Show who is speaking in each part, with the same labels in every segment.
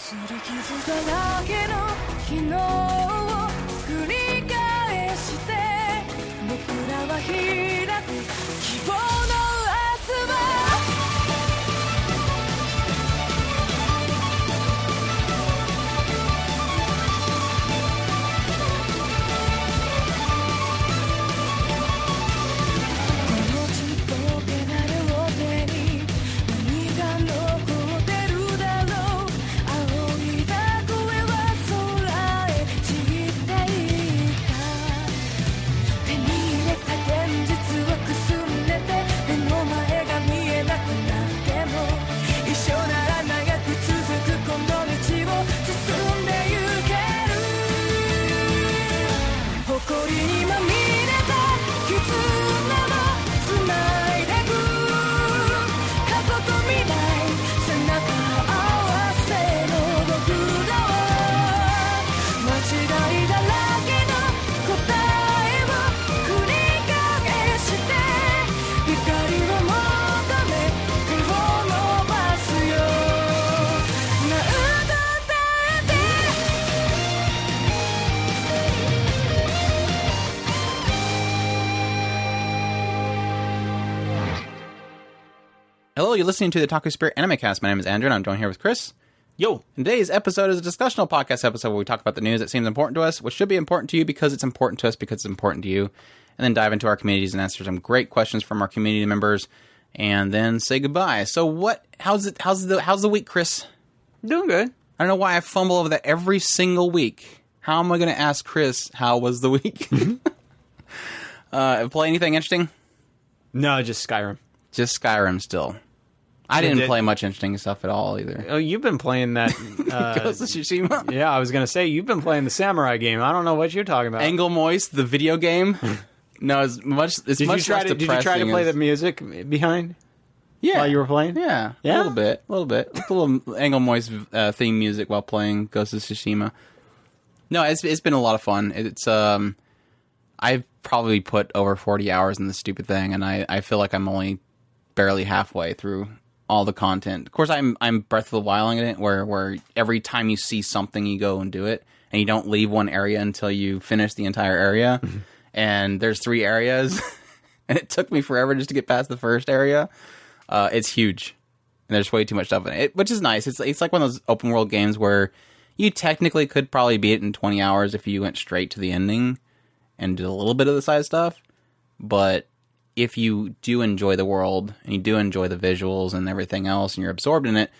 Speaker 1: すり傷だらけの昨日を繰り返して僕らは開く希望
Speaker 2: Hello, you're listening to the Otaku Spirit Animecast. My name is Andrew, and I'm joined here with Chris.
Speaker 3: Yo,
Speaker 2: And today's episode is a discussional podcast episode where we talk about the news that seems important to us, which should be important to you because it's important to us because it's important to you, and then dive into our communities and answer some great questions from our community members, and then say goodbye. So, what? How's it? How's the? How's the week, Chris?
Speaker 3: doing good.
Speaker 2: I don't know why I fumble over that every single week. How am I going to ask Chris how was the week? uh, play anything interesting?
Speaker 3: No, just Skyrim.
Speaker 2: Just Skyrim still. I didn't
Speaker 3: did-
Speaker 2: play much interesting stuff at all either.
Speaker 3: Oh, you've been playing that. Uh,
Speaker 2: Ghost of Tsushima.
Speaker 3: yeah, I was gonna say you've been playing the samurai game. I don't know what you're talking about.
Speaker 2: Angolmois, the video game. no, it's much. It's
Speaker 3: did you try to? Did you try to play
Speaker 2: as-
Speaker 3: the music behind
Speaker 2: yeah
Speaker 3: while you were playing?
Speaker 2: Yeah,
Speaker 3: yeah, a
Speaker 2: little bit, a little bit, a little Angolmois uh, theme music while playing Ghost of Tsushima. No, it's it's been a lot of fun. It's um, I've probably put over forty hours in this stupid thing, and I I feel like I'm only barely halfway through all the content. Of course, I'm I'm Breath of the Wild in it, where where every time you see something, you go and do it, and you don't leave one area until you finish the entire area. and there's three areas, and it took me forever just to get past the first area. Uh, it's huge, and there's way too much stuff in it, which is nice. It's it's like one of those open world games where you technically could probably beat it in 20 hours if you went straight to the ending and did a little bit of the side stuff, but if you do enjoy the world and you do enjoy the visuals and everything else and you're absorbed in it,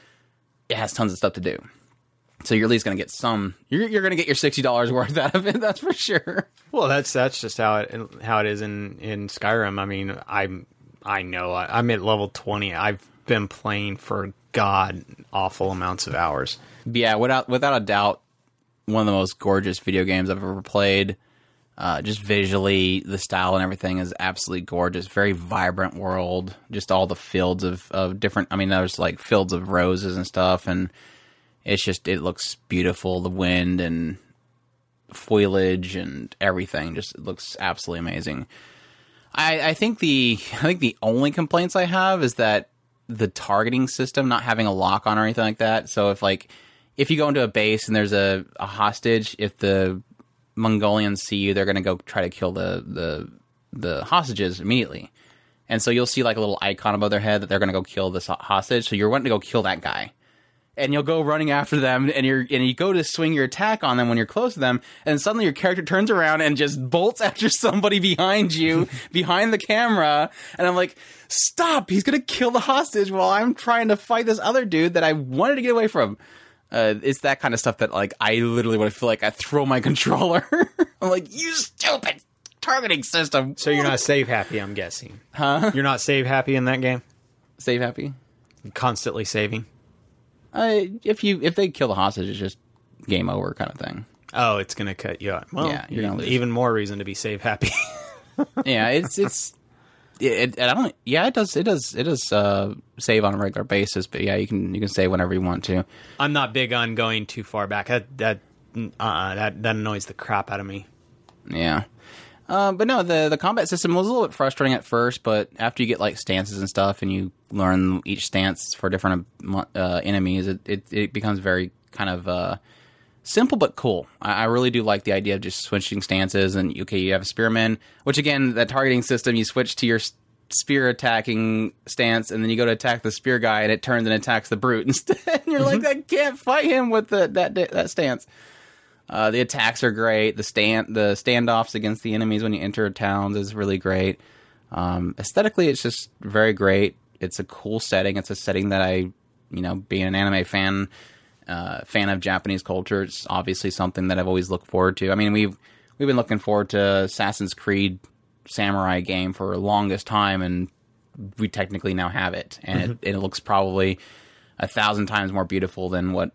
Speaker 2: it has tons of stuff to do. So you're at least going to get some. You're, you're going to get your sixty dollars worth out of it. That's for sure.
Speaker 3: Well, that's that's just how it how it is in in Skyrim. I mean, I'm I know I, I'm at level twenty. I've been playing for god awful amounts of hours.
Speaker 2: Yeah, without without a doubt, one of the most gorgeous video games I've ever played. Uh, just visually, the style and everything is absolutely gorgeous. Very vibrant world. Just all the fields of, of different. I mean, there's like fields of roses and stuff, and it's just it looks beautiful. The wind and foliage and everything just looks absolutely amazing. I, I think the I think the only complaints I have is that the targeting system not having a lock on or anything like that. So if like if you go into a base and there's a, a hostage, if the Mongolians see you, they're gonna go try to kill the the the hostages immediately. And so you'll see like a little icon above their head that they're gonna go kill this hostage. So you're wanting to go kill that guy and you'll go running after them and you're and you go to swing your attack on them when you're close to them and suddenly your character turns around and just bolts after somebody behind you behind the camera and I'm like stop he's going to kill the hostage while I'm trying to fight this other dude that I wanted to get away from uh, it's that kind of stuff that like I literally would feel like I throw my controller I'm like you stupid targeting system
Speaker 3: So you're not save happy, I'm guessing. Huh? You're not save happy in that game.
Speaker 2: save happy
Speaker 3: Constantly saving.
Speaker 2: uh, if you if they kill the hostage it's just game over kind of thing
Speaker 3: Oh, it's gonna cut you out. Well,
Speaker 2: Yeah, you're lose.
Speaker 3: even more reason to be save happy.
Speaker 2: yeah, it's it's. It, it, I don't. Yeah, it does. It does. It does uh, save on a regular basis. But yeah, you can you can save whenever you want to.
Speaker 3: I'm not big on going too far back. That that uh, that that annoys the crap out of me.
Speaker 2: Yeah. Uh, but no, the the combat system was a little bit frustrating at first, but after you get like stances and stuff, and you learn each stance for different uh, enemies, it, it it becomes very kind of uh, simple but cool. I, I really do like the idea of just switching stances and okay, you have a spearman, which again, that targeting system, you switch to your spear attacking stance, and then you go to attack the spear guy, and it turns and attacks the brute instead. and you're like, I can't fight him with the, that that stance. Uh, the attacks are great. The stand the standoffs against the enemies when you enter towns is really great. Um, aesthetically, it's just very great. It's a cool setting. It's a setting that I, you know, being an anime fan, uh, fan of Japanese culture, it's obviously something that I've always looked forward to. I mean, we've we've been looking forward to Assassin's Creed Samurai game for the longest time, and we technically now have it, and it, it looks probably a thousand times more beautiful than what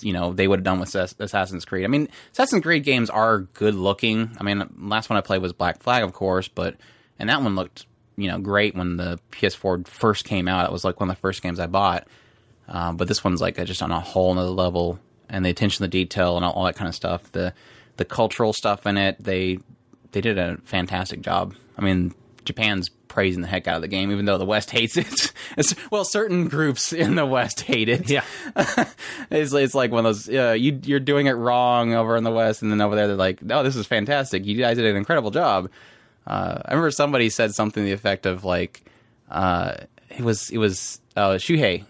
Speaker 2: you know they would have done with Assassin's Creed. I mean, Assassin's Creed games are good looking. I mean, last one I played was Black Flag, of course, but and that one looked you know great when the PS4 first came out. It was like one of the first games I bought. Um, but this one's like just on a whole nother level, and the attention to detail and all, all that kind of stuff. The the cultural stuff in it, they they did a fantastic job. I mean, Japan's praising the heck out of the game, even though the West hates it. It's, well, certain groups in the West hate it.
Speaker 3: Yeah.
Speaker 2: it's, it's like one of those uh, you you're doing it wrong over in the West, and then over there they're like, "No, this is fantastic. You guys did an incredible job." Uh, I remember somebody said something to the effect of like, uh, it was it was uh, Shuhei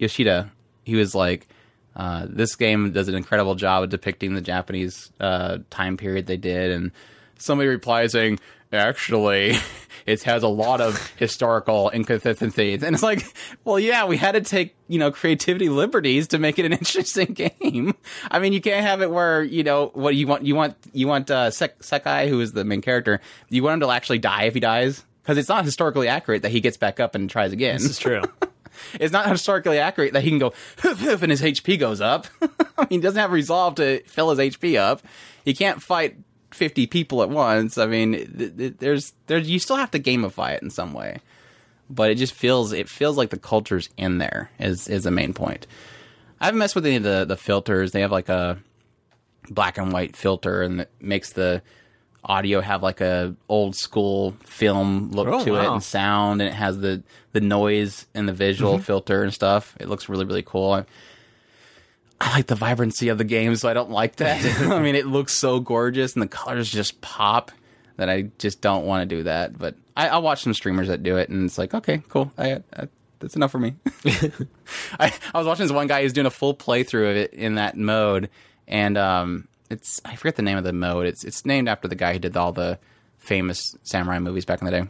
Speaker 2: Yoshida. He was like, uh, "This game does an incredible job of depicting the Japanese uh, time period they did," and somebody replied saying, "Actually, it has a lot of historical inconsistencies." And it's like, well, yeah, we had to take you know creativity liberties to make it an interesting game. I mean, you can't have it where you know what you want. You want you want uh, Sek- Sekai, who is the main character. You want him to actually die if he dies. Because it's not historically accurate that he gets back up and tries again
Speaker 3: This is true.
Speaker 2: it's not historically accurate that he can go and his HP goes up. I mean, he doesn't have resolve to fill his HP up. He can't fight fifty people at once. I mean, th- th- there's there's you still have to gamify it in some way, but it just feels it feels like the culture's in there is is the main point. I haven't messed with any of the the filters. They have like a black and white filter, and it makes the audio have like a old school film look
Speaker 3: Oh,
Speaker 2: to it and sound, and it has the the noise and the visual
Speaker 3: Mm-hmm.
Speaker 2: filter and stuff. It looks really really cool. I, I like the vibrancy of the game, so I don't like that. I mean, it looks so gorgeous, and the colors just pop that I just don't want to do that. But I, I'll watch some streamers that do it, and it's like, okay, cool. I, I that's enough for me. I, I was watching this one guy who's doing a full playthrough of it in that mode, and um, it's I forget the name of the mode. It's it's named after the guy who did all the famous samurai movies back in the day.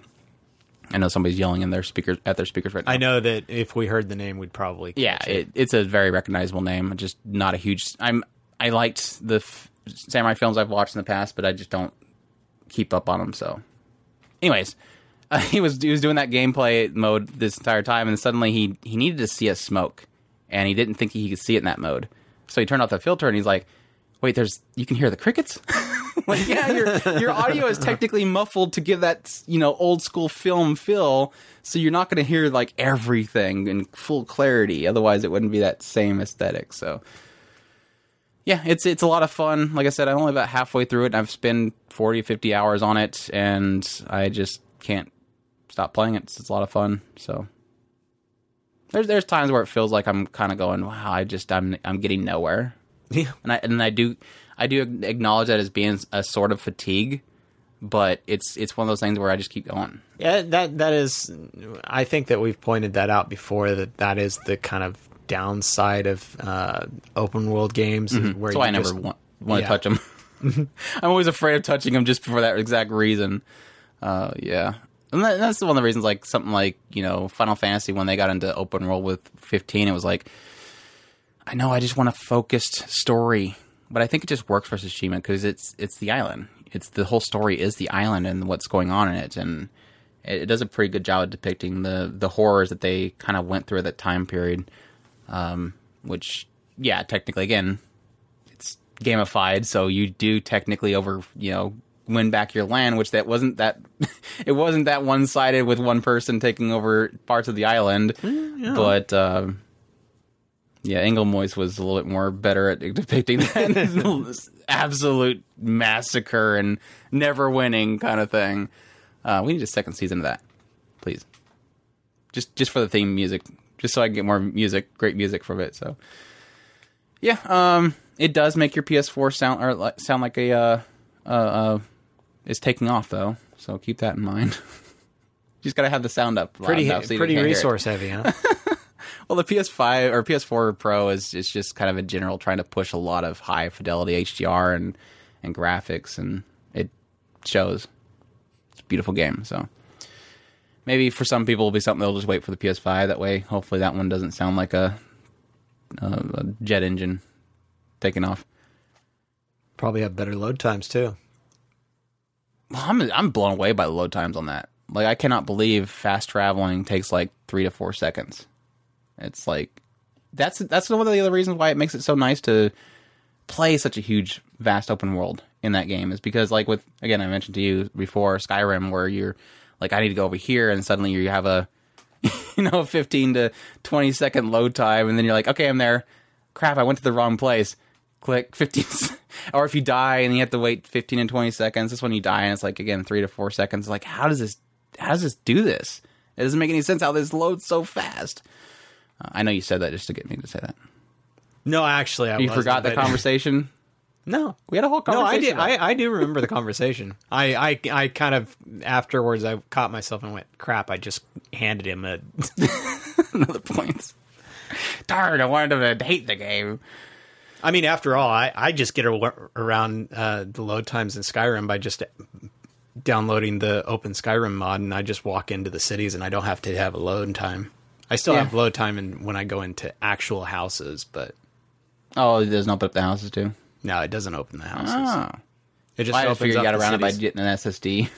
Speaker 2: I know somebody's yelling in their speakers at their speakers right now.
Speaker 3: I know that if we heard the name, we'd probably
Speaker 2: Yeah,
Speaker 3: catch
Speaker 2: it, it's a very recognizable name. Just not a huge. I'm. I liked the f- samurai films I've watched in the past, but I just don't keep up on them. So, anyways, uh, he was he was doing that gameplay mode this entire time, and suddenly he he needed to see a smoke, and he didn't think he could see it in that mode. So he turned off the filter, and he's like, "Wait, there's you can hear the crickets." like, yeah, your your audio is technically muffled to give that you know old school film feel, so you're not going to hear like everything in full clarity. Otherwise, it wouldn't be that same aesthetic. So, yeah, it's it's a lot of fun. Like I said, I'm only about halfway through it. And I've spent 40, 50 hours on it, and I just can't stop playing it. It's, it's a lot of fun. So. There's there's times where it feels like I'm kind of going, wow, I just I'm I'm getting nowhere
Speaker 3: Yeah.
Speaker 2: and I and I do I do acknowledge that as being a sort of fatigue, but it's it's one of those things where I just keep going.
Speaker 3: Yeah, that that is. I think that we've pointed that out before. That that is the kind of downside of uh, open world games, is where
Speaker 2: That's why I never
Speaker 3: just-
Speaker 2: want, want
Speaker 3: yeah.
Speaker 2: to touch them. I'm always afraid of touching them just for that exact reason. Uh, yeah, and that, that's one of the reasons. Like something like you know Final Fantasy when they got into open world with 15, it was like I know I just want a focused story, but I think it just works for Tsushima because it's it's the island. It's the whole story is the island and what's going on in it, and it, it does a pretty good job of depicting the the horrors that they kind of went through at that time period. Um, which, yeah, technically, again, it's gamified, so you do technically over, you know, win back your land, which that wasn't that it wasn't that one sided with one person taking over parts of the island, but. Um, yeah, Angolmois was a little bit more better at depicting that absolute massacre and never winning kind of thing. Uh, we need a second season of that, please. Just just for the theme music, just so I can get more music, great music from it. So, Yeah, um, it does make your PS4 sound or li- sound like a uh, uh, uh, it's taking off though. So keep that in mind. you just gotta have the sound up.
Speaker 3: Pretty
Speaker 2: enough so
Speaker 3: pretty
Speaker 2: can't hear it.
Speaker 3: resource heavy, huh?
Speaker 2: Well, the PS5 or PS4 Pro is is just kind of in general trying to push a lot of high fidelity HDR and and graphics, and it shows. It's a beautiful game. So maybe for some people, it'll be something they'll just wait for the PS5. That way, hopefully, that one doesn't sound like a, a, a jet engine taking off.
Speaker 3: Probably have better load times too.
Speaker 2: Well, I'm I'm blown away by the load times on that. Like I cannot believe fast traveling takes like three to four seconds. It's like that's that's one of the other reasons why it makes it so nice to play such a huge, vast open world in that game is because like with again I mentioned to you before Skyrim where you're like I need to go over here and suddenly you have a you know 15 to 20 second load time and then you're like okay I'm there. Crap I went to the wrong place. Click 15 or if you die and you have to wait 15 and 20 seconds this one you die and it's like again 3 to 4 seconds. Like how does this how does this do this? It doesn't make any sense how this loads so fast uh, I know you said that just to get me to say that
Speaker 3: No, actually, I
Speaker 2: you forgot the
Speaker 3: but-
Speaker 2: conversation
Speaker 3: No,
Speaker 2: we had a whole conversation.
Speaker 3: no, I did. I, I do remember the conversation. I, I I kind of afterwards I caught myself and went, "Crap!" I just handed him a.
Speaker 2: another points darn I wanted him to hate the game
Speaker 3: I mean, after all, I, I just get around uh, the load times in Skyrim by just downloading the Open Skyrim mod, and I just walk into the cities, and I don't have to have a load time. I still
Speaker 2: Yeah.
Speaker 3: have load time in, when I go into actual houses, but
Speaker 2: oh it doesn't open up the houses too
Speaker 3: no, it doesn't open the houses.
Speaker 2: oh
Speaker 3: It just
Speaker 2: I
Speaker 3: opens
Speaker 2: figured you got around it by getting an SSD.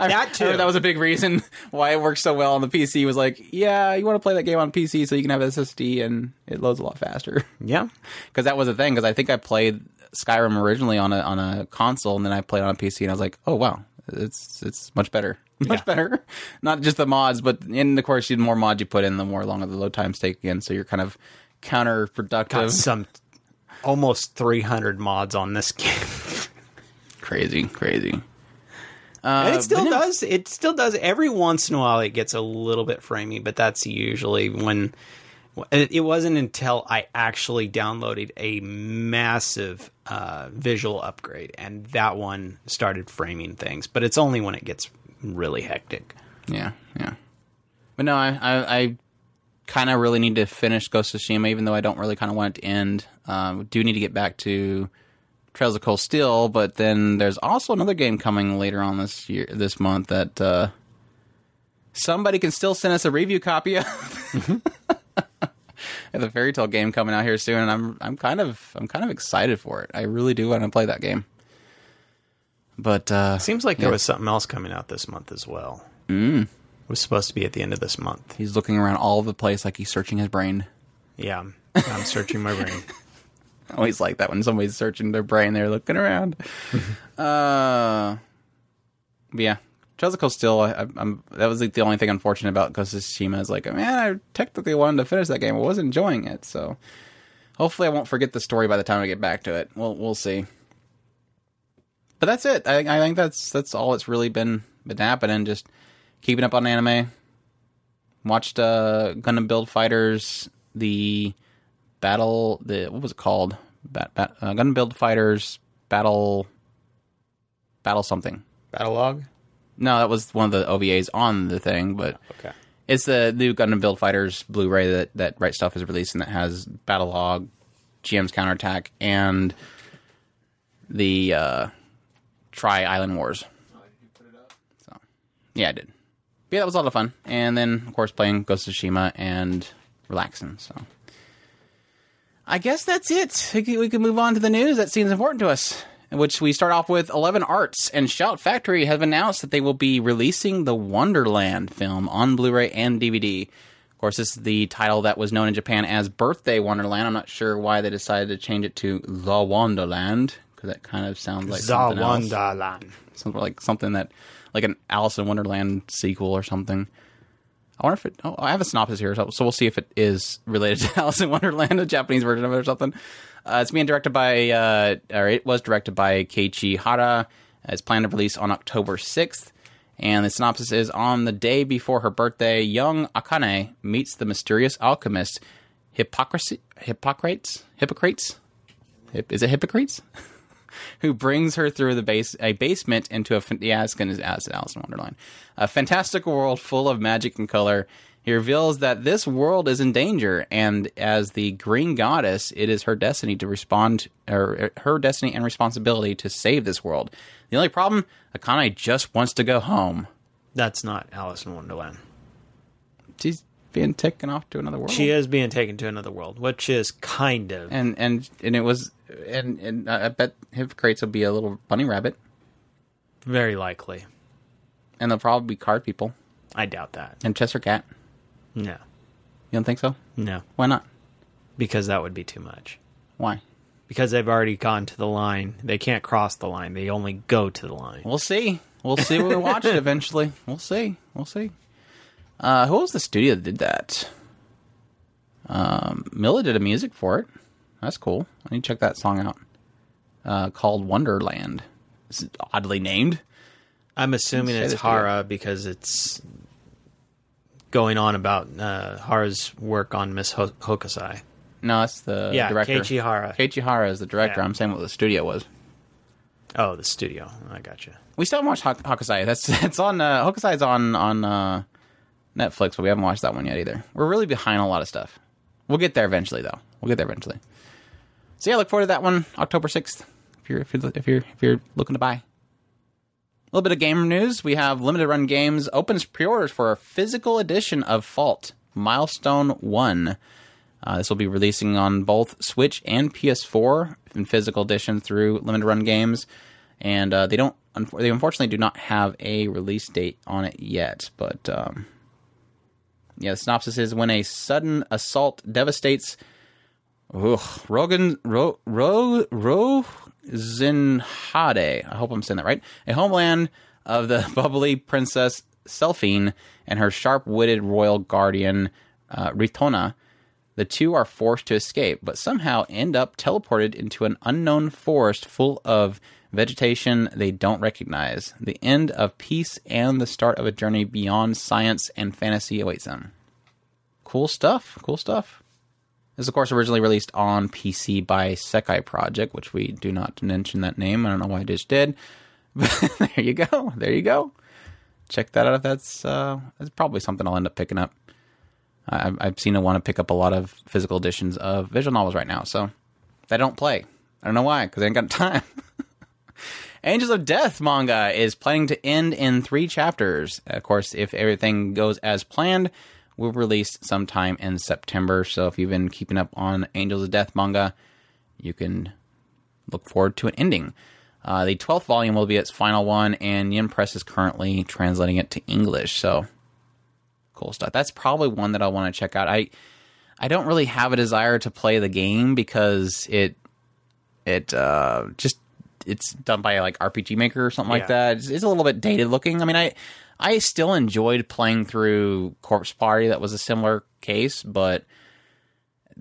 Speaker 2: I,
Speaker 3: That
Speaker 2: I
Speaker 3: too.
Speaker 2: that was a big reason why it works so well on the PC. Was like, yeah, you want to play that game on PC so you can have SSD and it loads a lot faster.
Speaker 3: yeah.
Speaker 2: Because that was the thing. Because I think I played Skyrim originally on a on a console and then I played it on a PC and I was like, oh wow, it's it's much better, much
Speaker 3: Yeah.
Speaker 2: better. Not just the mods, but and of course, the more mods you put in, the more longer the load times take again. So you're kind of counterproductive.
Speaker 3: got some almost 300 mods on this game.
Speaker 2: crazy, crazy.
Speaker 3: and
Speaker 2: Uh,
Speaker 3: it still
Speaker 2: no.
Speaker 3: does. It still does. Every once in a while, it gets a little bit framey, but that's usually when. It it wasn't until I actually downloaded a massive uh, visual upgrade, and that one started framing things. But it's only when it gets really hectic.
Speaker 2: Yeah, yeah. But no, I I, I kind of really need to finish Ghost of Tsushima, even though I don't really kind of want it to end. Um, do need to get back to Trails of Cold Steel, but then there's also another game coming later on this year, this month that uh, somebody can still send us a review copy of. the Fairy Tale game coming out here soon, and I'm I'm kind of I'm kind of excited for it. I really do want to play that game. But uh,
Speaker 3: Seems like there
Speaker 2: Yeah.
Speaker 3: was something else coming out this month as well. Mm. It was supposed to be at the end of this month.
Speaker 2: he's looking around all over the place like he's searching his brain.
Speaker 3: Yeah, I'm searching my brain.
Speaker 2: I always like that when somebody's searching their brain, they're looking around. uh, yeah, Trails still. I, I- I'm that was like the only thing unfortunate about Ghost of Tsushima is like, man, I technically wanted to finish that game. I was enjoying it, so hopefully I won't forget the story by the time I get back to it. We'll we'll see. But that's it. I think I think that's that's all that's really been been happening. Just keeping up on anime. Watched uh, Gundam Build Fighters the battle the what was it called bat, bat, uh, gun build fighters battle battle something
Speaker 3: Battle log.
Speaker 2: no that was one of the ovas on the thing but
Speaker 3: Okay.
Speaker 2: it's the new Gundam Build Fighters Blu-ray that that Right Stuf is releasing that has Battle Log, GM's Counterattack, and the uh, Try Island Wars. So, yeah, I did. But yeah, that was a lot of fun. And then, of course, playing Ghost of Tsushima and relaxing. So, I guess that's it. We can, move on to the news that seems important to us. In which we start off with Eleven Arts and Shout Factory have announced that they will be releasing the Wonderland film on Blu-ray and DVD. Of course, this is the title that was known in Japan as Birthday Wonderland. I'm not sure why they decided to change it to The Wonderland because that kind of sounds like something else. Something like something that, like an Alice in Wonderland sequel or something. I wonder if it. Oh, I have a synopsis here, so, so we'll see if it is related to Alice in Wonderland, a Japanese version of it or something. Uh, it's being directed by, uh, or it was directed by Keiichi Hara. It's planned to release on October 6th. And the synopsis is On the day before her birthday, young Akane meets the mysterious alchemist Hippocracy, Hippocrates, Hippocrates, Hip, is it Hippocrates? Who brings her through the base a basement into a yeah, it's gonna as Alice in Wonderland, a fantastical world full of magic and color. He reveals that this world is in danger, and as the Green Goddess, it is her destiny to respond, or uh, her destiny and responsibility to save this world. The only problem, Akane just wants to go home.
Speaker 3: That's not Alice in Wonderland.
Speaker 2: She's being taken off to another world.
Speaker 3: She is being taken to another world, which is kind of
Speaker 2: and and and it was, and and I bet Hippocrates will be a little bunny rabbit,
Speaker 3: very likely.
Speaker 2: and they'll probably be card people
Speaker 3: I doubt that.
Speaker 2: and Chester Cat.
Speaker 3: No,
Speaker 2: You don't think so?
Speaker 3: no,
Speaker 2: Why not?
Speaker 3: because that would be too much.
Speaker 2: Why?
Speaker 3: Because they've already gone to the line. They can't cross the line. They only go to the line.
Speaker 2: We'll see. We'll see when we watch it eventually. We'll see. We'll see. Uh, who was the studio that did that? Um, milet did a music for it. That's cool. I need to check that song out. Uh, called Wonderland. It's oddly named.
Speaker 3: I'm assuming it's. Hara because it's going on about uh, Hara's work on Miss Ho- Hokusai.
Speaker 2: No, that's the
Speaker 3: Yeah,
Speaker 2: director.
Speaker 3: Keiichi Hara.
Speaker 2: Keiichi Hara is the director.
Speaker 3: Yeah.
Speaker 2: I'm saying what the studio was.
Speaker 3: Oh, the studio. I gotcha.
Speaker 2: We still haven't watched Hok- Hokusai. That's it's on uh, Hokusai's on on uh, Netflix, but we haven't watched that one yet either. We're really behind a lot of stuff. We'll get there eventually, though. We'll get there eventually. So yeah, look forward to that one, October sixth. If you're if you're if you're if you're looking to buy. A little bit of game news. We have limited run games opens pre-orders for a physical edition of Fault Milestone One. Uh, this will be releasing on both Switch and PS4 in physical edition through limited run games, and uh, they don't. They unfortunately do not have a release date on it yet. But um, yeah, the synopsis is when a sudden assault devastates Ugh, Rogan Ro Ro Ro Zinhade. I hope I'm saying that right. A homeland of the bubbly princess Selphine and her sharp-witted royal guardian uh, Ritona. The two are forced to escape, but somehow end up teleported into an unknown forest full of vegetation they don't recognize. The end of peace and the start of a journey beyond science and fantasy awaits them. Cool stuff. Cool stuff. This, of course, originally released on PC by Sekai Project, which we do not mention that name. I don't know why I just did. But there you go. There you go. Check that out that's uh, that's probably something I'll end up picking up. I, I've- I've seen I want to pick up a lot of physical editions of visual novels right now, so they don't play. I don't know why, because I ain't got time. Angels of Death manga is planning to end in three chapters. Of course, if everything goes as planned, will release sometime in September. So if you've been keeping up on Angels of Death manga, you can look forward to an ending. Uh, the 12th volume will be its final one, and Yen Press is currently translating it to English. So cool stuff. That's probably one that I want to check out. I I don't really have a desire to play the game because it it uh, just it's done by like RPG Maker or something like that. It's, it's a little bit dated looking. I mean, I I still enjoyed playing through Corpse Party. That was a similar case, but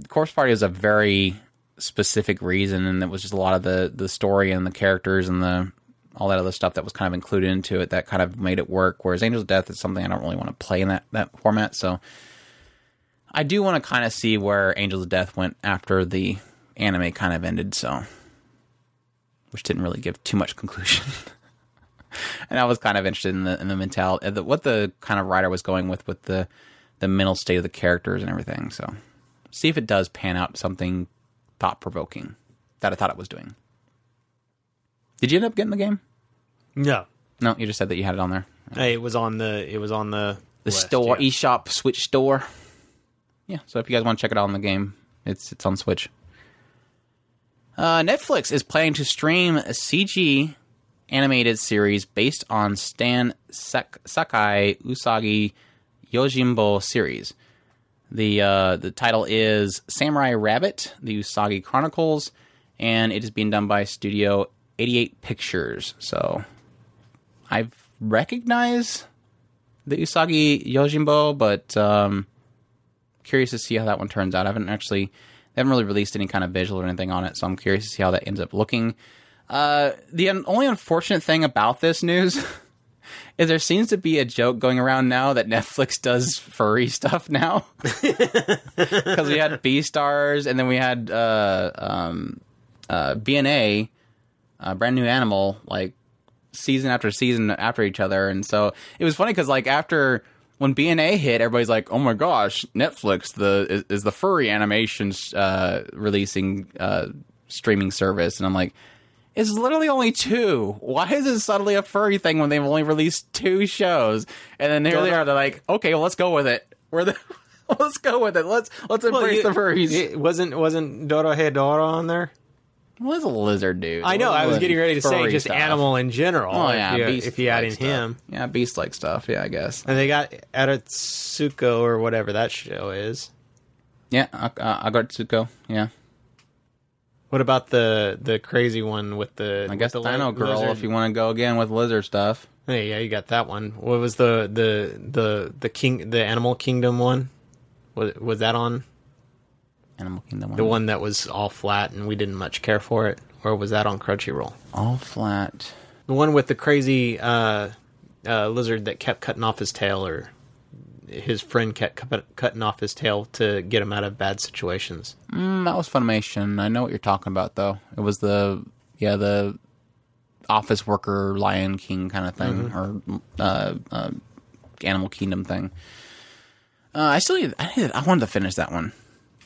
Speaker 2: Corpse Party was a very specific reason, and it was just a lot of the the story and the characters and the all that other stuff that was kind of included into it that kind of made it work. Whereas Angels of Death is something I don't really want to play in that that format. So I do want to kind of see where Angels of Death went after the anime kind of ended. So which didn't really give too much conclusion. and I was kind of interested in the in the mentality, uh, the, what the kind of writer was going with with the the mental state of the characters and everything. So see if it does pan out something thought provoking that I thought it was doing. Did you end up getting the game?
Speaker 3: No,
Speaker 2: No, you just said that you had it on there.
Speaker 3: Hey, it was on the it was on the
Speaker 2: The
Speaker 3: list,
Speaker 2: store,
Speaker 3: yeah.
Speaker 2: eShop, Switch store. Yeah, so if you guys want to check it out on the game, it's it's on Switch. Uh, Netflix is planning to stream a CG animated series based on Stan Sak- Sakai Usagi Yojimbo series. The uh, the title is Samurai Rabbit: The Usagi Chronicles, and it is being done by Studio 88 Pictures. So I've recognized the Usagi Yojimbo, but um, curious to see how that one turns out. I haven't actually, they haven't really released any kind of visual or anything on it, so I'm curious to see how that ends up looking. Uh, the un- only unfortunate thing about this news is there seems to be a joke going around now that Netflix does furry stuff now. Because we had Beastars, and then we had uh, um, uh, BNA, uh, brand new animal, like season after season after each other, and so it was funny because like after when BNA hit, everybody's like, "Oh my gosh, Netflix the is, is the furry animations uh, releasing uh, streaming service," and I'm like. It's literally only two. Why is it suddenly a furry thing when they've only released two shows? And then here they are. They're like, okay, well, let's go with it. We're the, let's go with it. Let's let's embrace
Speaker 3: you-
Speaker 2: the furries.
Speaker 3: It wasn't wasn't Dorohedoro on there?
Speaker 2: What is a lizard dude?
Speaker 3: I know.
Speaker 2: What
Speaker 3: I was getting ready to say just
Speaker 2: stuff?
Speaker 3: animal in general.
Speaker 2: Oh
Speaker 3: if
Speaker 2: yeah,
Speaker 3: you,
Speaker 2: beast
Speaker 3: if you add in
Speaker 2: stuff.
Speaker 3: him,
Speaker 2: Yeah, beast like stuff. Yeah, I guess.
Speaker 3: and they got Aratsuko or whatever that show is.
Speaker 2: Yeah, uh, Aggretsuko. Yeah,
Speaker 3: What about the the crazy one with the?
Speaker 2: I guess
Speaker 3: the
Speaker 2: Dino
Speaker 3: li-
Speaker 2: Girl.
Speaker 3: lizard?
Speaker 2: If you want to go again with lizard stuff.
Speaker 3: Hey, yeah, you got that one. What was the the the the king the Animal Kingdom one? Was was that on
Speaker 2: Animal Kingdom.
Speaker 3: the one that was all flat and we didn't much care for it, or was that on Crunchyroll?
Speaker 2: all flat.
Speaker 3: The one with the crazy uh, uh, lizard that kept cutting off his tail, or his friend kept cu- cutting off his tail to get him out of bad situations.
Speaker 2: Mm, that was Funimation. I know what you're talking about, though. It was the yeah the office worker Lion King kind of thing, or uh, uh, Animal Kingdom thing. Uh, I still need, I, I wanted to finish that one.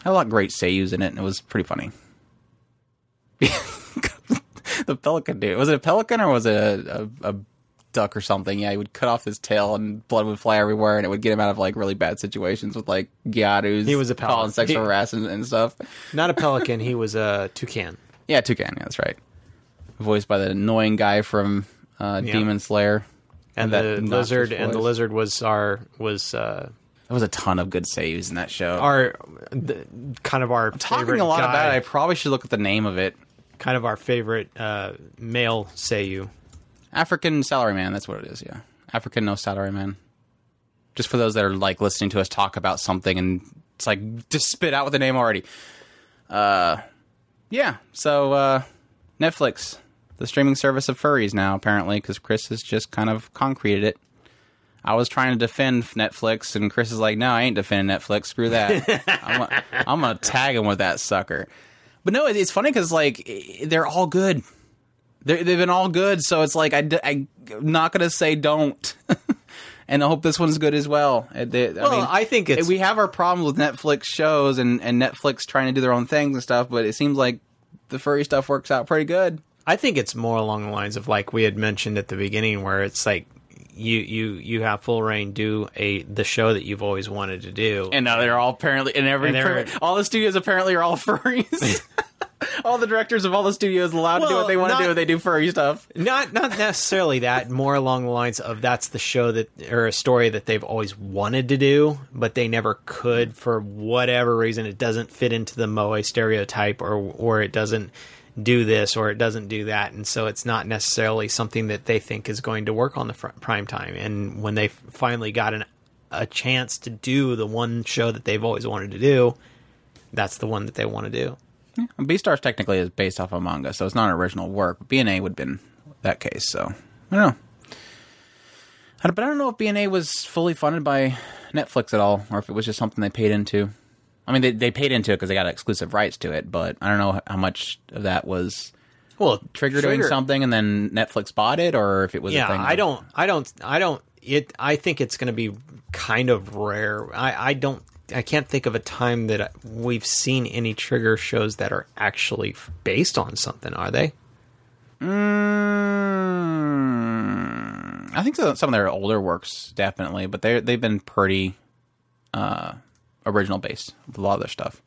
Speaker 2: Had a lot of great seiyus in it, and it was pretty funny. the pelican dude was it a pelican or was it a, a, a duck or something? Yeah, he would cut off his tail and blood would fly everywhere, and it would get him out of like really bad situations with like gyarus.
Speaker 3: He was a
Speaker 2: calling
Speaker 3: pelican.
Speaker 2: sexual
Speaker 3: He-
Speaker 2: harassment and stuff.
Speaker 3: Not a pelican, he was a toucan.
Speaker 2: Yeah, Toucan. Yeah, that's right. Voiced by the annoying guy from uh,
Speaker 3: Yeah.
Speaker 2: Demon Slayer.
Speaker 3: And
Speaker 2: That
Speaker 3: the lizard and the lizard was our was uh,
Speaker 2: There was a ton of good saves in that show.
Speaker 3: our the, kind of our
Speaker 2: Talking a lot
Speaker 3: guy,
Speaker 2: about it, I probably should look at the name of it.
Speaker 3: kind of our favorite uh, male Seiyu.
Speaker 2: African Salaryman. That's what it is. Yeah, African No Salaryman. Just for those that are like listening to us talk about something and it's like just spit out with the name already. Uh, yeah. So uh, Netflix, the streaming service of furries now apparently because Chris has just kind of concreted it. I was trying to defend Netflix, and Chris is like, "No, I ain't defending Netflix. Screw that. I'm, gonna- I'm gonna tag him with that sucker." But no, it's funny because like they're all good. They're, they've been all good, so it's like I, am not gonna say don't, and I hope this one's good as well. Uh, they-
Speaker 3: Well,
Speaker 2: I, mean,
Speaker 3: I think it's
Speaker 2: we have our problems with Netflix shows and, and Netflix trying to do their own things and stuff, but it seems like the furry stuff works out pretty good.
Speaker 3: I think it's more along the lines of like we had mentioned at the beginning, where it's like you you you have full reign do a the show that you've always wanted to do,
Speaker 2: And now they're all apparently, and every
Speaker 3: And they're-
Speaker 2: all the studios apparently are all furries. all the directors of all the studios allowed to do what they want to
Speaker 3: not-
Speaker 2: do. They do furry stuff.
Speaker 3: not not necessarily that, more along the lines of that's the show that or a story that they've always wanted to do, but they never could for whatever reason. It doesn't fit into the moe stereotype, or or it doesn't do this or it doesn't do that, and so it's not necessarily something that they think is going to work on the prime time. And when they finally got an a chance to do the one show that they've always wanted to do, that's the one that they want to do.
Speaker 2: Beastars technically is based off a manga, so it's not an original work. BNA would have been that case, so I don't know. But I don't know if BNA was fully funded by Netflix at all, or if it was just something they paid into. I mean, they, they paid into it because they got exclusive rights to it, but I don't know how much of that was
Speaker 3: Well,
Speaker 2: Trigger, doing something and then Netflix bought it, or if it was a
Speaker 3: yeah
Speaker 2: thing.
Speaker 3: i don't i don't i don't it i think it's going to be kind of rare i i don't i can't think of a time that we've seen any trigger shows that are actually based on something are they
Speaker 2: Mm, I think so- some of their older works definitely, but they they've been pretty uh, original base with a lot of their stuff.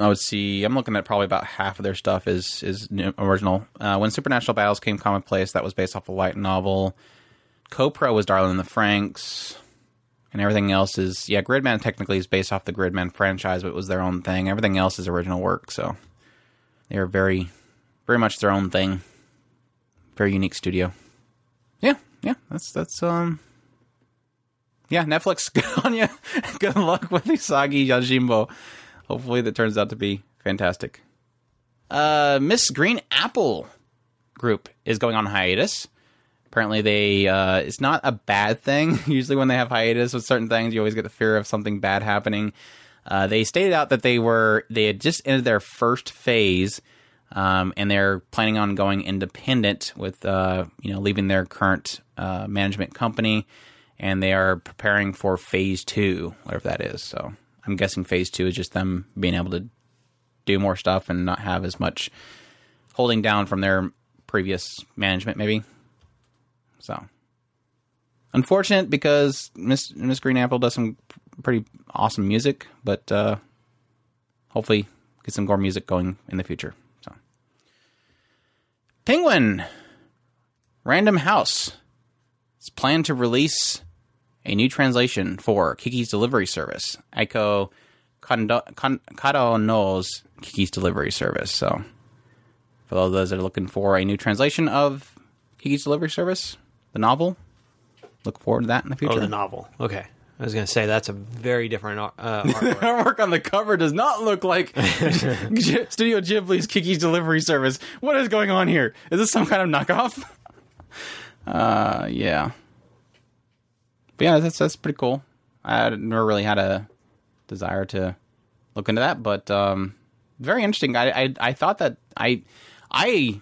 Speaker 2: I would see. I'm looking at probably about half of their stuff is is original. Uh, when Supernatural Battles came commonplace, that was based off a light novel. CoPro was Darling in the Franxx, and everything else is yeah. Gridman technically is based off the Gridman franchise, but it was their own thing. Everything else is original work, so they are very, very much their own thing. Very unique studio. Yeah, yeah. That's that's um. Yeah, Netflix. Good on you. Good luck with Usagi Yojimbo. Hopefully, that turns out to be fantastic. Uh, Miss Green Apple Group is going on hiatus Apparently, they uh, it's not a bad thing. Usually, when they have hiatus with certain things, you always get the fear of something bad happening. Uh, they stated out that they were they had just ended their first phase, um, and they're planning on going independent with uh, you know leaving their current uh, management company, and they are preparing for phase two, whatever that is. So I'm guessing phase two is just them being able to do more stuff and not have as much holding down from their previous management, maybe. So unfortunate because Miss Miss Green Apple does some pretty awesome music, but uh, hopefully get some more music going in the future. So Penguin Random House is planned to release a new translation for Kiki's Delivery Service. Kondo- Kadono's Kiki's Delivery Service. So for all those that are looking for a new translation of Kiki's Delivery Service, the novel, look forward to that in the future.
Speaker 3: Oh, the novel. Okay. I was going to say that's a very different uh, artwork.
Speaker 2: Artwork on the cover does not look like Studio Ghibli's Kiki's Delivery Service. What is going on here? Is this some kind of knockoff? Uh, yeah. But yeah, that's that's pretty cool. I never really had a desire to look into that, but um, very interesting. I, I I thought that I I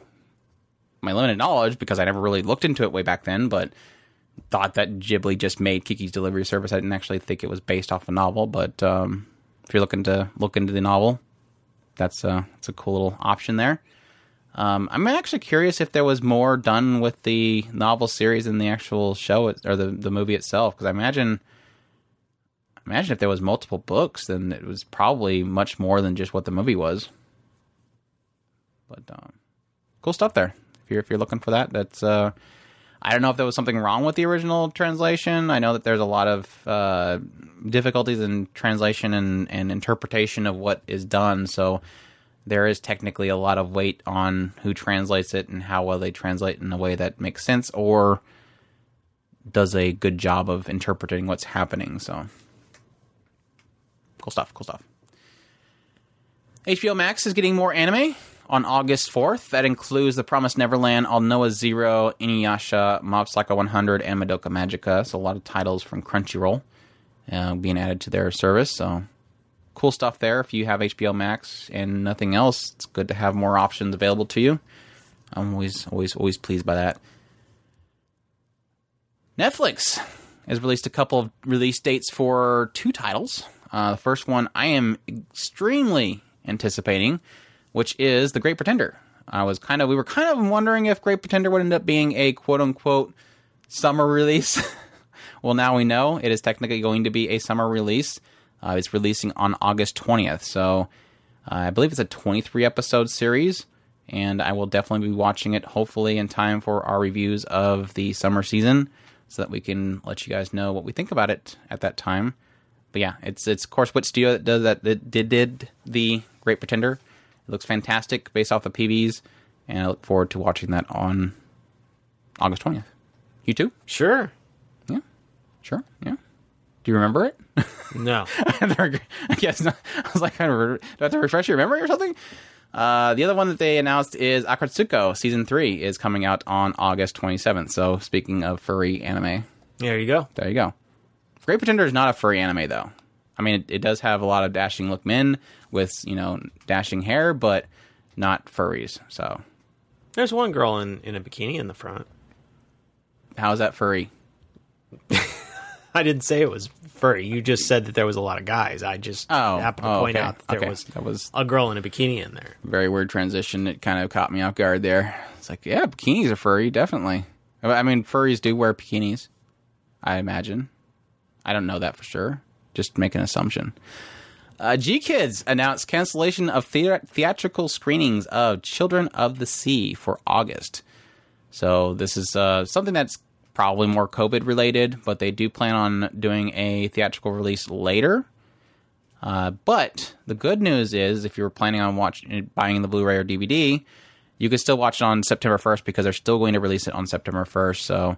Speaker 2: my limited knowledge because I never really looked into it way back then, but thought that Ghibli just made Kiki's Delivery Service. I didn't actually think it was based off a novel, but um, if you're looking to look into the novel, that's a that's a cool little option there. Um, I'm actually curious if there was more done with the novel series than the actual show or the the movie itself, because I imagine. Imagine if there was multiple books, then it was probably much more than just what the movie was. But um, cool stuff there. If you're if you're looking for that, that's uh, I don't know if there was something wrong with the original translation. I know that there's a lot of uh, difficulties in translation and, and interpretation of what is done. So there is technically a lot of weight on who translates it and how well they translate in a way that makes sense or does a good job of interpreting what's happening. So cool stuff. Cool stuff. HBO Max is getting more anime on August 4th. That includes The Promised Neverland, Aldnoah.Zero, Inuyasha, Mob Psycho 100, and Madoka Magica. So a lot of titles from Crunchyroll uh, being added to their service. So cool stuff there. If you have HBO Max and nothing else, it's good to have more options available to you. I'm always, always, always pleased by that. Netflix has released a couple of release dates for two titles. Uh, the first one I am extremely anticipating, which is The Great Pretender. I was kind of, we were kind of wondering if Great Pretender would end up being a quote unquote summer release. well, now we know it is technically going to be a summer release. Uh, it's releasing on August 20th. So uh, I believe it's a 23 episode series, and I will definitely be watching it hopefully in time for our reviews of the summer season so that we can let you guys know what we think about it at that time. But yeah, it's it's of course what studio that does that, that did did the Great Pretender. It looks fantastic based off the PVs, and I look forward to watching that on August 20th. You too?
Speaker 3: Sure.
Speaker 2: Yeah. Sure. Yeah. Do you remember it?
Speaker 3: No.
Speaker 2: I guess not. I was like, I do I have to refresh your memory or something? Uh, the other one that they announced is Aggretsuko season three is coming out on August 27th. So speaking of furry anime,
Speaker 3: there you go.
Speaker 2: there you go. Great Pretender is not a furry anime though. I mean, it, it does have a lot of dashing look men with you know dashing hair, but not furries. So
Speaker 3: There's one girl in, in a bikini in the front.
Speaker 2: how is that furry?
Speaker 3: I didn't say it was furry. You just said that there was a lot of guys. I just
Speaker 2: Oh,
Speaker 3: happened to
Speaker 2: oh,
Speaker 3: point
Speaker 2: okay.
Speaker 3: out that there
Speaker 2: Okay.
Speaker 3: was
Speaker 2: That was-
Speaker 3: a girl in a bikini in there.
Speaker 2: very weird transition. It kind of caught me off guard there. It's like, yeah, bikinis are furry, definitely. I mean, furries do wear bikinis, I imagine. I don't know that for sure. Just make an assumption. Uh, GKIDS announced cancellation of thea- theatrical screenings of Children of the Sea for August. So this is uh, something that's probably more COVID related, but they do plan on doing a theatrical release later. Uh, but the good news is, if you were planning on watching, buying the Blu-ray or DVD, you can still watch it on September 1st because they're still going to release it on September 1st. So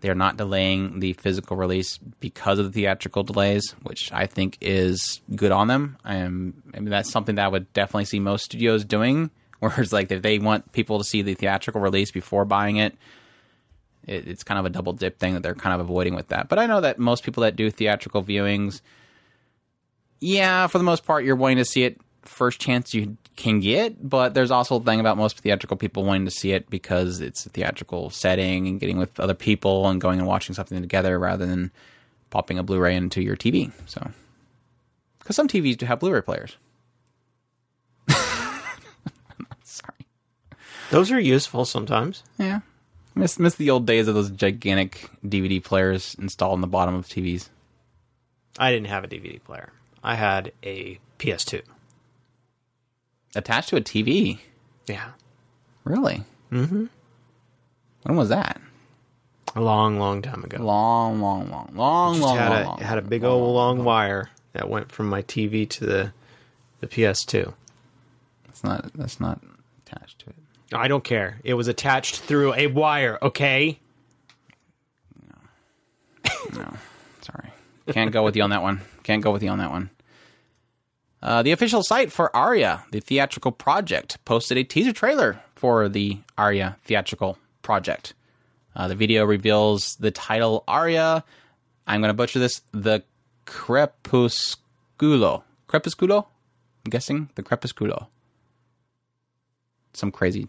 Speaker 2: they're not delaying the physical release because of the theatrical delays, which I think is good on them. I am, I mean, that's something that I would definitely see most studios doing. Whereas, like, if they want people to see the theatrical release before buying it, it, it's kind of a double dip thing that they're kind of avoiding with that. But I know that most people that do theatrical viewings, yeah, for the most part, you're wanting to see it first chance you can get. But there's also a thing about most theatrical people wanting to see it because it's a theatrical setting and getting with other people and going and watching something together rather than popping a Blu-ray into your TV. So, because some TVs do have Blu-ray players. Sorry.
Speaker 3: Those are useful sometimes.
Speaker 2: Yeah. Miss miss the old days of those gigantic DVD players installed in the bottom of TVs.
Speaker 3: I didn't have a DVD player. I had a PS2.
Speaker 2: Attached to a TV.
Speaker 3: Yeah.
Speaker 2: Really? Mm-hmm. When was that?
Speaker 3: A long, long time ago.
Speaker 2: Long, long, long, long, long,
Speaker 3: had
Speaker 2: long,
Speaker 3: a
Speaker 2: long,
Speaker 3: had a big old long wire that went from my TV to the the PS2.
Speaker 2: That's not that's not attached to it.
Speaker 3: I don't care. It was attached through a wire, okay? No. No.
Speaker 2: Sorry. Can't go with you on that one. Can't go with you on that one. Uh, the official site for Aria, the theatrical project, posted a teaser trailer for the Aria theatrical project. Uh, the video reveals the title Aria. I'm going to butcher this. The Crepusculo. Crepusculo? I'm guessing the Crepusculo. Some crazy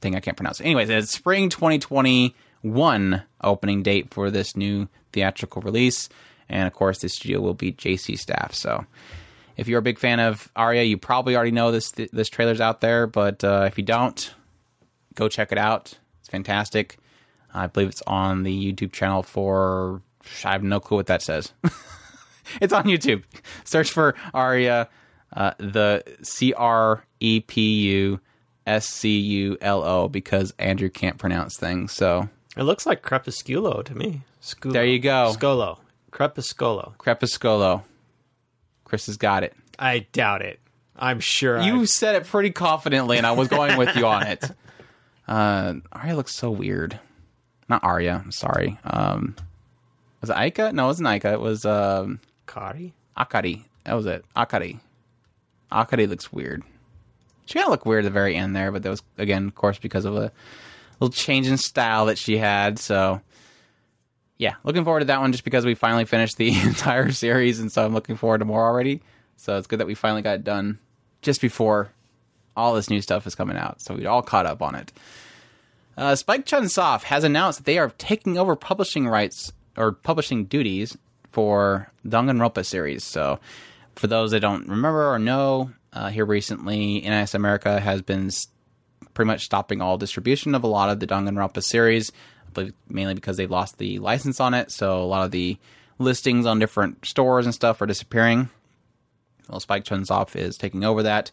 Speaker 2: thing I can't pronounce. Anyways, it's spring 2021 opening date for this new theatrical release. And of course, the studio will be JC staff. So if you're a big fan of Aria, you probably already know this this trailer's out there. But uh, if you don't, go check it out. It's fantastic. I believe it's on the YouTube channel for. I have no clue what that says. it's on YouTube. Search for Aria, uh, the C R E P U S C U L O, because Andrew can't pronounce things. So
Speaker 3: It looks like Crepusculo to me. Sculo.
Speaker 2: There you go.
Speaker 3: Scolo. Crepusculo.
Speaker 2: Crepusculo. Chris has got it.
Speaker 3: I doubt it. I'm sure
Speaker 2: You
Speaker 3: I-
Speaker 2: said it pretty confidently, and I was going with you on it. Uh, Aria looks so weird. Not Aria. I'm sorry. Um, was it Aika? No, it wasn't Aika. It was um,
Speaker 3: Kari?
Speaker 2: Akari. That was it. Akari. Akari looks weird. She kind of looked weird at the very end there, but that was again, of course, because of a little change in style that she had. So, yeah, looking forward to that one just because we finally finished the entire series, and so I'm looking forward to more already. So it's good that we finally got it done just before all this new stuff is coming out, so we'd all caught up on it. Uh, Spike Chunsoft has announced that they are taking over publishing rights or publishing duties for Danganronpa series. So, for those that don't remember or know, uh, here recently, NIS America has been pretty much stopping all distribution of a lot of the Danganronpa series. Mainly because they lost the license on it, so a lot of the listings on different stores and stuff are disappearing. Well, Spike Chunsoft is taking over that,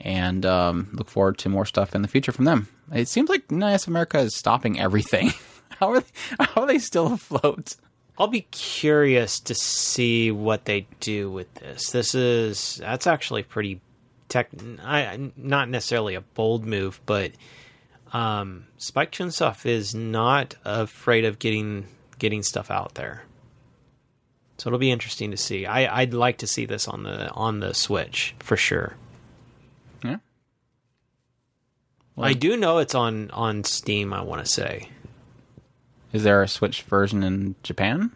Speaker 2: and um, look forward to more stuff in the future from them. It seems like NIS America is stopping everything. how are they, how are they still afloat?
Speaker 3: I'll be curious to see what they do with this. This is that's actually pretty tech. I not necessarily a bold move, but um, Spike Chunsoft is not afraid of getting getting stuff out there. So it'll be interesting to see. I, I'd like to see this on the on the Switch for sure.
Speaker 2: Yeah.
Speaker 3: I do know it's on on Steam. I want to say.
Speaker 2: Is there a Switch version in Japan?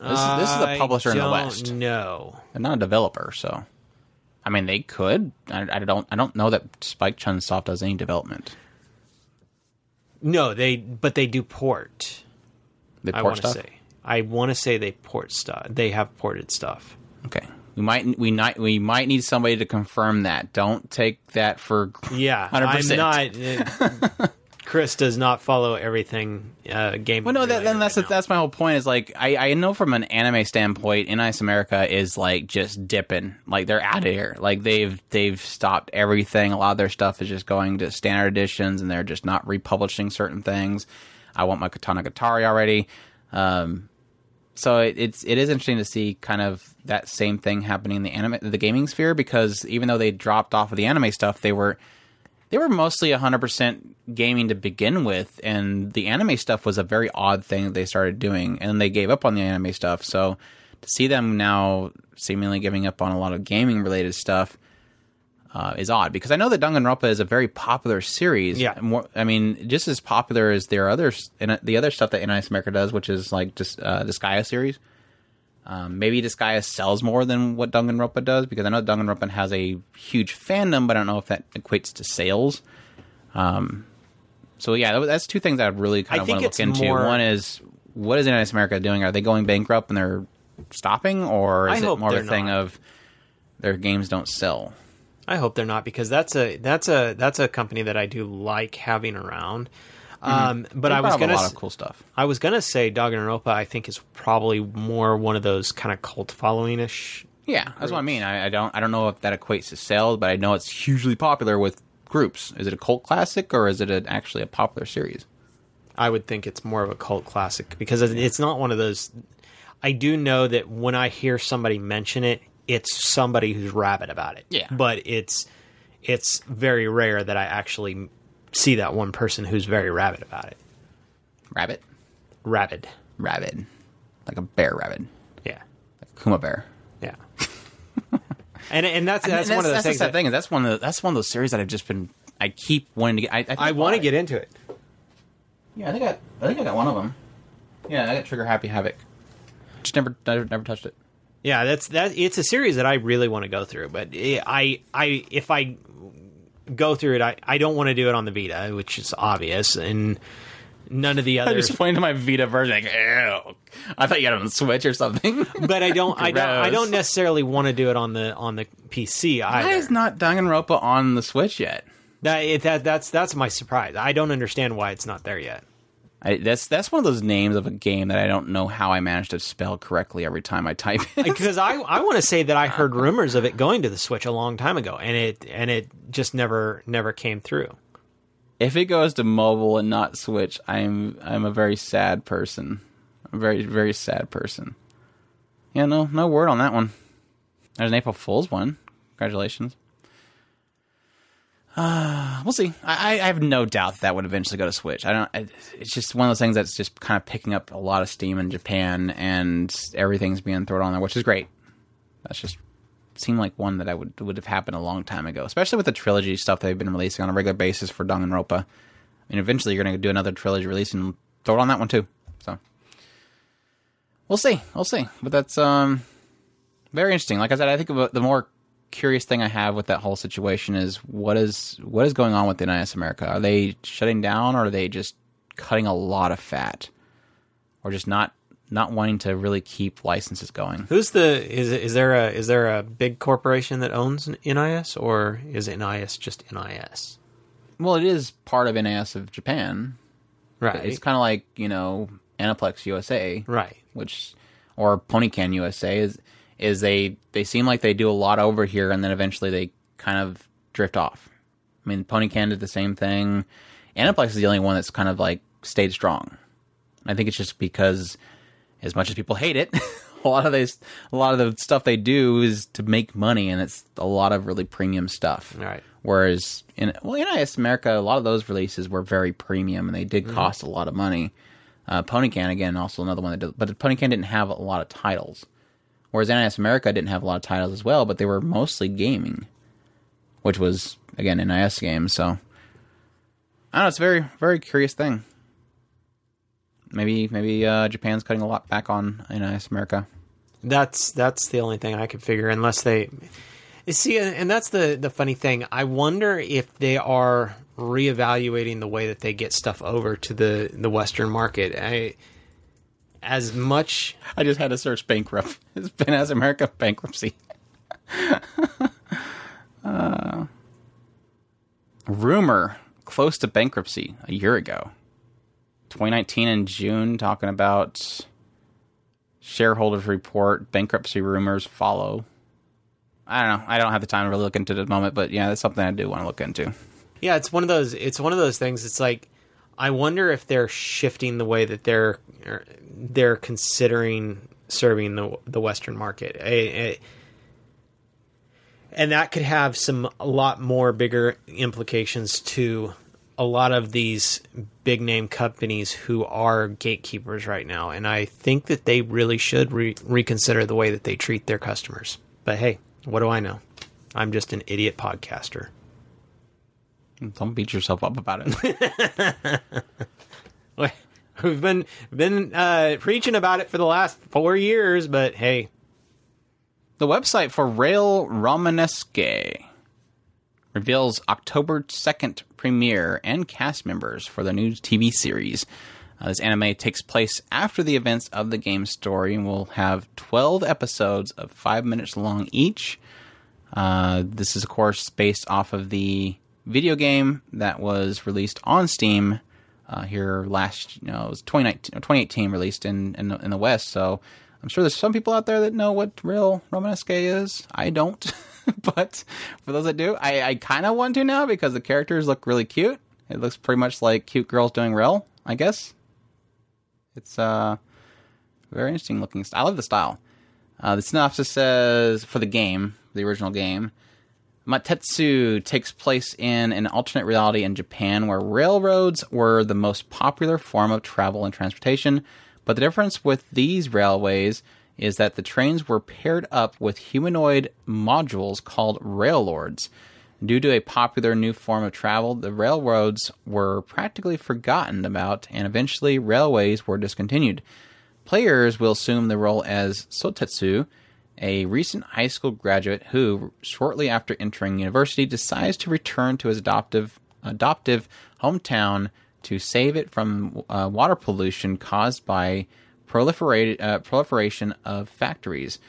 Speaker 2: This is, this is a publisher in the West.
Speaker 3: No.
Speaker 2: They're not a developer, so I mean they could. I, I don't. I don't know that Spike Chunsoft does any development.
Speaker 3: No, they but they do port.
Speaker 2: They
Speaker 3: I
Speaker 2: port
Speaker 3: want to say. I want to say they port stuff. They have ported stuff.
Speaker 2: Okay, we might we might we might need somebody to confirm that. Don't take that for
Speaker 3: Yeah,
Speaker 2: 100%.
Speaker 3: I'm not. uh, Chris does not follow everything uh, game.
Speaker 2: Well, no, that, then that's
Speaker 3: right now.
Speaker 2: that's my whole point. Is like I, I know from an anime standpoint, NIS America is like just dipping, like they're out of here. Like they've they've stopped everything. A lot of their stuff is just going to standard editions, and they're just not republishing certain things. I want my Katanagatari already. Um, so it, it's it is interesting to see kind of that same thing happening in the anime the gaming sphere because even though they dropped off of the anime stuff, they were they were mostly 100% gaming to begin with and the anime stuff was a very odd thing that they started doing and they gave up on the anime stuff so to see them now seemingly giving up on a lot of gaming related stuff uh, is odd because I know that Danganronpa is a very popular series.
Speaker 3: Yeah.
Speaker 2: more. I mean, just as popular as their others and the other stuff that NIS America does, which is like just uh, Disgaea series. Um, maybe Disgaea sells more than what Danganronpa does because I know Danganronpa has a huge fandom, but I don't know if that equates to sales. Um, so yeah, that's two things I really kind of want to look into.
Speaker 3: more-
Speaker 2: One is what is NIS America doing? Are they going bankrupt and they're stopping, or
Speaker 3: I
Speaker 2: is it
Speaker 3: hope
Speaker 2: more of a thing
Speaker 3: not.
Speaker 2: of their games don't sell?
Speaker 3: I hope they're not because that's a that's a that's a company that I do like having around. Um, but
Speaker 2: They
Speaker 3: I was gonna
Speaker 2: a lot of cool stuff.
Speaker 3: I was gonna say Danganronpa. I think is probably more one of those kind of cult following ish.
Speaker 2: Yeah, that's what I mean. I, I don't I don't know if that equates to sales, but I know it's hugely popular with groups. Is it a cult classic or is it a, actually a popular series?
Speaker 3: I would think it's more of a cult classic because it's not one of those. I do know that when I hear somebody mention it, it's somebody who's rabid about it.
Speaker 2: Yeah.
Speaker 3: but it's it's very rare that I actually see that one person who's very rabid about it.
Speaker 2: Rabbit,
Speaker 3: Rabid,
Speaker 2: rabid, like a bear rabid.
Speaker 3: yeah, Like
Speaker 2: Kuma bear.
Speaker 3: yeah. and and that's
Speaker 2: I mean,
Speaker 3: that's, one of those
Speaker 2: that's
Speaker 3: things. that-
Speaker 2: thing is that's one of the, that's one of those series that I've just been I keep wanting to get. I, I,
Speaker 3: I want to get into it.
Speaker 2: Yeah, I think I, I think I got one of them. Yeah, I got Trigger Happy Havoc. Just never never, never touched it.
Speaker 3: Yeah, that's that. It's a series that I really want to go through, but I, I, if I go through it, I, I don't want to do it on the Vita, which is obvious, and none of the other.
Speaker 2: I
Speaker 3: others.
Speaker 2: just playing to my Vita version. Like, ew. I thought you had it on the Switch or something.
Speaker 3: but I don't, I don't, I don't necessarily want to do it on the on the PC either.
Speaker 2: Why is not Danganronpa on the Switch yet?
Speaker 3: that, it, that that's that's my surprise. I don't understand why it's not there yet.
Speaker 2: I, that's that's one of those names of a game that I don't know how I managed to spell correctly every time I type it.
Speaker 3: Because I, I want to say that I heard rumors of it going to the Switch a long time ago, and it and it just never never came through.
Speaker 2: if it goes to mobile and not Switch, I'm I'm a very sad person. A very very sad person. Yeah, no no word on that one. There's an April Fool's one. Congratulations. Uh, we'll see. I, I have no doubt that, that would eventually go to Switch. I don't. It's just one of those things that's just kind of picking up a lot of steam in Japan, and everything's being thrown on there, which is great. That's just seemed like one that I would would have happened a long time ago, especially with the trilogy stuff they've been releasing on a regular basis for Danganronpa. I mean, eventually you're going to do another trilogy release and throw it on that one too. So we'll see, we'll see. But that's um very interesting. Like I said, I think the more curious thing I have with that whole situation is what is what is going on with NIS America? Are they shutting down, or are they just cutting a lot of fat, or just not not wanting to really keep licenses going?
Speaker 3: Who's the is is there a is there a big corporation that owns NIS or is NIS just NIS?
Speaker 2: Well, it is part of NIS of Japan.
Speaker 3: Right.
Speaker 2: It's kind of like you know Aniplex USA,
Speaker 3: right.
Speaker 2: which or Ponycan USA is is they they seem like they do a lot over here, and then eventually they kind of drift off. I mean, Ponycan did the same thing. Aniplex is the only one that's kind of like stayed strong. I think it's just because, as much as people hate it, a lot of these a lot of the stuff they do is to make money, and it's a lot of really premium stuff.
Speaker 3: Right.
Speaker 2: Whereas in well, in NIS America, a lot of those releases were very premium and they did
Speaker 3: Mm-hmm.
Speaker 2: cost a lot of money. Uh, Ponycan again, also another one that did, but Ponycan didn't have a lot of titles. Whereas NIS America didn't have a lot of titles as well, but they were mostly gaming, which was again NIS games. So I don't know. It's a very very curious thing. Maybe maybe uh, Japan's cutting a lot back on NIS America.
Speaker 3: That's that's the only thing I could figure unless they see and that's the the funny thing. I wonder if they are reevaluating the way that they get stuff over to the the western market. I as much
Speaker 2: I just had to search bankrupt. It's NIS America bankruptcy. uh, rumor close to bankruptcy a year ago. 2019 in June, talking about shareholders report, bankruptcy rumors follow. I don't know. I don't have the time to really look into it at the moment, but yeah, that's something I do want to look into.
Speaker 3: Yeah, it's one of those. It's one of those things. It's like I wonder if they're shifting the way that they're er, they're considering serving the the Western market, I- I- and that could have some a lot more bigger implications to a lot of these big name companies who are gatekeepers right now. And I think that they really should re- reconsider the way that they treat their customers. But hey, what do I know? I'm just an idiot podcaster.
Speaker 2: Don't beat yourself up about it.
Speaker 3: We've been been uh, preaching about it for the last four years, but hey,
Speaker 2: the website for Rail Romanesque reveals October 2nd premiere and cast members for the new TV series. Uh, this anime takes place after the events of the game story and will have 12 episodes of five minutes long each. Uh, this is, of course, based off of the video game that was released on Steam uh, here last, you know, it was 2019, 2018 released in, in, in the West. So I'm sure there's some people out there that know what Rail Romanesque is. I don't. but for those that do, I, I kind of want to now because the characters look really cute. It looks pretty much like cute girls doing real, I guess. It's uh very interesting looking. St- I love the style. Uh, the synopsis says for the game, the original game, Maitetsu takes place in an alternate reality in Japan where railroads were the most popular form of travel and transportation. But the difference with these railways is that the trains were paired up with humanoid modules called raildolls. Due to a popular new form of travel, the railroads were practically forgotten about, and eventually railways were discontinued. Players will assume the role as Sotetsu, a recent high school graduate who, shortly after entering university, decides to return to his adoptive adoptive hometown to save it from uh, water pollution caused by proliferated, uh, proliferation of factories.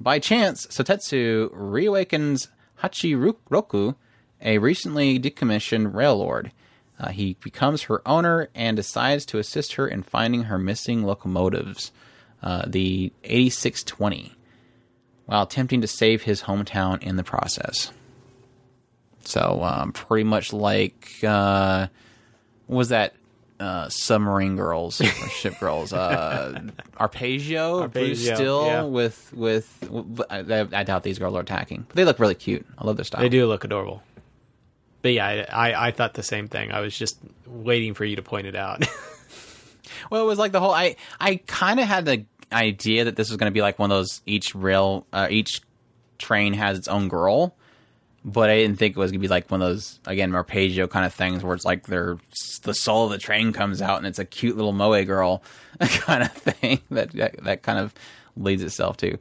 Speaker 2: By chance, Sotetsu reawakens Hachiroku, a recently decommissioned railroad. Uh, he becomes her owner and decides to assist her in finding her missing locomotives, uh, the 8620, while attempting to save his hometown in the process. So, um, pretty much like, uh, what was that uh, submarine girls or ship girls? Uh, Arpeggio, Blue
Speaker 3: Arpeggio,
Speaker 2: Still
Speaker 3: yeah.
Speaker 2: with with. I, I doubt these girls are attacking, but they look really cute. I love their style.
Speaker 3: they do look adorable. But yeah, I, I I thought the same thing. I was just waiting for you to point it out.
Speaker 2: Well, it was like the whole. I I kind of had the idea that this was going to be like one of those each rail, uh, each train has its own girl, but I didn't think it was going to be like one of those again Marpeggio kind of things where it's like they're the soul of the train comes out and it's a cute little moe girl kind of thing that that, that kind of leads itself to.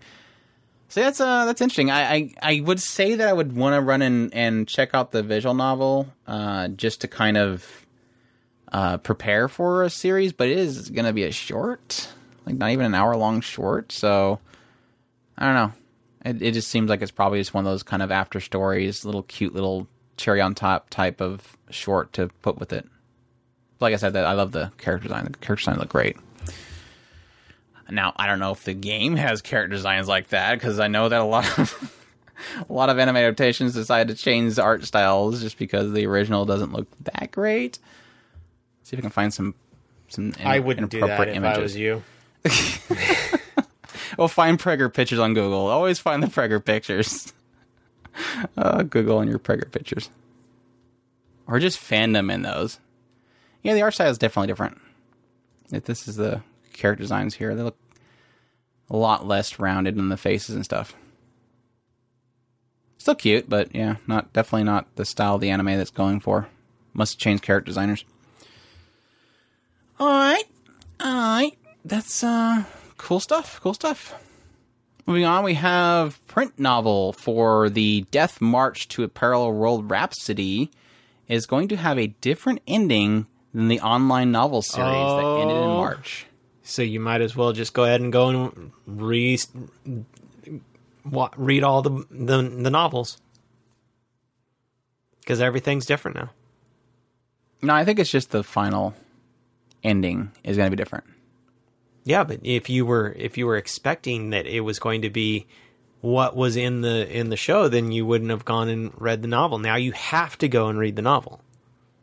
Speaker 2: So that's uh that's interesting. I I, I would say that I would want to run and and check out the visual novel uh just to kind of uh, prepare for a series, but it is going to be a short, like not even an hour long short. So I don't know. It, it just seems like it's probably just one of those kind of after stories, little cute little cherry on top type of short to put with it. Like I said, that I love the character design. The character design look great. Now I don't know if the game has character designs like that because I know that a lot of a lot of anime adaptations decide to change the art styles just because the original doesn't look that great. See if I can find some some in-
Speaker 3: I wouldn't do that if
Speaker 2: inappropriate
Speaker 3: I was you.
Speaker 2: Well, find Prager pictures on Google. Always find the Prager pictures. uh, Google on your Prager pictures, or just fandom in those. Yeah, the art style is definitely different. If this is the character designs here, they look a lot less rounded in the faces and stuff. Still cute, but yeah, not definitely not the style of the anime that's going for. Must change character designers. All right, all right, that's uh cool stuff. Cool stuff. Moving on, we have print novel for the Death March to a Parallel World Rhapsody is going to have a different ending than the online novel series that ended in
Speaker 3: Oh.
Speaker 2: March.
Speaker 3: So you might as well just go ahead and go and re- read all the the, the novels because everything's different now.
Speaker 2: No, I think it's just the final ending is going to be different.
Speaker 3: Yeah, but if you were if you were expecting that it was going to be what was in the in the show, then you wouldn't have gone and read the novel. Now you have to go and read the novel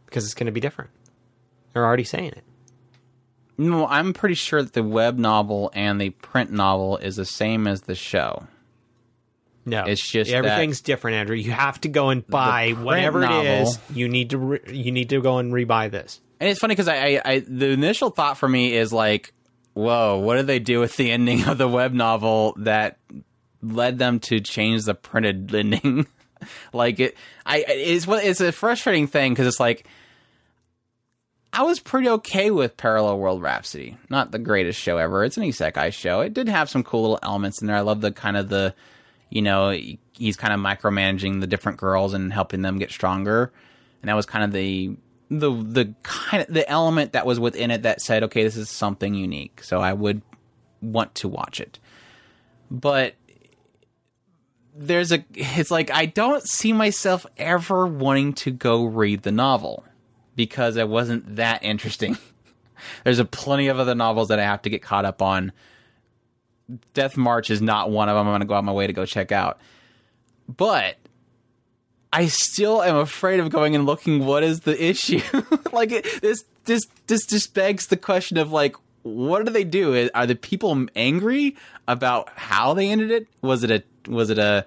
Speaker 3: because it's going to be different. They're already saying it.
Speaker 2: No, I'm pretty sure that the web novel and the print novel is the same as the show.
Speaker 3: No,
Speaker 2: It's just that-
Speaker 3: everything's different, Andrew. You have to go and buy whatever it
Speaker 2: novel-
Speaker 3: is. You need to re- you need to go and rebuy this.
Speaker 2: And it's funny because I, I, I, the initial thought for me is like, whoa, what did they do with the ending of the web novel that led them to change the printed ending? like it, I it's what it's a frustrating thing because it's like I was pretty okay with Parallel World Rhapsody. Not the greatest show ever. It's an isekai show. It did have some cool little elements in there. I love the kind of the, you know, he's kind of micromanaging the different girls and helping them get stronger. And that was kind of the the the kind of the element that was within it that said, okay, this is something unique. So I would want to watch it. But there's a it's like I don't see myself ever wanting to go read the novel because it wasn't that interesting. There's a plenty of other novels that I have to get caught up on. Death March is not one of them. I'm going to go out my way to go check out. But I still am afraid of going and looking what is the issue. like it, this this this just begs the question of like what do they do? Are the people angry about how they ended it? Was it a was it a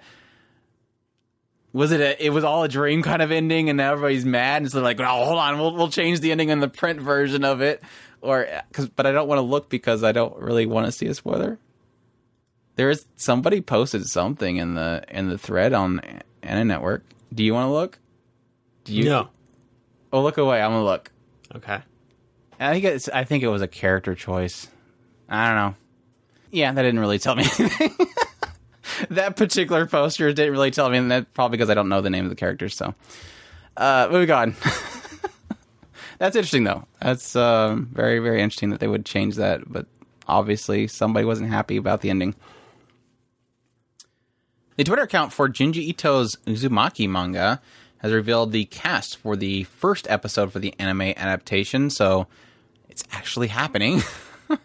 Speaker 2: was it a it was all a dream kind of ending and now everybody's mad and so they're like, "Oh, hold on, we'll we'll change the ending in the print version of it." Or cuz but I don't want to look because I don't really want to see a spoiler. There is somebody posted something in the in the thread on Anna Network. Do you want to look? Do you
Speaker 3: No.
Speaker 2: Oh, look away. I'm going to look.
Speaker 3: Okay.
Speaker 2: I think it's. I think it was a character choice. I don't know. Yeah, that didn't really tell me anything. that particular poster didn't really tell me, and that's probably because I don't know the name of the characters. So, uh, moving on. that's interesting, though. That's um, very, very interesting that they would change that, but obviously somebody wasn't happy about the ending. The Twitter account for Junji Ito's Uzumaki manga has revealed the cast for the first episode for the anime adaptation, so it's actually happening. and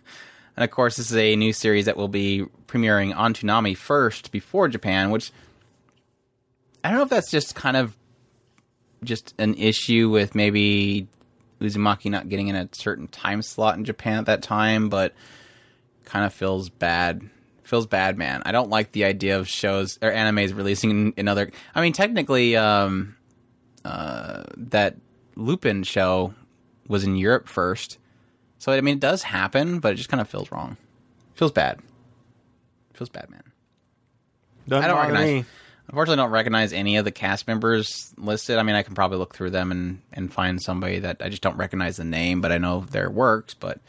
Speaker 2: of course, this is a new series that will be premiering on Toonami first before Japan, which I don't know if that's just kind of just an issue with maybe Uzumaki not getting in a certain time slot in Japan at that time, but kind of feels bad. Feels bad, man. I don't like the idea of shows or animes releasing in, in other. I mean, technically, um, uh, that Lupin show was in Europe first, so I mean, it does happen, but it just kind of feels wrong. Feels bad. Feels bad, man.
Speaker 3: Doesn't
Speaker 2: I don't recognize.
Speaker 3: me.
Speaker 2: Unfortunately, I don't recognize any of the cast members listed. I mean, I can probably look through them and, and find somebody that I just don't recognize the name, but I know their works. But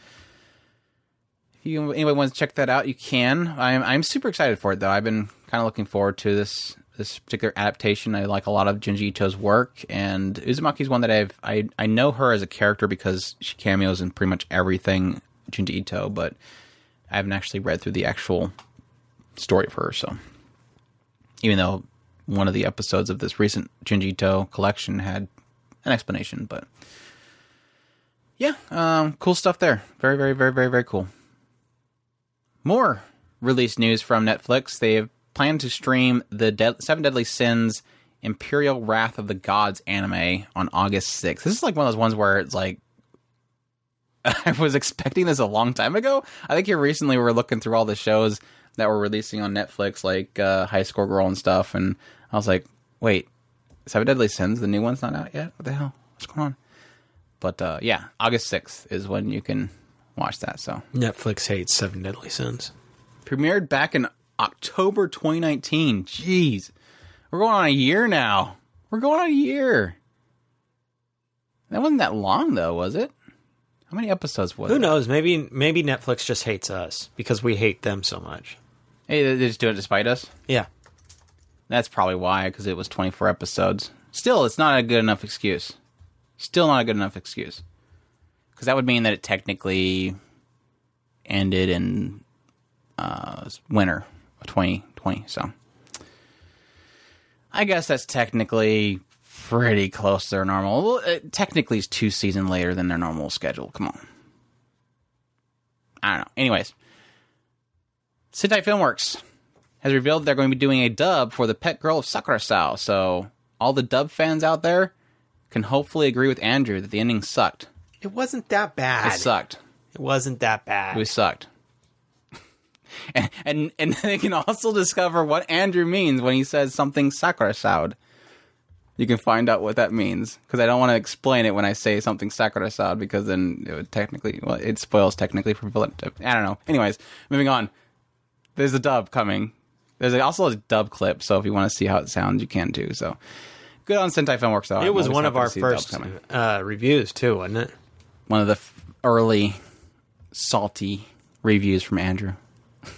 Speaker 2: you anybody wants to check that out, you can. I'm I'm super excited for it though. I've been kind of looking forward to this this particular adaptation. I like a lot of Junji Ito's work, and Uzumaki's one that I've I I know her as a character because she cameos in pretty much everything Junji Ito, but I haven't actually read through the actual story of her. So even though one of the episodes of this recent Junji Ito collection had an explanation, but yeah, um, cool stuff there. Very, very, very, very, very cool. More release news from Netflix. They have planned to stream the Dead- Seven Deadly Sins Imperial Wrath of the Gods anime on August 6th. This is like one of those ones where it's like, I was expecting this a long time ago. I think here recently we were looking through all the shows that were releasing on Netflix, like uh, High School Girl and stuff, and I was like, wait, Seven Deadly Sins, the new one's not out yet? What the hell? What's going on? But uh, yeah, August 6th is when you can watch that. So
Speaker 3: Netflix hates Seven Deadly Sins.
Speaker 2: premiered back in October 2019. Jeez, we're going on a year now. We're going on a year. That wasn't that long though, was it? How many episodes was it?
Speaker 3: Who
Speaker 2: it?
Speaker 3: knows? Maybe maybe Netflix just hates us because we hate them so much.
Speaker 2: Hey, they just do it despite us.
Speaker 3: Yeah.
Speaker 2: That's probably why, because it was 24 episodes. Still, it's not a good enough excuse. Still not a good enough excuse. Because that would mean that it technically ended in uh, winter of 2020. So I guess that's technically pretty close to their normal. Well, it technically, it's two season later than their normal schedule. Come on. I don't know. Anyways, Sentai Filmworks has revealed they're going to be doing a dub for the pet girl of Sakurasou. So all the dub fans out there can hopefully agree with Andrew that the ending sucked.
Speaker 3: It wasn't that bad.
Speaker 2: It sucked.
Speaker 3: It wasn't that bad.
Speaker 2: It sucked. and, and and they can also discover what Andrew means when he says something Sakurasou. You can find out what that means because I don't want to explain it when I say something Sakurasou because then it would technically well it spoils technically for people. I don't know. Anyways, moving on. There's a dub coming. There's also a dub clip, so if you want to see how it sounds, you can too. So good on Sentai Filmworks. Though
Speaker 3: It
Speaker 2: I'm
Speaker 3: was one of our
Speaker 2: see the dubs
Speaker 3: first uh, reviews too, wasn't it?
Speaker 2: One of the f- early salty reviews from Andrew.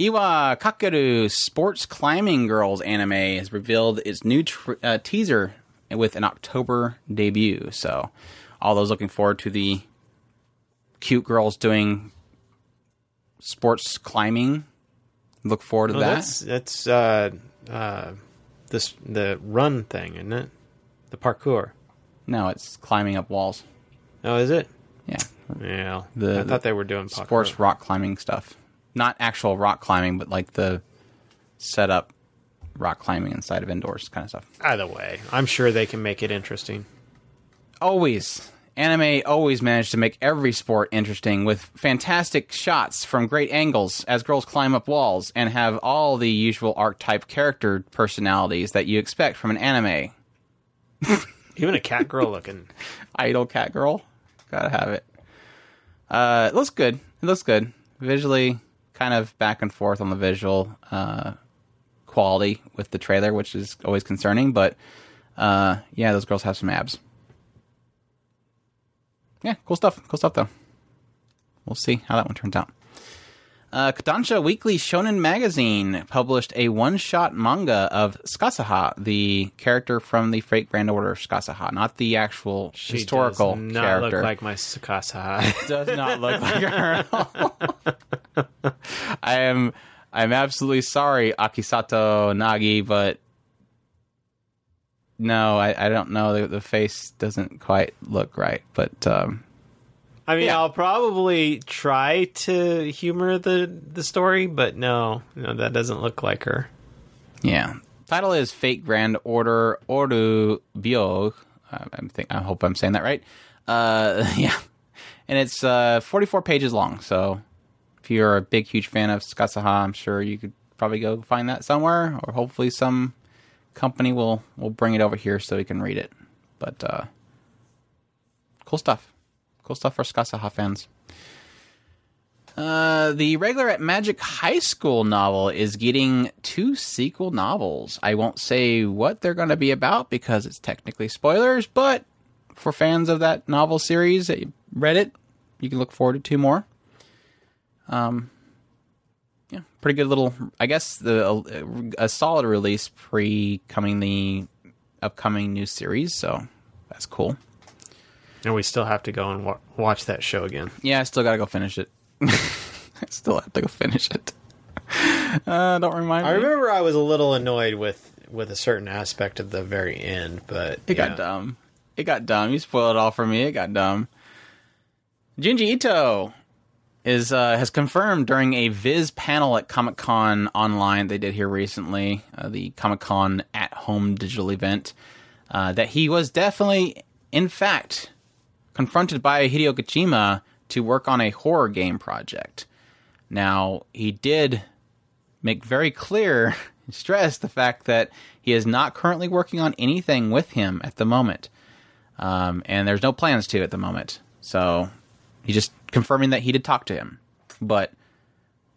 Speaker 2: Iwa Kakeru Sports Climbing Girls anime has revealed its new tr- uh, teaser with an October debut. So, all those looking forward to the cute girls doing sports climbing, look forward to
Speaker 3: Oh,
Speaker 2: that.
Speaker 3: that's that's uh, uh, this the run thing, isn't it? The parkour.
Speaker 2: No, it's climbing up walls.
Speaker 3: Oh, is it?
Speaker 2: Yeah,
Speaker 3: Yeah.
Speaker 2: The-
Speaker 3: I thought they were doing
Speaker 2: sports rock climbing stuff. Not actual rock climbing, but like the setup rock climbing inside of indoors kind of stuff.
Speaker 3: Either way, I'm sure they can make it interesting.
Speaker 2: Always. Anime always managed to make every sport interesting with fantastic shots from great angles as girls climb up walls and have all the usual archetype character personalities that you expect from an anime.
Speaker 3: Even a cat girl looking.
Speaker 2: Idol cat girl. Gotta have it. Uh, it looks good. It looks good. Visually, kind of back and forth on the visual uh, quality with the trailer, which is always concerning. But uh, yeah, those girls have some abs. Yeah, cool stuff. Cool stuff, though. We'll see how that one turns out. Uh, Kodansha Weekly Shonen Magazine published a one-shot manga of Scathach, the character from the Fate Grand Order Scathach, not the actual
Speaker 3: She
Speaker 2: historical
Speaker 3: does not
Speaker 2: character.
Speaker 3: look like my Sakasa.
Speaker 2: does not look like her. I am I'm absolutely sorry, Akisato Nagi, but no, I, I don't know. The, the face doesn't quite look right, but um,
Speaker 3: I mean,
Speaker 2: Yeah.
Speaker 3: I'll probably try to humor the the story, but no, no, that doesn't look like her.
Speaker 2: Yeah. Title is Fate Grand Order Oru Bio. Uh, I think I hope I'm saying that right. Uh, yeah, and it's uh, 44 pages long. So if you're a big, huge fan of Scathach, I'm sure you could probably go find that somewhere, or hopefully some company will will bring it over here so we can read it. But uh, cool stuff. Cool stuff for Scathach fans. Uh, the Irregular at Magic High School novel is getting two sequel novels. I won't say what they're going to be about because it's technically spoilers, but for fans of that novel series that read it, you can look forward to two more. Um, yeah, pretty good little. I guess the a solid release pre coming the upcoming new series, so that's cool.
Speaker 3: And we still have to go and wa- watch that show again.
Speaker 2: Yeah, I still gotta go finish it. I still have to go finish it. Uh, don't remind me.
Speaker 3: I
Speaker 2: me.
Speaker 3: remember I was a little annoyed with with a certain aspect at the very end, but
Speaker 2: It
Speaker 3: yeah.
Speaker 2: got dumb. It got dumb. You spoiled it all for me. It got dumb. Junji Ito is uh, has confirmed during a Viz panel at Comic Con online they did here recently, uh, the Comic Con at home digital event, uh, that he was definitely, in fact, confronted by Hideo Kojima to work on a horror game project. Now, he did make very clear, and stress the fact that he is not currently working on anything with him at the moment. Um, and there's no plans to at the moment. So he's just confirming that he did talk to him. But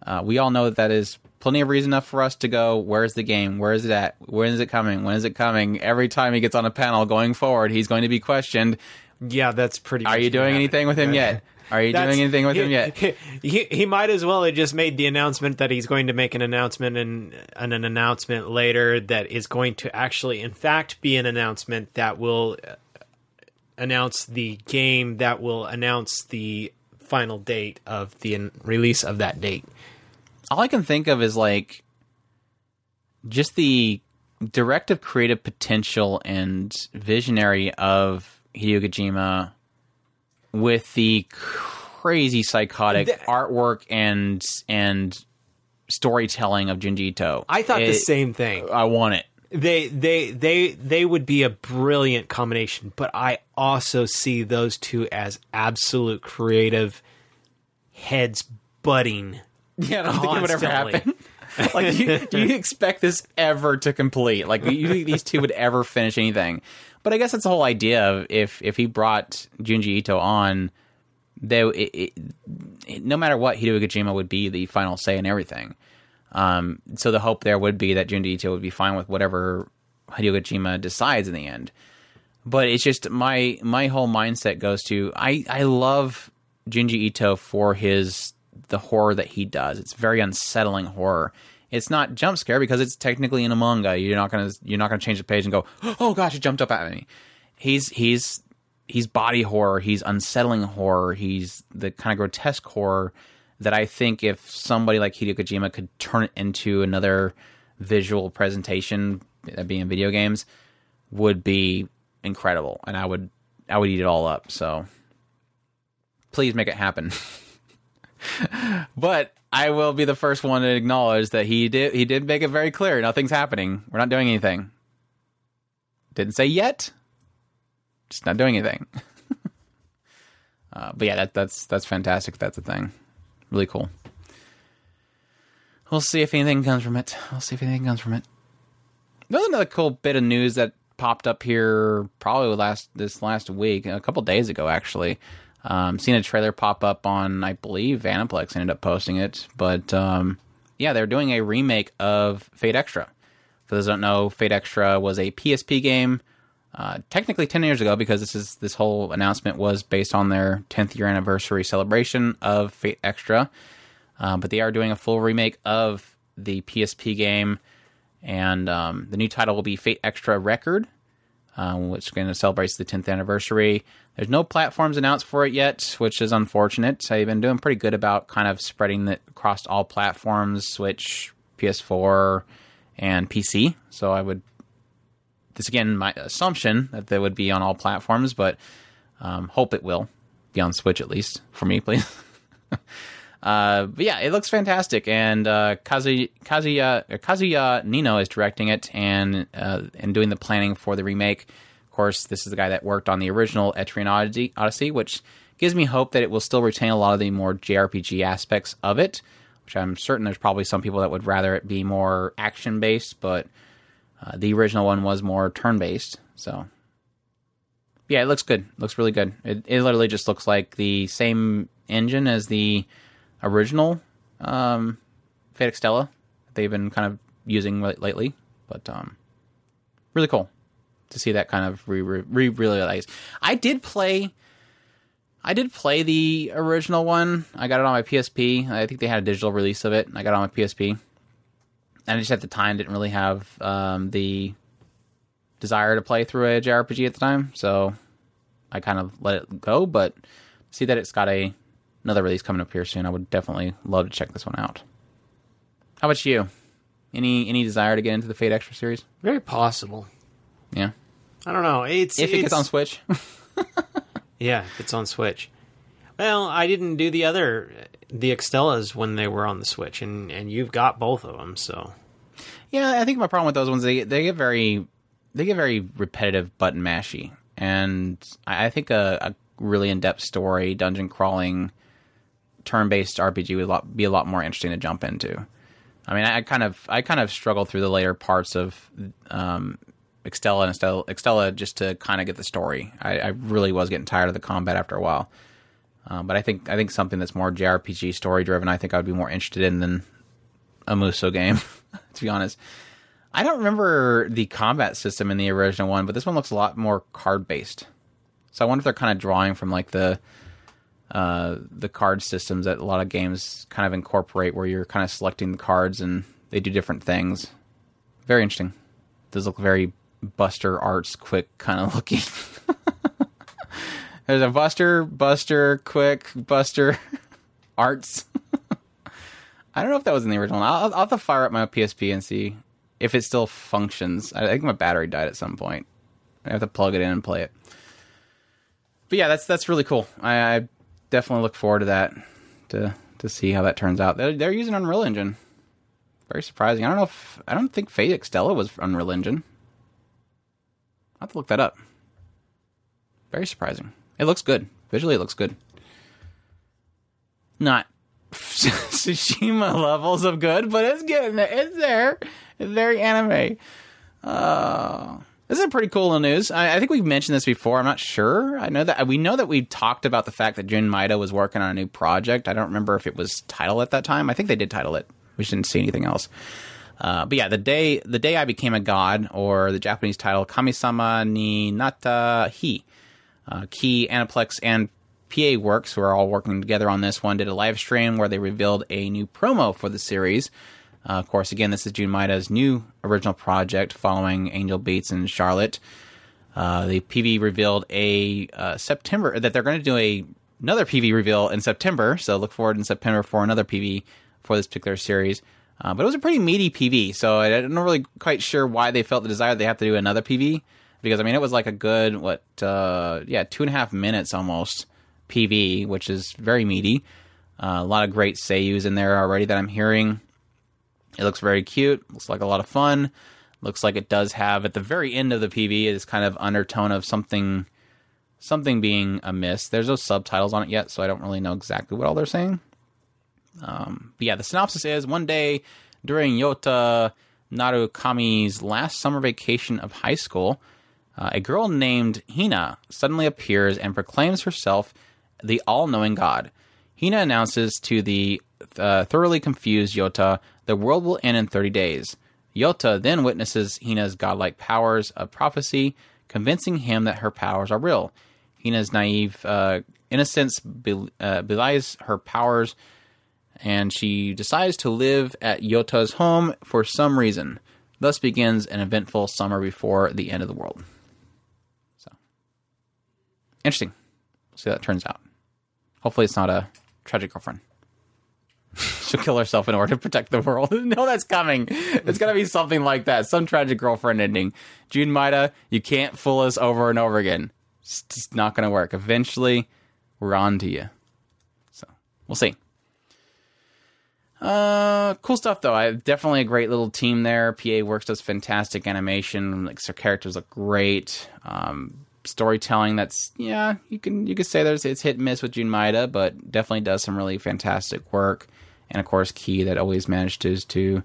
Speaker 2: uh, we all know that that is plenty of reason enough for us to go, where's the game? Where is it at? When is it coming? When is it coming? Every time he gets on a panel going forward, he's going to be questioned.
Speaker 3: Yeah, that's pretty.
Speaker 2: Are you doing
Speaker 3: happened.
Speaker 2: anything with him yet? Are you doing anything with
Speaker 3: he,
Speaker 2: him yet?
Speaker 3: He, he might as well have just made the announcement that he's going to make an announcement and, and an announcement later that is going to actually, in fact, be an announcement that will uh, announce the game that will announce the final date of the an- release of that date.
Speaker 2: all I can think of is like just the directive creative potential and visionary of Hideo Kojima with the crazy psychotic artwork and and storytelling of Junji Ito.
Speaker 3: I thought the same thing.
Speaker 2: I want it.
Speaker 3: they they they they would be a brilliant combination but i also see those two as absolute creative heads butting
Speaker 2: Yeah, I don't think it would ever
Speaker 3: Constantly.
Speaker 2: happen. like, do you, do you expect this ever to complete? Like, do you think these two would ever finish anything? But I guess that's the whole idea of if if he brought Junji Ito on, it- no matter what, Hideo Kojima would be the final say in everything. Um, so the hope there would be that Junji Ito would be fine with whatever Hideo Kojima decides in the end. But it's just my my whole mindset goes to I I love Junji Ito for his the horror that he does. It's very unsettling horror. It's not jump scare because it's technically in a manga. You're not gonna you're not gonna change the page and go, oh gosh, it jumped up at me. He's he's he's body horror. He's unsettling horror. He's the kind of grotesque horror that I think if somebody like Hideo Kojima could turn it into another visual presentation, that being in video games, would be incredible, and I would I would eat it all up. So please make it happen. but I will be the first one to acknowledge that he did he did make it very clear nothing's happening. We're not doing anything. Didn't say yet. Just not doing anything. uh, but yeah, that, that's that's fantastic. That's a thing. Really cool. We'll see if anything comes from it. We'll see if anything comes from it. There's another cool bit of news that popped up here probably last this last week, a couple days ago actually. Um, seen a trailer pop up on, I believe, Aniplex ended up posting it, but um, yeah, they're doing a remake of Fate Extra. For those who don't know, Fate Extra was a PSP game, uh, technically ten years ago, because this is this whole announcement was based on their 10th year anniversary celebration of Fate Extra. Um, but they are doing a full remake of the PSP game, and um, the new title will be Fate Extra Record, uh, which is going to celebrate the 10th anniversary. There's no platforms announced for it yet, which is unfortunate. I've been doing pretty good about kind of spreading it across all platforms, Switch, PS4, and PC. So I would this again my assumption that they would be on all platforms, but um, hope it will be on Switch at least for me, please. uh, but yeah, it looks fantastic, and uh, Kazuya, Kazuya Kazuya Niinou is directing it and uh, and doing the planning for the remake. Course, this is the guy that worked on the original Etrian Odyssey, which gives me hope that it will still retain a lot of the more JRPG aspects of it. Which I'm certain there's probably some people that would rather it be more action based, but uh, the original one was more turn based. So, yeah, it looks good. looks really good. It, it literally just looks like the same engine as the original um, Fate Extella they've been kind of using lately. But um, really cool to see that kind of re re realized. I did play. I did play the original one. I got it on my PSP. I think they had a digital release of it. I got it on my PSP and I just at the time didn't really have um, the desire to play through a JRPG at the time, so I kind of let it go. But see that it's got a another release coming up here soon. I would definitely love to check this one out. How about you? Any any desire to get into the Fate Extra series?
Speaker 3: Very possible.
Speaker 2: Yeah.
Speaker 3: I don't know. It's
Speaker 2: if it
Speaker 3: it's,
Speaker 2: gets on Switch.
Speaker 3: yeah, if it's on Switch. Well, I didn't do the other the Extellas when they were on the Switch, and and you've got both of them, so.
Speaker 2: Yeah, I think my problem with those ones they they get very they get very repetitive button mashy, and I, I think a, a really in depth story, dungeon crawling, turn based RPG would lot, be a lot more interesting to jump into. I mean, I, I kind of I kind of struggled through the later parts of um, Extella and Extella, just to kind of get the story. I, I really was getting tired of the combat after a while. Uh, but I think I think something that's more JRPG story driven, I think I would be more interested in than a Muso game. to be honest, I don't remember the combat system in the original one, but this one looks a lot more card based. So I wonder if they're kind of drawing from like the uh, the card systems that a lot of games kind of incorporate, where you're kind of selecting the cards and they do different things. Very interesting. Does look very Buster Arts quick kind of looking. There's a Buster, Buster, Quick, Buster, Arts. I don't know if that was in the original. I'll, I'll have to fire up my PSP and see if it still functions. I think my battery died at some point. I have to plug it in and play it. But yeah, that's that's really cool. I, I definitely look forward to that to to see how that turns out. They're, they're using Unreal Engine. Very surprising. I don't know if I don't think Fate Extella was Unreal Engine. I have to look that up. Very surprising. It looks good. Visually, it looks good. Not Tsushima levels of good, but it's getting there. It's there. It's very anime. Uh, this is a pretty cool news. I, I, think we've mentioned this before. I'm not sure. I know that we know that we talked about the fact that Jun Maeda was working on a new project. I don't remember if it was title at that time. I think they did title it. we didn't see anything else. Uh, but yeah, the day the day I became a god, or the Japanese title Kamisama ni Natta Hi, uh, Key, Aniplex, and PA Works, who are all working together on this one, did a live stream where they revealed a new promo for the series. Uh, of course, again, this is Jun Maeda's new original project following Angel Beats and Charlotte. Uh, the PV revealed a uh, September that they're going to do a another PV reveal in September. So look forward in September for another PV for this particular series. Uh, but it was a pretty meaty PV, so I- I'm not really quite sure why they felt the desire they have to do another PV because I mean it was like a good what uh, yeah two and a half minutes almost PV, which is very meaty. Uh, a lot of great seiyus in there already that I'm hearing. It looks very cute. Looks like a lot of fun. Looks like it does have at the very end of the PV is kind of undertone of something something being amiss. There's no subtitles on it yet, so I don't really know exactly what all they're saying. Um, but yeah, the synopsis is one day during Yota Narukami's last summer vacation of high school, uh, a girl named Hina suddenly appears and proclaims herself the all knowing god. Hina announces to the uh, thoroughly confused Yota the world will end in 30 days. Yota then witnesses Hina's godlike powers of prophecy, convincing him that her powers are real. Hina's naive uh, innocence bel- uh, belies her powers, and she decides to live at Yota's home for some reason. Thus begins an eventful summer before the end of the world. So, interesting. We'll see how that turns out. Hopefully, it's not a tragic girlfriend. She'll kill herself in order to protect the world. no, that's coming. It's gonna be something like that. Some tragic girlfriend ending. Jun Maeda, you can't fool us over and over again. It's just not gonna work. Eventually, we're on to you. So we'll see. Uh, cool stuff though. I definitely a great little team there. PA Works does fantastic animation. Like their characters look great. Um, storytelling that's yeah, you can you could say there's it's hit and miss with Jun Maeda, but definitely does some really fantastic work. And of course, Key that always manages to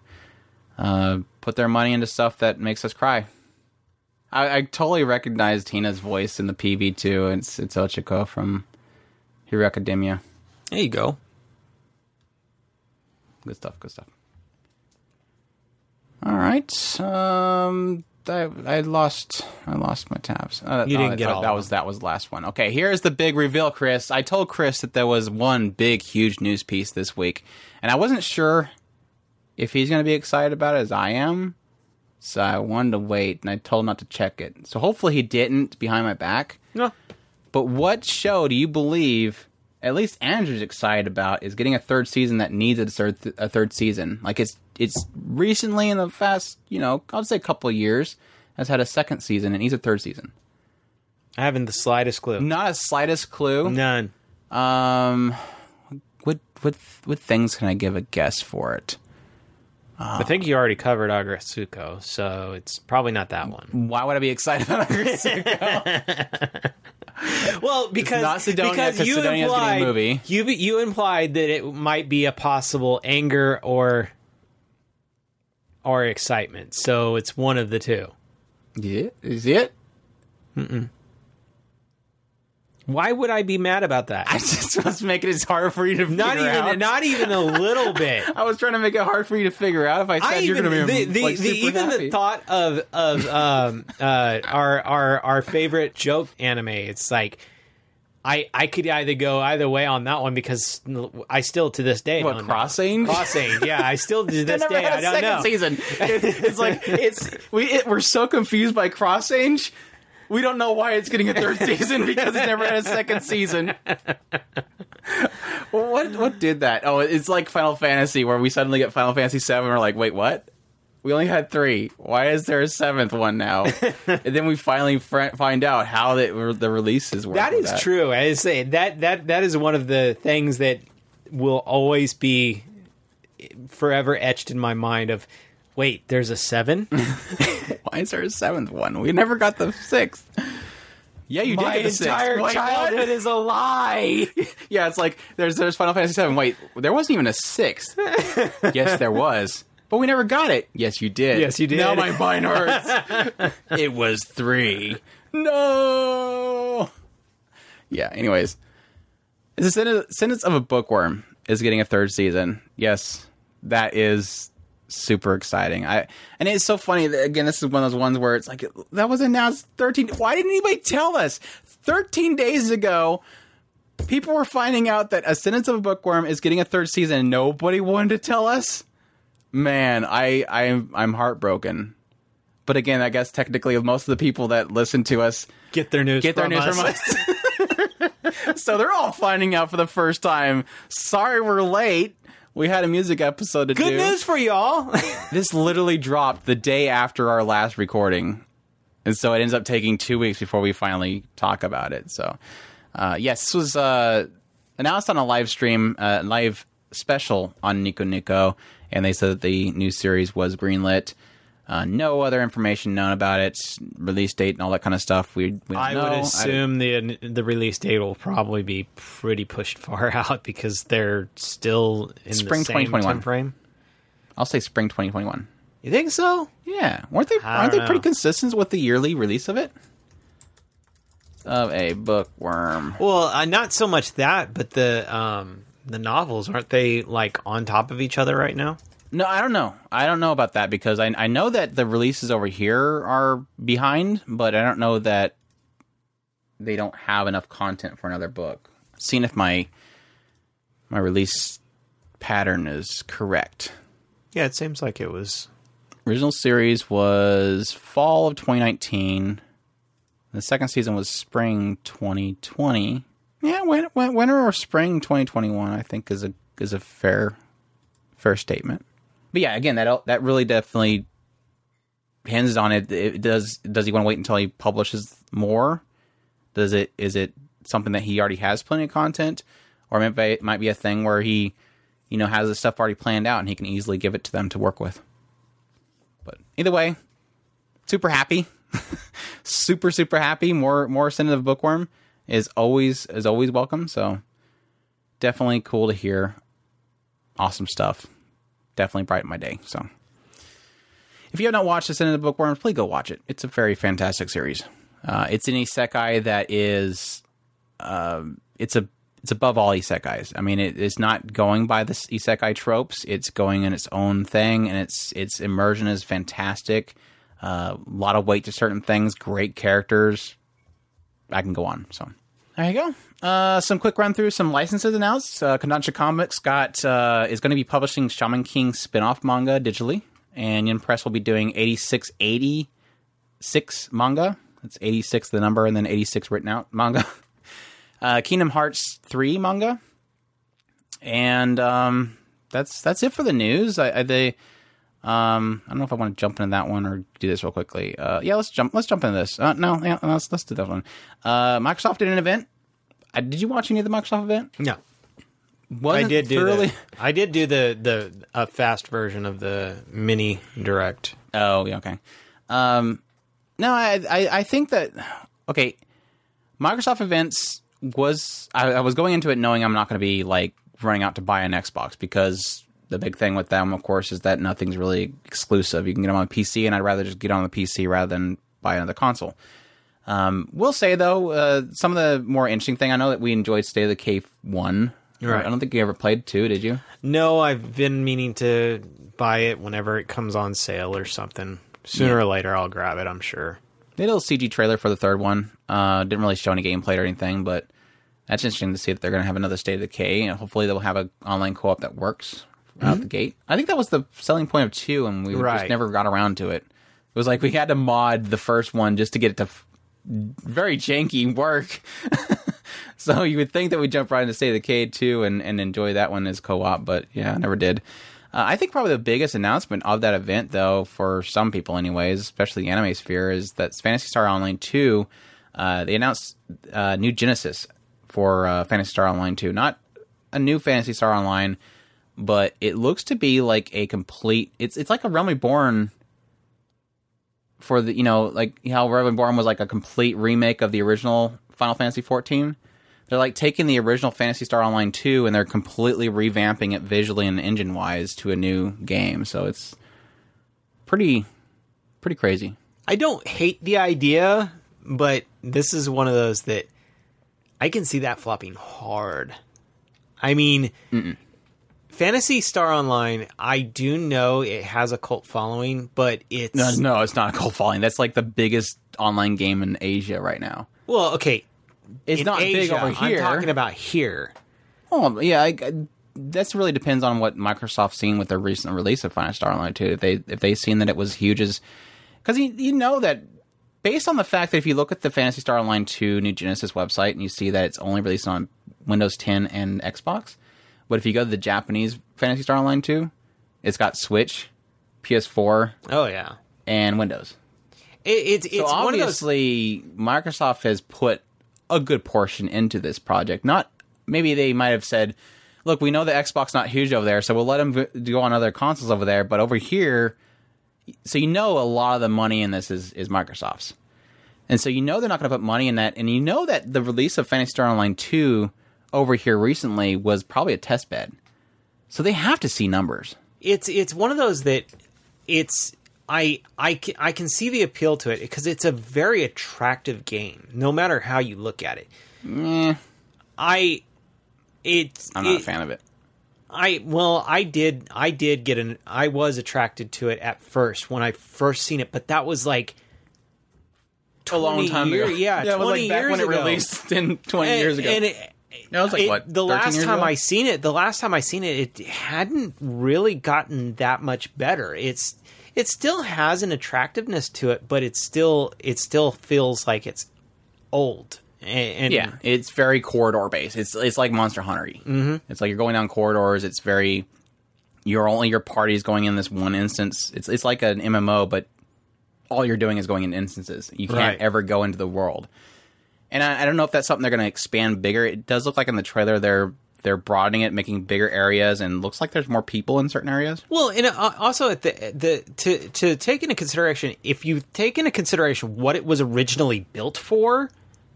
Speaker 2: uh, put their money into stuff that makes us cry. I, I totally recognized Tina's voice in the PV too. It's it's Ochaco from Hero Academia.
Speaker 3: There you go.
Speaker 2: Good stuff. Good stuff. All right. Um, I, I lost. I lost my tabs. Uh,
Speaker 3: You didn't
Speaker 2: oh,
Speaker 3: get
Speaker 2: that,
Speaker 3: all
Speaker 2: that was that was the last one. Okay, here's the big reveal, Chris. I told Chris that there was one big, huge news piece this week, and I wasn't sure if he's going to be excited about it as I am. So I wanted to wait, and I told him not to check it. So hopefully he didn't behind my back.
Speaker 3: No.
Speaker 2: But what show do you believe, at least Andrew's excited about, is getting a third season that needs a third a third season? Like it's it's recently in the past, you know, I'll say a couple of years has had a second season and needs a third season.
Speaker 3: I haven't the slightest clue.
Speaker 2: Not a slightest clue.
Speaker 3: None.
Speaker 2: Um, what what what things can I give a guess for it?
Speaker 3: I think you already covered Aggretsuko, so it's probably not that one.
Speaker 2: Why would I be excited about it?
Speaker 3: Well, because
Speaker 2: not Sidonia,
Speaker 3: because
Speaker 2: 'cause
Speaker 3: you implied
Speaker 2: movie.
Speaker 3: you you implied that it might be a possible anger or or excitement. So it's one of the two.
Speaker 2: yeah, is it?
Speaker 3: Why would I be mad about that?
Speaker 2: I just was making it hard for you to
Speaker 3: not
Speaker 2: figure
Speaker 3: even
Speaker 2: out.
Speaker 3: not even a little bit.
Speaker 2: I was trying to make it hard for you to figure out if I said
Speaker 3: I
Speaker 2: you're going to be
Speaker 3: the, the,
Speaker 2: like,
Speaker 3: the, even
Speaker 2: happy.
Speaker 3: the thought of of um uh our our our favorite joke anime. It's like I I could either go either way on that one because I still to this day
Speaker 2: What. Crossing?
Speaker 3: crossing yeah I still to this day I don't
Speaker 2: second
Speaker 3: know
Speaker 2: season. It- it's like it's we it, we're so confused by Cross Age. We don't know why it's getting a third season because it never had a second season. What what did that? Oh, it's like Final Fantasy where we suddenly get Final Fantasy Seven. We're like, wait, what? We only had three. Why is there a seventh one now? and then we finally fr- find out how the, the releases work.
Speaker 3: That true. I say that that that is one of the things that will always be forever etched in my mind. Of wait, there's a seven.
Speaker 2: Why is there a seventh one? We never got the sixth. Yeah, you
Speaker 3: my
Speaker 2: did get the
Speaker 3: entire
Speaker 2: sixth. Wait, what?
Speaker 3: childhood is a lie.
Speaker 2: Yeah, it's like there's there's Final Fantasy Seven. Wait, there wasn't even a sixth. yes, there was, but we never got it. Yes, you did.
Speaker 3: Yes, you did.
Speaker 2: Now my mind hurts. it was three. No. Yeah. Anyways, the sentence, sentence of a bookworm is getting a third season. Yes, that is super exciting. I and it's so funny that again this is one of those ones where it's like that was announced 13 why didn't anybody tell us? 13 days ago people were finding out that Ascendance of a Bookworm is getting a third season and nobody wanted to tell us. Man, I I'm I'm heartbroken. But again, I guess technically most of the people that listen to us
Speaker 3: Get their news
Speaker 2: get their news
Speaker 3: us.
Speaker 2: from us. so they're all finding out for the first time. Sorry we're late. We had a music episode to
Speaker 3: Good
Speaker 2: do.
Speaker 3: news for y'all.
Speaker 2: This literally dropped the day after our last recording. And so it ends up taking two weeks before we finally talk about it. So, uh, yes, this was uh, announced on a live stream, uh, live special on Nico Nico. And they said that the new series was greenlit. Uh, no other information known about its release date, and all that kind of stuff. We, we
Speaker 3: I
Speaker 2: know.
Speaker 3: would assume the the release date will probably be pretty pushed far out because they're still in
Speaker 2: Spring
Speaker 3: the same
Speaker 2: 2021.
Speaker 3: frame.
Speaker 2: I'll say spring 2021.
Speaker 3: You think so?
Speaker 2: Yeah, weren't they?
Speaker 3: I
Speaker 2: Aren't they pretty consistent with the yearly release of it? Of a bookworm.
Speaker 3: Well, uh, not so much that, but the um the novels aren't they like on top of each other right now?
Speaker 2: No, I don't know. I don't know about that because I I know that the releases over here are behind, but I don't know that they don't have enough content for another book. Seeing if my my release pattern is correct.
Speaker 3: Yeah, it seems like it was.
Speaker 2: Original series was fall of 2019. The second season was spring 2020. Yeah, win- win- winter or spring 2021, I think is a is a fair fair statement. But yeah, again, that that really definitely hinges on it. it does does he want to wait until he publishes more? Does it is it something that he already has plenty of content, or maybe it might be a thing where he, you know, has the stuff already planned out and he can easily give it to them to work with. But either way, super happy, super super happy. More more Ascendance of Bookworm is always is always welcome. So definitely cool to hear. Awesome stuff. Definitely brighten my day. So if you have not watched Ascendance of the Bookworms, please go watch it. It's a very fantastic series. Uh, it's an isekai that is, um, it's a it's above all isekais. I mean, it is not going by the isekai tropes. It's going in its own thing, and its its immersion is fantastic. Uh, a lot of weight to certain things. Great characters. I can go on. So there you go. Uh, some quick run through some licenses announced. Uh, Kodansha Comics got uh, is going to be publishing Shaman King spin-off manga digitally, and Yen Press will be doing 8686 manga. That's 86 the number, and then 86 written out manga. Uh, Kingdom Hearts 3 manga, and um, that's that's it for the news. I, I they um, I don't know if I want to jump into that one or do this real quickly. Uh, yeah, let's jump. Let's jump into this. Uh, no, yeah, let's let's do that one. Uh, Microsoft did an event. Uh, did you watch any of the Microsoft event?
Speaker 3: No,
Speaker 2: Wasn't
Speaker 3: I did do
Speaker 2: thoroughly-
Speaker 3: the, I did do the the a fast version of the mini direct.
Speaker 2: Oh, yeah, okay. Um, no, I, I I think that okay. Microsoft events was I, I was going into it knowing I'm not going to be like running out to buy an Xbox because the big thing with them, of course, is that nothing's really exclusive. You can get them on PC, and I'd rather just get on the PC rather than buy another console. Um, we'll say though, uh, some of the more interesting thing I know that we enjoyed State of Decay one.
Speaker 3: Right.
Speaker 2: I don't think you ever played two, did you?
Speaker 3: No, I've been meaning to buy it whenever it comes on sale or something. Sooner or later, I'll grab it. I'm sure.
Speaker 2: They did a little CG trailer for the third one. Uh, didn't really show any gameplay or anything, but that's interesting to see that they're going to have another State of Decay. And hopefully, they'll have an online co-op that works out the gate. I think that was the selling point of two, and we just never got around to it. It was like we had to mod the first one just to get it to f- very janky work. so you would think that we'd jump right into State of Decay two and, and enjoy that one as co-op, but yeah, never did. Uh, I think probably the biggest announcement of that event, though, for some people, anyways, especially the anime sphere, is that Phantasy Star Online 2, uh, they announced uh, new Genesis for uh, Phantasy Star Online 2. Not a new Phantasy Star Online, but it looks to be like a complete. It's it's like a Realm Reborn for the you know like how Realm Reborn was like a complete remake of the original Final Fantasy 14. They're like taking the original Phantasy Star Online 2 and they're completely revamping it visually and engine wise to a new game. So it's pretty pretty crazy.
Speaker 3: I don't hate the idea, but this is one of those that I can see that flopping hard. I mean, Phantasy Star Online, I do know it has a cult following, but it's
Speaker 2: No, no, it's not a cult following. That's like the biggest online game in Asia right now.
Speaker 3: well, okay.
Speaker 2: It's
Speaker 3: in
Speaker 2: not big over here.
Speaker 3: I'm talking about here.
Speaker 2: Oh, yeah, I, I, that's really depends on what Microsoft's seen with their recent release of Final Star Online 2. If they if they seen that it was huge as because you, you know that based on the fact that if you look at the Phantasy Star Online 2 New Genesis website and you see that it's only released on Windows 10 and Xbox, but if you go to the Japanese Phantasy Star Online 2, it's got Switch, PS4,
Speaker 3: Oh yeah,
Speaker 2: and Windows.
Speaker 3: it, it's it's
Speaker 2: So
Speaker 3: one of those.
Speaker 2: obviously, Microsoft has put a good portion into this project. Not maybe they might have said, "Look, we know the Xbox not huge over there, so we'll let them go on other consoles over there." But over here, so you know a lot of the money in this is is Microsoft's, and so you know they're not going to put money in that, and you know that the release of Phantasy Star Online two over here recently was probably a test bed, so they have to see numbers.
Speaker 3: it's it's one of those that it's I I can, I can see the appeal to it because it's a very attractive game, no matter how you look at it.
Speaker 2: Eh,
Speaker 3: I it's
Speaker 2: I'm not
Speaker 3: it-
Speaker 2: a fan of it.
Speaker 3: I well, I did I did get an I was attracted to it at first when I first seen it, but that was like
Speaker 2: A long
Speaker 3: 20
Speaker 2: time
Speaker 3: year-
Speaker 2: ago.
Speaker 3: Yeah,
Speaker 2: it was
Speaker 3: twenty
Speaker 2: like back
Speaker 3: years
Speaker 2: when it
Speaker 3: ago.
Speaker 2: released 10, 20 years ago.
Speaker 3: And it,
Speaker 2: That was like,
Speaker 3: it-
Speaker 2: what,
Speaker 3: The last time
Speaker 2: ago?
Speaker 3: I seen it, the last time I seen it, it hadn't really gotten that much better. It's it still has an attractiveness to it, but it's still it still feels like it's old. And,
Speaker 2: Yeah, it's very corridor based. It's it's like Monster Hunter. Mm-hmm. It's like you're going down corridors. It's very you're only your party is going in this one instance. It's it's like an MMO, but all you're doing is going in instances. You can't
Speaker 3: Right.
Speaker 2: ever go into the world. And I, I don't know if that's something they're going to expand bigger. It does look like in the trailer they're they're broadening it, making bigger areas, and looks like there's more people in certain areas.
Speaker 3: Well, and uh, also at the the to to take into consideration, if you take into consideration what it was originally built for,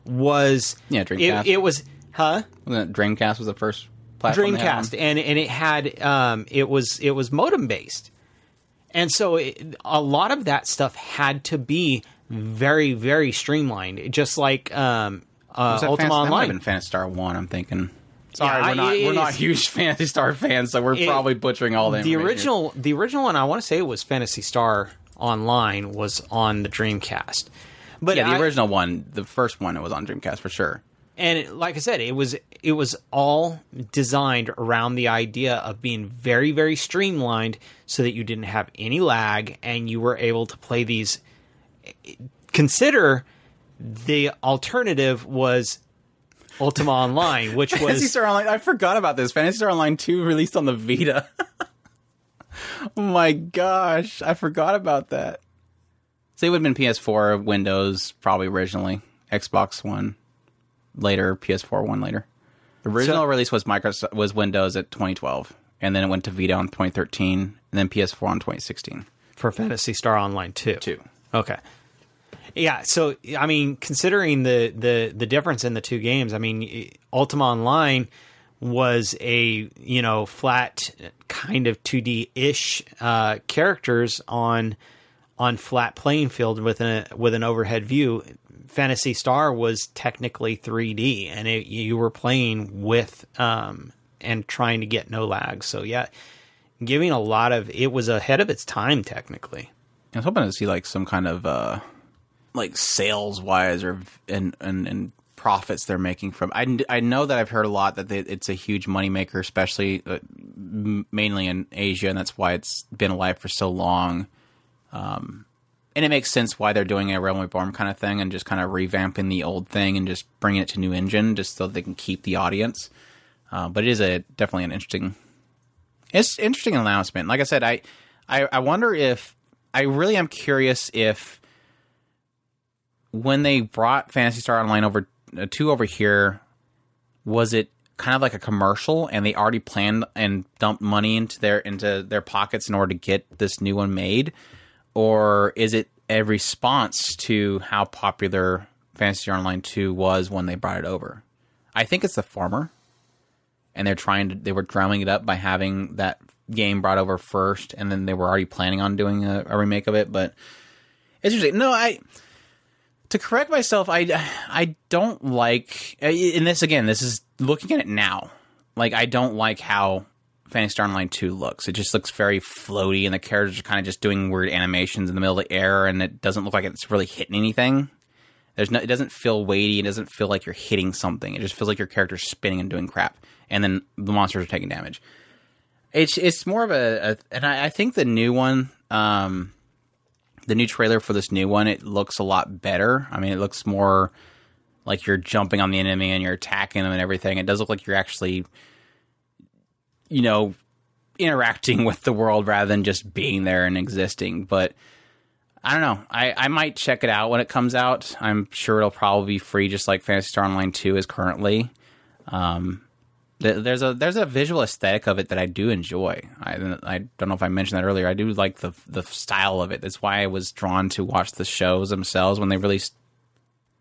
Speaker 3: was
Speaker 2: Yeah, Dreamcast.
Speaker 3: It, it was huh
Speaker 2: Wasn't it Dreamcast was the first platform.
Speaker 3: Dreamcast, and and it had um it was it was modem based, and so it, a lot of that stuff had to be very very streamlined, just like um uh, Ultima
Speaker 2: Fantasy- that might have
Speaker 3: Online.
Speaker 2: been Phantasy Star One. I'm thinking. Sorry,
Speaker 3: Yeah,
Speaker 2: we're not we're not huge Phantasy Star fans, so we're
Speaker 3: It-
Speaker 2: probably butchering all the
Speaker 3: the original the original one I want to say it was Phantasy Star Online was on the Dreamcast, but
Speaker 2: Yeah, the
Speaker 3: I-
Speaker 2: original one, the first one, it was on Dreamcast for sure.
Speaker 3: and it- like I said, it was it was all designed around the idea of being very very streamlined, so that you didn't have any lag and you were able to play these. Consider the alternative was Ultima Online, which was Phantasy
Speaker 2: Star Online. I forgot about this. Phantasy Star Online Two released on the Vita. oh my gosh, I forgot about that. So it would have been PS4, Windows, probably originally, Xbox One, later PS4 one later. The original
Speaker 3: So-
Speaker 2: release was Microsoft was Windows at 2012, and then it went to Vita on 2013, and then PS4 on 2016.
Speaker 3: for Phantasy Star Online too.
Speaker 2: Two.
Speaker 3: Okay. Yeah, so I mean, considering the the the difference in the two games, I mean, Ultima Online was a you know flat kind of 2D ish uh, characters on on flat playing field with an with an overhead view. Phantasy Star was technically 3D, and it, you were playing with um, and trying to get no lag. So yeah, giving a lot of it was ahead of its time technically.
Speaker 2: I was hoping to see like some kind of uh like sales wise or and, and and profits they're making from. I, I know that I've heard a lot that they, it's a huge moneymaker, especially uh, mainly in Asia, and that's why it's been alive for so long. Um, and it makes sense why they're doing a Realm Reborn kind of thing and just kind of revamping the old thing and just bringing it to new engine, just so they can keep the audience. Uh, but it is a definitely an interesting it's interesting announcement. Like I said, I, I I wonder if I really am curious if when they brought Phantasy Star Online over uh, two over here, was it kind of like a commercial and they already planned and dumped money into their into their pockets in order to get this new one made, or is it a response to how popular Fantasy Online two was when they brought it over? I think it's the former and they're trying to they were drumming it up by having that game brought over first and then they were already planning on doing a, a remake of it but it's interesting no i to correct myself i i don't like and this again this is looking at it now like i don't like how Phantasy Star Online 2 looks. It just looks very floaty, and the characters are kind of just doing weird animations in the middle of the air, and it doesn't look like it's really hitting anything. There's no, it doesn't feel weighty. It doesn't feel like you're hitting something. It just feels like your character's spinning and doing crap, and then the monsters are taking damage. It's it's more of a, a and I, I think the new one, um, the new trailer for this new one, it looks a lot better. I mean, it looks more like you're jumping on the enemy and you're attacking them and everything. It does look like you're actually, you know, interacting with the world rather than just being there and existing. But I don't know. I, I might check it out when it comes out. I'm sure it'll probably be free, just like Phantasy Star Online 2 is currently. Um, there's a there's a visual aesthetic of it that I do enjoy. I, I don't know if I mentioned that earlier. I do like the the style of it. That's why I was drawn to watch the shows themselves when they released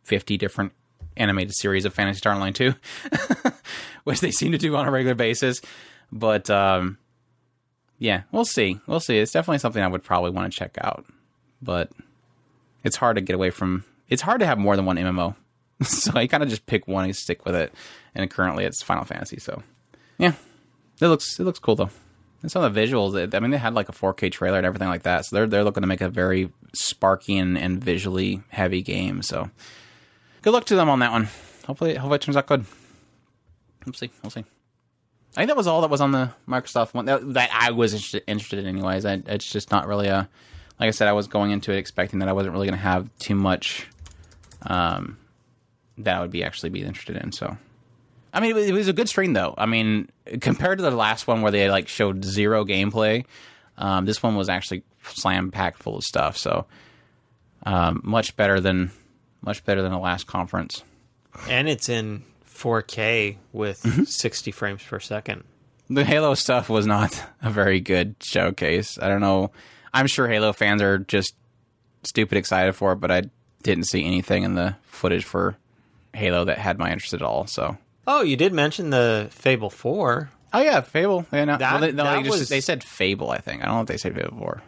Speaker 2: 50 different animated series of Phantasy Star Online 2, which they seem to do on a regular basis. But um, yeah, we'll see. We'll see. It's definitely something I would probably want to check out but it's hard to get away from. It's hard to have more than one MMO, so I kind of just pick one and stick with it. And currently, it's Final Fantasy. So, yeah, it looks it looks cool though. And some of the visuals, I mean, they had like a 4K trailer and everything like that. So they're they're looking to make a very sparky and, and visually heavy game. So, good luck to them on that one. Hopefully, hopefully it turns out good. We'll see. We'll see. I think that was all that was on the Microsoft one that, that I was interested, interested in, anyways. I, it's just not really a like I said, I was going into it expecting that I wasn't really going to have too much um, that I would be actually be interested in. So, I mean, it was, it was a good stream though. I mean, compared to the last one where they like showed zero gameplay, um, this one was actually slam packed full of stuff. So, um, much better than much better than the last conference.
Speaker 3: And it's in 4K with
Speaker 2: Mm-hmm.
Speaker 3: 60 frames per second.
Speaker 2: The Halo stuff was not a very good showcase. I don't know. I'm sure Halo fans are just stupid excited for it, but I didn't see anything in the footage for Halo that had my interest at all. So,
Speaker 3: Oh, you did mention the Fable 4.
Speaker 2: oh yeah, Fable. Yeah, no,
Speaker 3: That-
Speaker 2: well, they, no,
Speaker 3: that
Speaker 2: they, just,
Speaker 3: was-
Speaker 2: they said Fable. I think I don't know if they said Fable Four.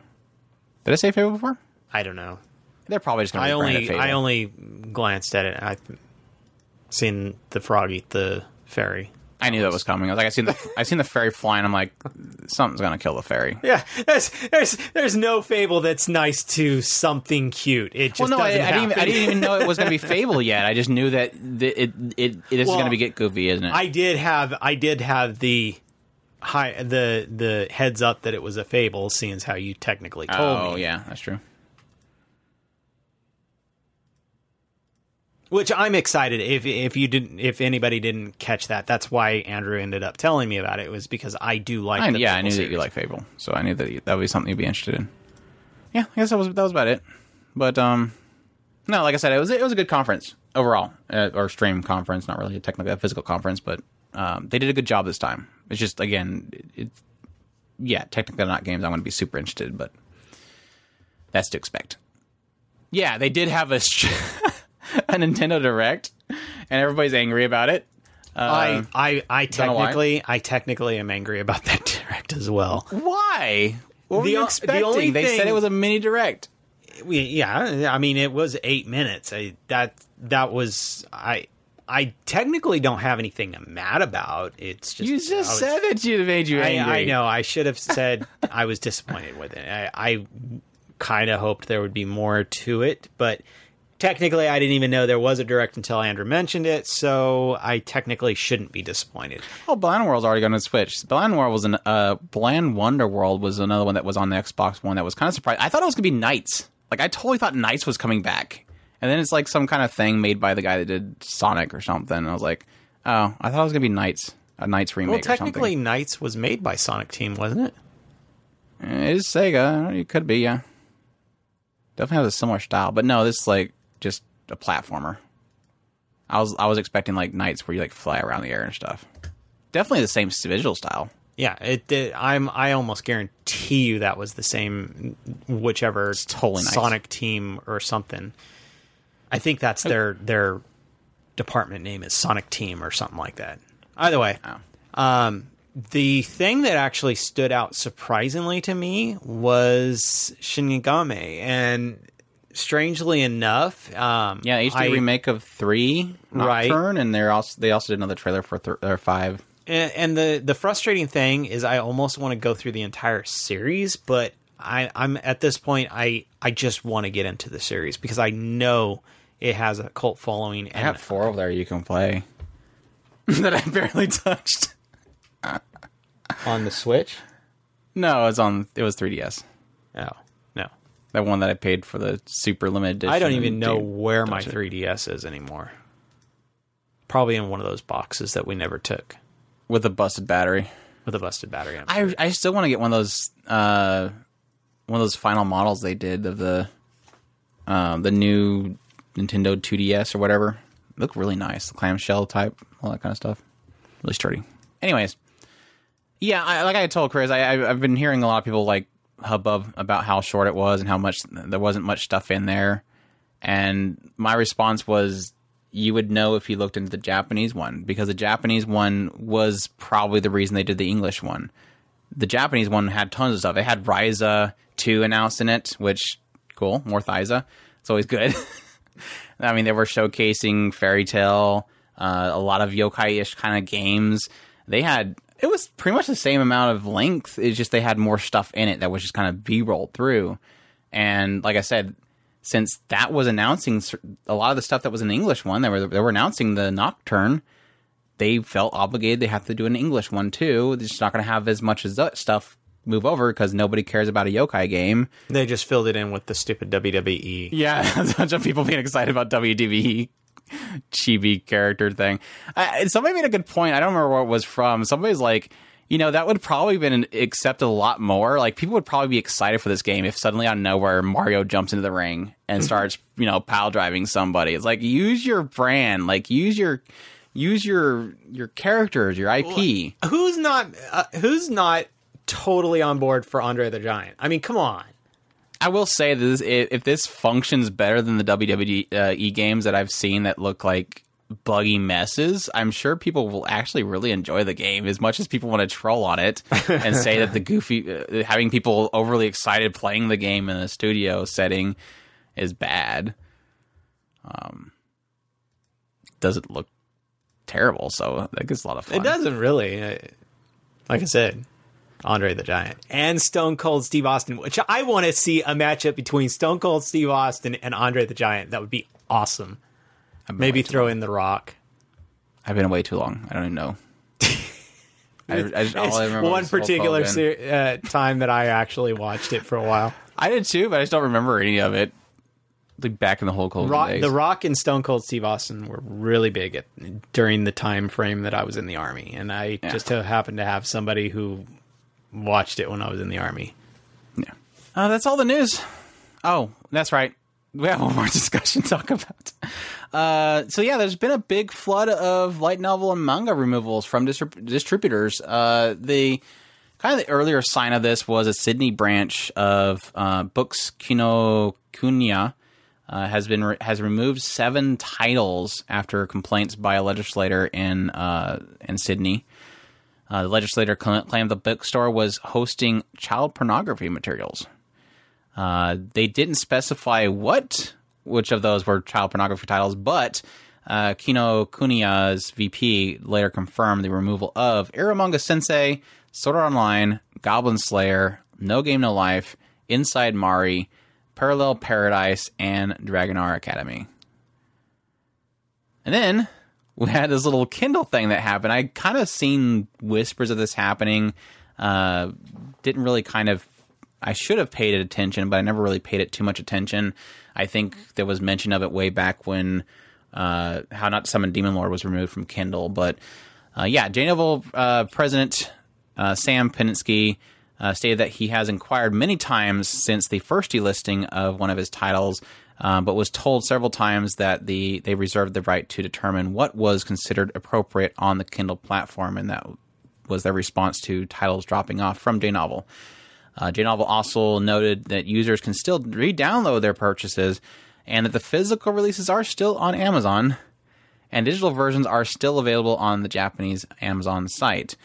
Speaker 2: Did I say Fable before?
Speaker 3: I don't know.
Speaker 2: They're probably just going
Speaker 3: I
Speaker 2: to it
Speaker 3: only
Speaker 2: Fable.
Speaker 3: I only glanced at it. I've seen the frog eat the fairy.
Speaker 2: I knew that was coming. I was like, I seen the I seen the fairy flying. I'm like, something's going to kill the fairy.
Speaker 3: Yeah, there's there's there's no fable that's nice to something cute. It just
Speaker 2: Well, no, I, I didn't. Even, I didn't even know it was going to be Fable yet. I just knew that the, it, it it this is
Speaker 3: Well,
Speaker 2: going to be get goofy, isn't it?
Speaker 3: I did have I did have the high the the heads up that it was a fable, seeing as how you technically told
Speaker 2: oh
Speaker 3: me.
Speaker 2: Oh yeah, that's true.
Speaker 3: Which I'm excited if if you didn't if anybody didn't catch that. That's why Andrew ended up telling me about it. Was because I do like.
Speaker 2: I,
Speaker 3: the
Speaker 2: yeah, I
Speaker 3: Fable
Speaker 2: knew that you like Fable, so I knew that you, that would be something you'd be interested in. Yeah, I guess that was that was about it. But um, no, like I said, it was it was a good conference overall, uh, or stream conference, not really a technical a physical conference, but um, they did a good job this time. It's just again, it, it yeah, technically not games I'm going to be super interested, but that's to expect. Yeah, they did have a a Nintendo Direct, and everybody's angry about it.
Speaker 3: I
Speaker 2: Um,
Speaker 3: I I technically I technically am angry about that direct as well.
Speaker 2: Why? What were you
Speaker 3: the
Speaker 2: expecting?
Speaker 3: only
Speaker 2: they said it was a mini direct.
Speaker 3: We, yeah, I mean it was eight minutes. I, that that was I. I technically don't have anything mad about. It's just
Speaker 2: You
Speaker 3: I
Speaker 2: just
Speaker 3: was-
Speaker 2: said that you made you
Speaker 3: I,
Speaker 2: angry.
Speaker 3: I know. I should have said I was disappointed with it. I, I kind of hoped there would be more to it, but technically, I didn't even know there was a direct until Andrew mentioned it. So I technically shouldn't be disappointed.
Speaker 2: Oh, Blind World's already going to Switch. Blind World was an uh, Balan Wonderworld was another one that was on the Xbox One that was kind of surprised. I thought it was going to be NiGHTS. Like I totally thought NiGHTS was coming back, and then it's like some kind of thing made by the guy that did Sonic or something. And I was like, oh, I thought it was going to be NiGHTS, a NiGHTS remake.
Speaker 3: Well,
Speaker 2: or something.
Speaker 3: technically, NiGHTS was made by Sonic Team, wasn't it?
Speaker 2: It is Sega. It could be, yeah. Definitely has a similar style, but no, this like just a platformer. I was I was expecting like NiGHTS where you like fly around the air and stuff. Definitely the same visual style.
Speaker 3: Yeah, it did. I'm. I almost guarantee you that was the same, whichever
Speaker 2: totally nice.
Speaker 3: Sonic Team or something. I think that's their their department name is Sonic Team or something like that. Either way,
Speaker 2: Oh.
Speaker 3: um, the thing that actually stood out surprisingly to me was Shinigami, and strangely enough, um,
Speaker 2: Yeah, HD
Speaker 3: I-
Speaker 2: remake of three
Speaker 3: Right.
Speaker 2: And they're also they also did another trailer for th- or five.
Speaker 3: And, and the the frustrating thing is, I almost want to go through the entire series, but I, I'm at this point, I I just want to get into the series because I know it has a cult following.
Speaker 2: I
Speaker 3: And
Speaker 2: have four over there you can play that I barely touched.
Speaker 3: on the Switch.
Speaker 2: No, it's on. It was 3DS.
Speaker 3: Oh
Speaker 2: That one that I paid for the super limited edition.
Speaker 3: I don't even know where my
Speaker 2: it.
Speaker 3: 3DS is anymore. Probably in one of those boxes that we never took
Speaker 2: with a busted battery.
Speaker 3: with a busted battery. on.
Speaker 2: I I still want to get one of those uh one of those final models they did of the um the new Nintendo 2DS or whatever. Look really nice, the clamshell type, all that kind of stuff. Really sturdy. Anyways, yeah, I, like I told Chris, I, I I've been hearing a lot of people like hubbub about how short it was and how much there wasn't much stuff in there. And my response was, you would know if you looked into the Japanese one because the Japanese one was probably the reason they did the English one. The Japanese one had tons of stuff. It had Ryza 2 announced in it, which cool, more Ryza. It's always good. I mean, they were showcasing Fairy Tail, uh, a lot of yokai-ish kind of games. They had it was pretty much the same amount of length. It's just they had more stuff in it that was just kind of b-rolled through. And like I said, since that was announcing a lot of the stuff that was in the English one, they were they were announcing the Nocturne. They felt obligated they have to do an English one too. They're just not going to have as much as that stuff move over because nobody cares about a yokai game.
Speaker 3: They just filled it in with the stupid. WWE.
Speaker 2: Yeah, a bunch of people being excited about WWE chibi character thing. I, somebody made a good point. I don't remember where it was from. Somebody's like, you know, that would probably been accepted a lot more. Like people would probably be excited for this game if suddenly out of nowhere Mario jumps into the ring and starts, you know, pile driving somebody. It's like use your brand, like use your use your your characters, your IP.
Speaker 3: Who's not? Uh, who's not totally on board for Andre the Giant? I mean, come on.
Speaker 2: I will say this: if this functions better than the WWE uh, e games that I've seen that look like buggy messes, I'm sure people will actually really enjoy the game as much as people want to troll on it and say that the goofy uh, having people overly excited playing the game in a studio setting is bad. Um, does it look terrible? So that gets a lot of fun.
Speaker 3: It doesn't really. Like I said, Andre the Giant and Stone Cold Steve Austin, which I want to see a matchup between Stone Cold Steve Austin and Andre the Giant. That would be awesome. Maybe throw in The Rock.
Speaker 2: I've been away too long. I don't even know. I, I I remember
Speaker 3: One particular uh, time that I actually watched it for a while.
Speaker 2: I did too, but I just don't remember any of it. Like back in the whole cold
Speaker 3: Rock,
Speaker 2: days.
Speaker 3: the Rock and Stone Cold Steve Austin were really big at, during the time frame that I was in the army, and I just happened to have somebody who watched it when I was in the army.
Speaker 2: Yeah. Uh, that's all the news. Oh, that's right. We have one more discussion to talk about. Uh, so yeah, there's been a big flood of light novel and manga removals from distrib- distributors. Uh, the kind of the earlier sign of this was a Sydney branch of uh, Books Kinokuniya uh, has been re- has removed seven titles after complaints by a legislator in uh, in Sydney. Uh, the legislator claimed the bookstore was hosting child pornography materials. Uh, they didn't specify what, which of those were child pornography titles, but uh, Kinokuniya's VP later confirmed the removal of Eromanga Sensei, Sword Online, Goblin Slayer, No Game No Life, Inside Mari, Parallel Paradise, and Dragonar Academy. And then we had this little Kindle thing that happened. I kind of seen whispers of this happening. Uh, didn't really kind of. I should have paid it attention, but I never really paid it too much attention. I think there was mention of it way back when uh, How Not to Summon Demon Lord was removed from Kindle. But uh, yeah, JNovel uh, president uh, Sam Pinansky uh, stated that he has inquired many times since the first delisting of one of his titles, uh, but was told several times that the they reserved the right to determine what was considered appropriate on the Kindle platform, and that was their response to titles dropping off from JNovel. Uh, JNovel also noted that users can still re-download their purchases, and that the physical releases are still on Amazon, and digital versions are still available on the Japanese Amazon site.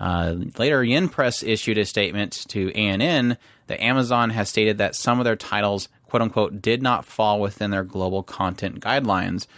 Speaker 2: Uh, later, Yen Press issued a statement to ANN that Amazon has stated that some of their titles, quote unquote, did not fall within their global content guidelines.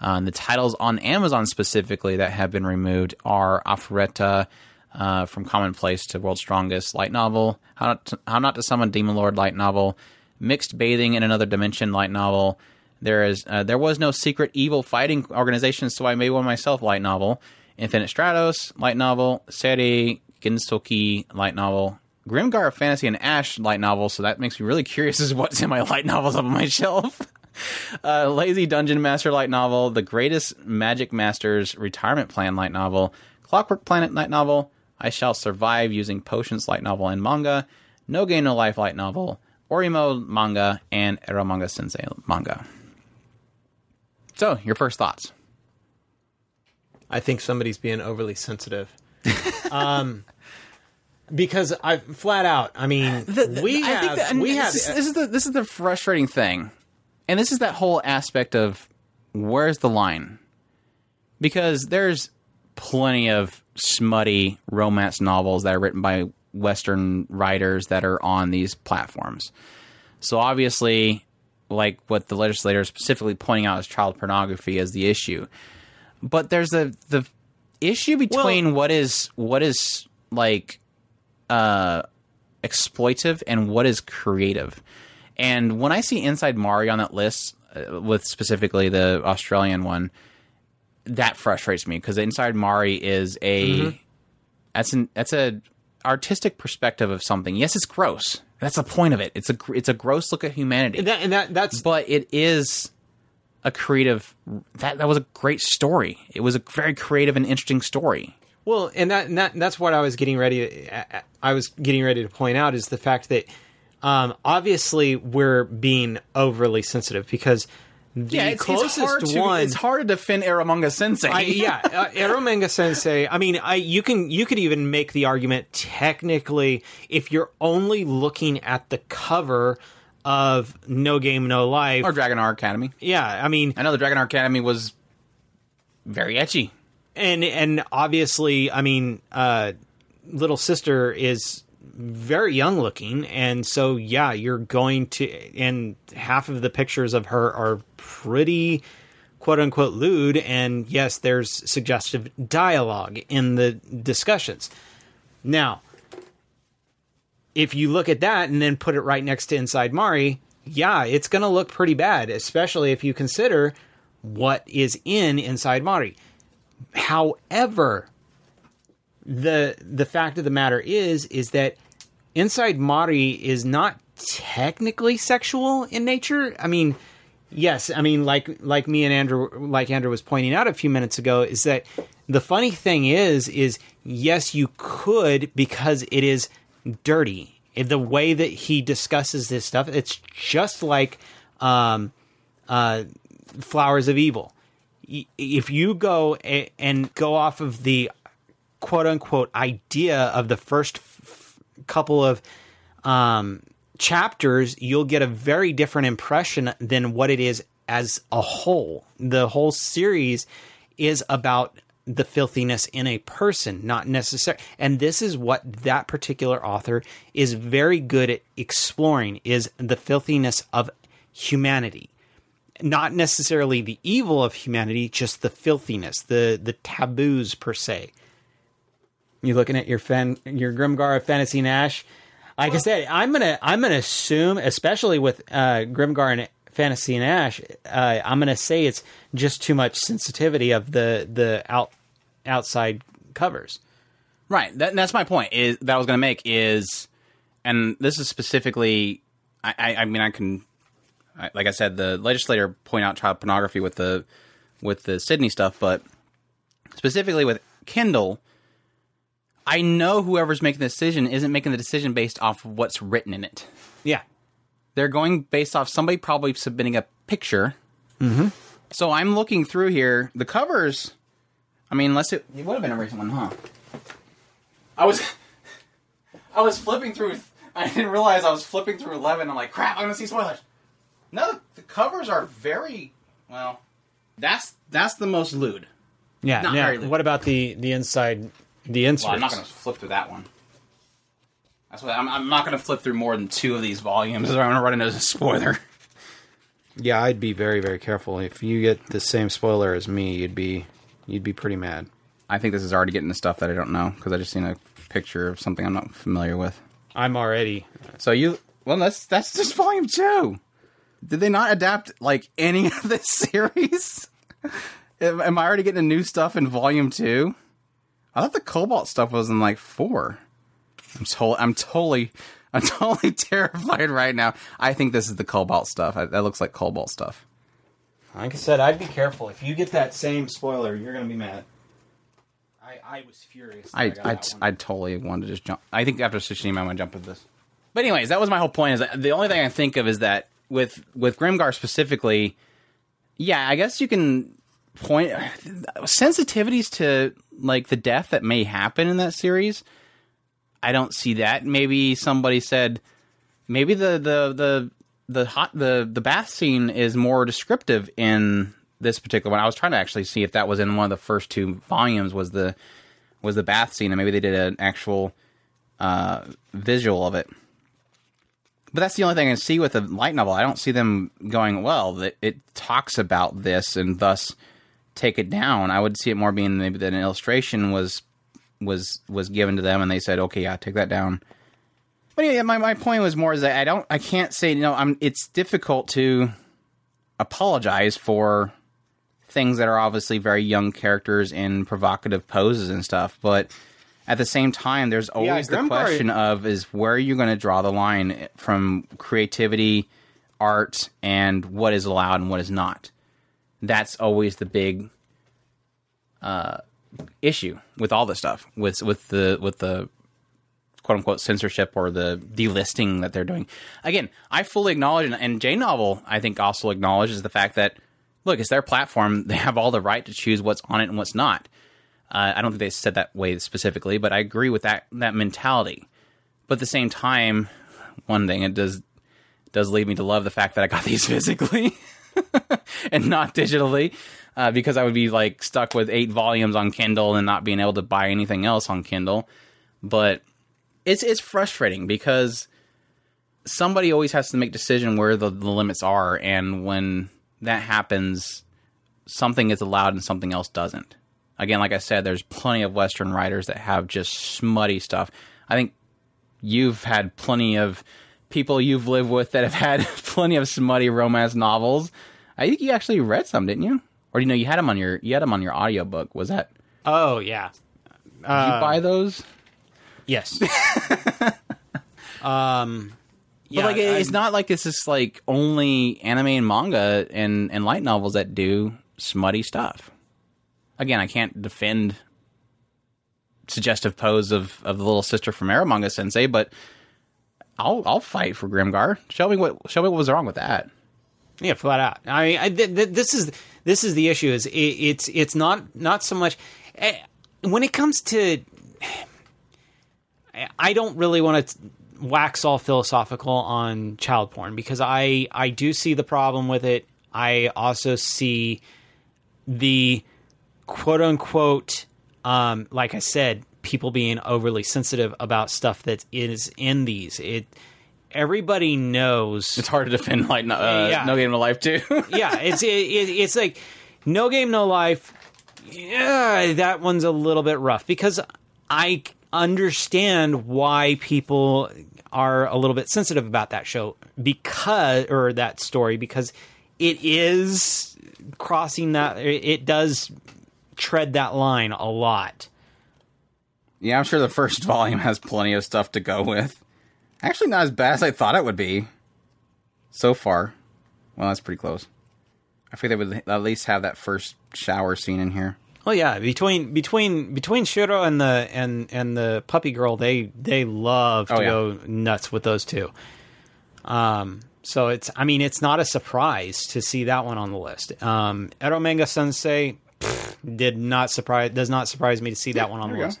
Speaker 2: Uh, the titles on Amazon specifically that have been removed are Arifureta uh, from Commonplace to World's Strongest light novel, How Not to, How Not to Summon Demon Lord light novel, Mixed Bathing in Another Dimension light novel. There is uh, there was no secret evil fighting organization, so I made one myself light novel. Infinite Stratos light novel, Seirei Gensouki light novel, Grimgar of Fantasy and Ash light novel. So that makes me really curious as what's in my light novels up on my shelf. uh, Lazy Dungeon Master light novel, The Greatest Magic Masters Retirement Plan light novel, Clockwork Planet light novel, I Shall Survive Using Potions light novel and manga, No Game No Life light novel, Oreimo manga, and Ero Manga Sensei manga. So, your first thoughts?
Speaker 3: I think somebody's being overly sensitive. um, because I flat out, I mean, we
Speaker 2: I
Speaker 3: have,
Speaker 2: that,
Speaker 3: we have,
Speaker 2: this, is, this is the this is the frustrating thing, and this is that whole aspect of where's the line, because there's plenty of smutty romance novels that are written by Western writers that are on these platforms. So obviously, like what the legislator is specifically pointing out is child pornography as the issue, but there's a the issue between what is what is like uh exploitive and what is creative. And when I see Inside Mari on that list, uh, with specifically the Australian one, that frustrates me because Inside Mari is a that's an that's a artistic perspective of something. Yes, it's gross. That's the point of it. It's a it's a gross look at humanity,
Speaker 3: and that, and that that's
Speaker 2: but it is a creative. That that was a great story. It was a very creative and interesting story.
Speaker 3: Well, and that, and that that's what I was getting ready. I was getting ready to point out is the fact that um, obviously we're being overly sensitive because the closest one.
Speaker 2: it's hard to defend Aramanga Sensei.
Speaker 3: I, yeah, uh, Eromanga Sensei. I mean, I you can you could even make the argument technically if you're only looking at the cover of No Game No Life.
Speaker 2: or Dragonar Academy.
Speaker 3: yeah, I mean,
Speaker 2: I know the Dragonar Academy was very ecchi.
Speaker 3: And and obviously, I mean, uh, little sister is very young looking, and so yeah, you're going to, and half of the pictures of her are pretty quote unquote lewd, and yes, there's suggestive dialogue in the discussions. Now, if you look at that and then put it right next to Inside Mari, yeah, it's going to look pretty bad, especially if you consider what is in Inside Mari. However, the the fact of the matter is is that Inside Mari is not technically sexual in nature. I mean, yes, I mean like like me and Andrew like Andrew was pointing out a few minutes ago is that the funny thing is is yes you could because it is dirty. The way that he discusses this stuff, it's just like um, uh, Flowers of Evil. If you go and go off of the quote unquote idea of the first f- couple of um, chapters, you'll get a very different impression than what it is as a whole. The whole series is about the filthiness in a person, not necessarily. And this is what that particular author is very good at exploring is the filthiness of humanity not necessarily the evil of humanity, just the filthiness, the the taboos per se. You looking at your fan, your Grimgar of Fantasy and Ash. Like I said, I'm gonna I'm gonna assume, especially with uh, Grimgar and Fantasy and Ash, uh, I'm gonna say it's just too much sensitivity of the the out outside covers.
Speaker 2: Right. That, that's my point. Is that I was going to make is, and this is specifically. I, I, I mean, I can, I, like I said, the legislator point out child pornography with the with the Sydney stuff, but specifically with Kindle, I know whoever's making the decision isn't making the decision based off of what's written in it.
Speaker 3: Yeah,
Speaker 2: They're going based off somebody probably submitting a picture. Mm-hmm. So I'm looking through here. The covers. I mean, unless it, it would have been a recent one, huh? I was, I was flipping through. I didn't realize I was flipping through eleven. I'm like, crap! I'm gonna see spoilers. No, the covers are very well. That's that's the most lewd.
Speaker 3: yeah.
Speaker 2: Not
Speaker 3: now,
Speaker 2: very lewd.
Speaker 3: what about the the inside the inserts?
Speaker 2: Well, I'm not gonna flip through that one. That's what I'm, I'm not gonna flip through more than two of these volumes, or I'm gonna run into a spoiler.
Speaker 3: Yeah, I'd be very very careful. If you get the same spoiler as me, you'd be you'd be pretty mad.
Speaker 2: I think this is already getting to stuff that I don't know because I just seen a picture of something I'm not familiar with.
Speaker 3: I'm already
Speaker 2: So you, well, that's that's just volume two. Did they not adapt like any of this series? am, I already getting new stuff in volume two? I thought the Cobalt stuff was in like four. I'm totally, I'm totally, I'm totally terrified right now. I think this is the Cobalt stuff. I, that looks like Cobalt stuff.
Speaker 3: Like I said, I'd be careful. If you get that same spoiler, you're gonna be mad. I, I was furious.
Speaker 2: I, I,
Speaker 3: that one.
Speaker 2: I totally wanted to just jump. I think after Tsushima, I'm gonna jump with this. But anyways, that was my whole point. Is that the only thing I think of is that with with Grimgar specifically, yeah, I guess you can point sensitivities to like the death that may happen in that series. I don't see that. Maybe somebody said maybe the the the the hot the the bath scene is more descriptive in this particular one. I was trying to actually see if that was in one of the first two volumes was the was the bath scene and maybe they did an actual uh, visual of it. But that's the only thing I can see with the light novel. I don't see them going well. That it talks about this and thus take it down. I would see it more being maybe that an illustration was was was given to them and they said, okay, yeah, take that down. But yeah, my, my point was more is that I don't I can't say you know I'm it's difficult to apologize for things that are obviously very young characters in provocative poses and stuff, but at the same time, there's always the
Speaker 3: Grimgar-
Speaker 2: question of is where are you going to draw the line from creativity, art, and what is allowed and what is not. That's always the big uh, issue with all this stuff with with the with the quote unquote censorship or the delisting that they're doing. Again, I fully acknowledge, and, and J Novel I think also acknowledges the fact that look, it's their platform; they have all the right to choose what's on it and what's not. Uh, I don't think they said that way specifically, but I agree with that that mentality. But at the same time, one thing it does does lead me to love the fact that I got these physically and not digitally, uh, because I would be like stuck with eight volumes on Kindle and not being able to buy anything else on Kindle. But it's it's frustrating because somebody always has to make decision where the, the limits are, and when that happens, something is allowed and something else doesn't. Again, like I said, there's plenty of Western writers that have just smutty stuff. I think you've had plenty of people you've lived with that have had plenty of smutty romance novels. I think you actually read some, didn't you? Or do you know you had them on your you had them on your audiobook. Was that
Speaker 3: Oh yeah.
Speaker 2: you buy those?
Speaker 3: Yes. um. Yeah,
Speaker 2: but like it's
Speaker 3: I'm-
Speaker 2: not like it's just like only anime and manga and and light novels that do smutty stuff. Again, I can't defend suggestive pose of of the little sister from Eromanga Sensei, but I'll I'll fight for Grimgar. Show me what show me what was wrong with that.
Speaker 3: Yeah, flat out. I mean, I, th- th- this is this is the issue. Is it, it's it's not not so much eh, when it comes to. I don't really want to wax all philosophical on child porn because I I do see the problem with it. I also see the quote unquote um, like I said, people being overly sensitive about stuff that is in these. It everybody knows
Speaker 2: It's hard to defend like no, uh,
Speaker 3: Yeah.
Speaker 2: no game of life too.
Speaker 3: yeah, it's it, it, it's like no game, no life. Yeah, that one's a little bit rough because I understand why people are a little bit sensitive about that show because or that story because it is crossing that it does tread that line a lot.
Speaker 2: yeah, I'm sure the first volume has plenty of stuff to go with. Actually, not as bad as I thought it would be. So far, well, that's pretty close. I think they would at least have that first shower scene in here.
Speaker 3: Oh yeah, between between between Shiro and the and and the puppy girl, they they love to
Speaker 2: Oh, yeah.
Speaker 3: go nuts with those two. Um, so it's I mean it's not a surprise to see that one on the list. Um, Eromanga Sensei did not surprise does not surprise me to see that one on the list.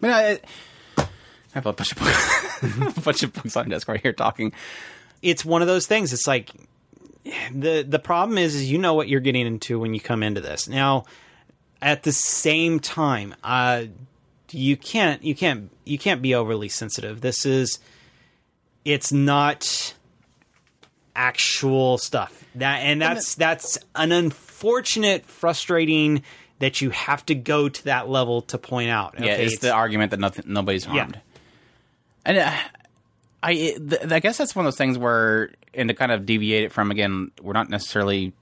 Speaker 2: But I, I have a bunch of books, a bunch of books on desk right here talking.
Speaker 3: It's one of those things. It's like the the problem is is you know what you're getting into when you come into this. Now, at the same time, uh, you can't you can't you can't be overly sensitive. This is it's not actual stuff. That and that's that's an unfortunate, frustrating that you have to go to that level to point out.
Speaker 2: Yeah,
Speaker 3: Okay,
Speaker 2: it's, the argument that nothing, nobody's harmed. And uh, I, th- I guess that's one of those things where, and to kind of deviate it from again, we're not necessarily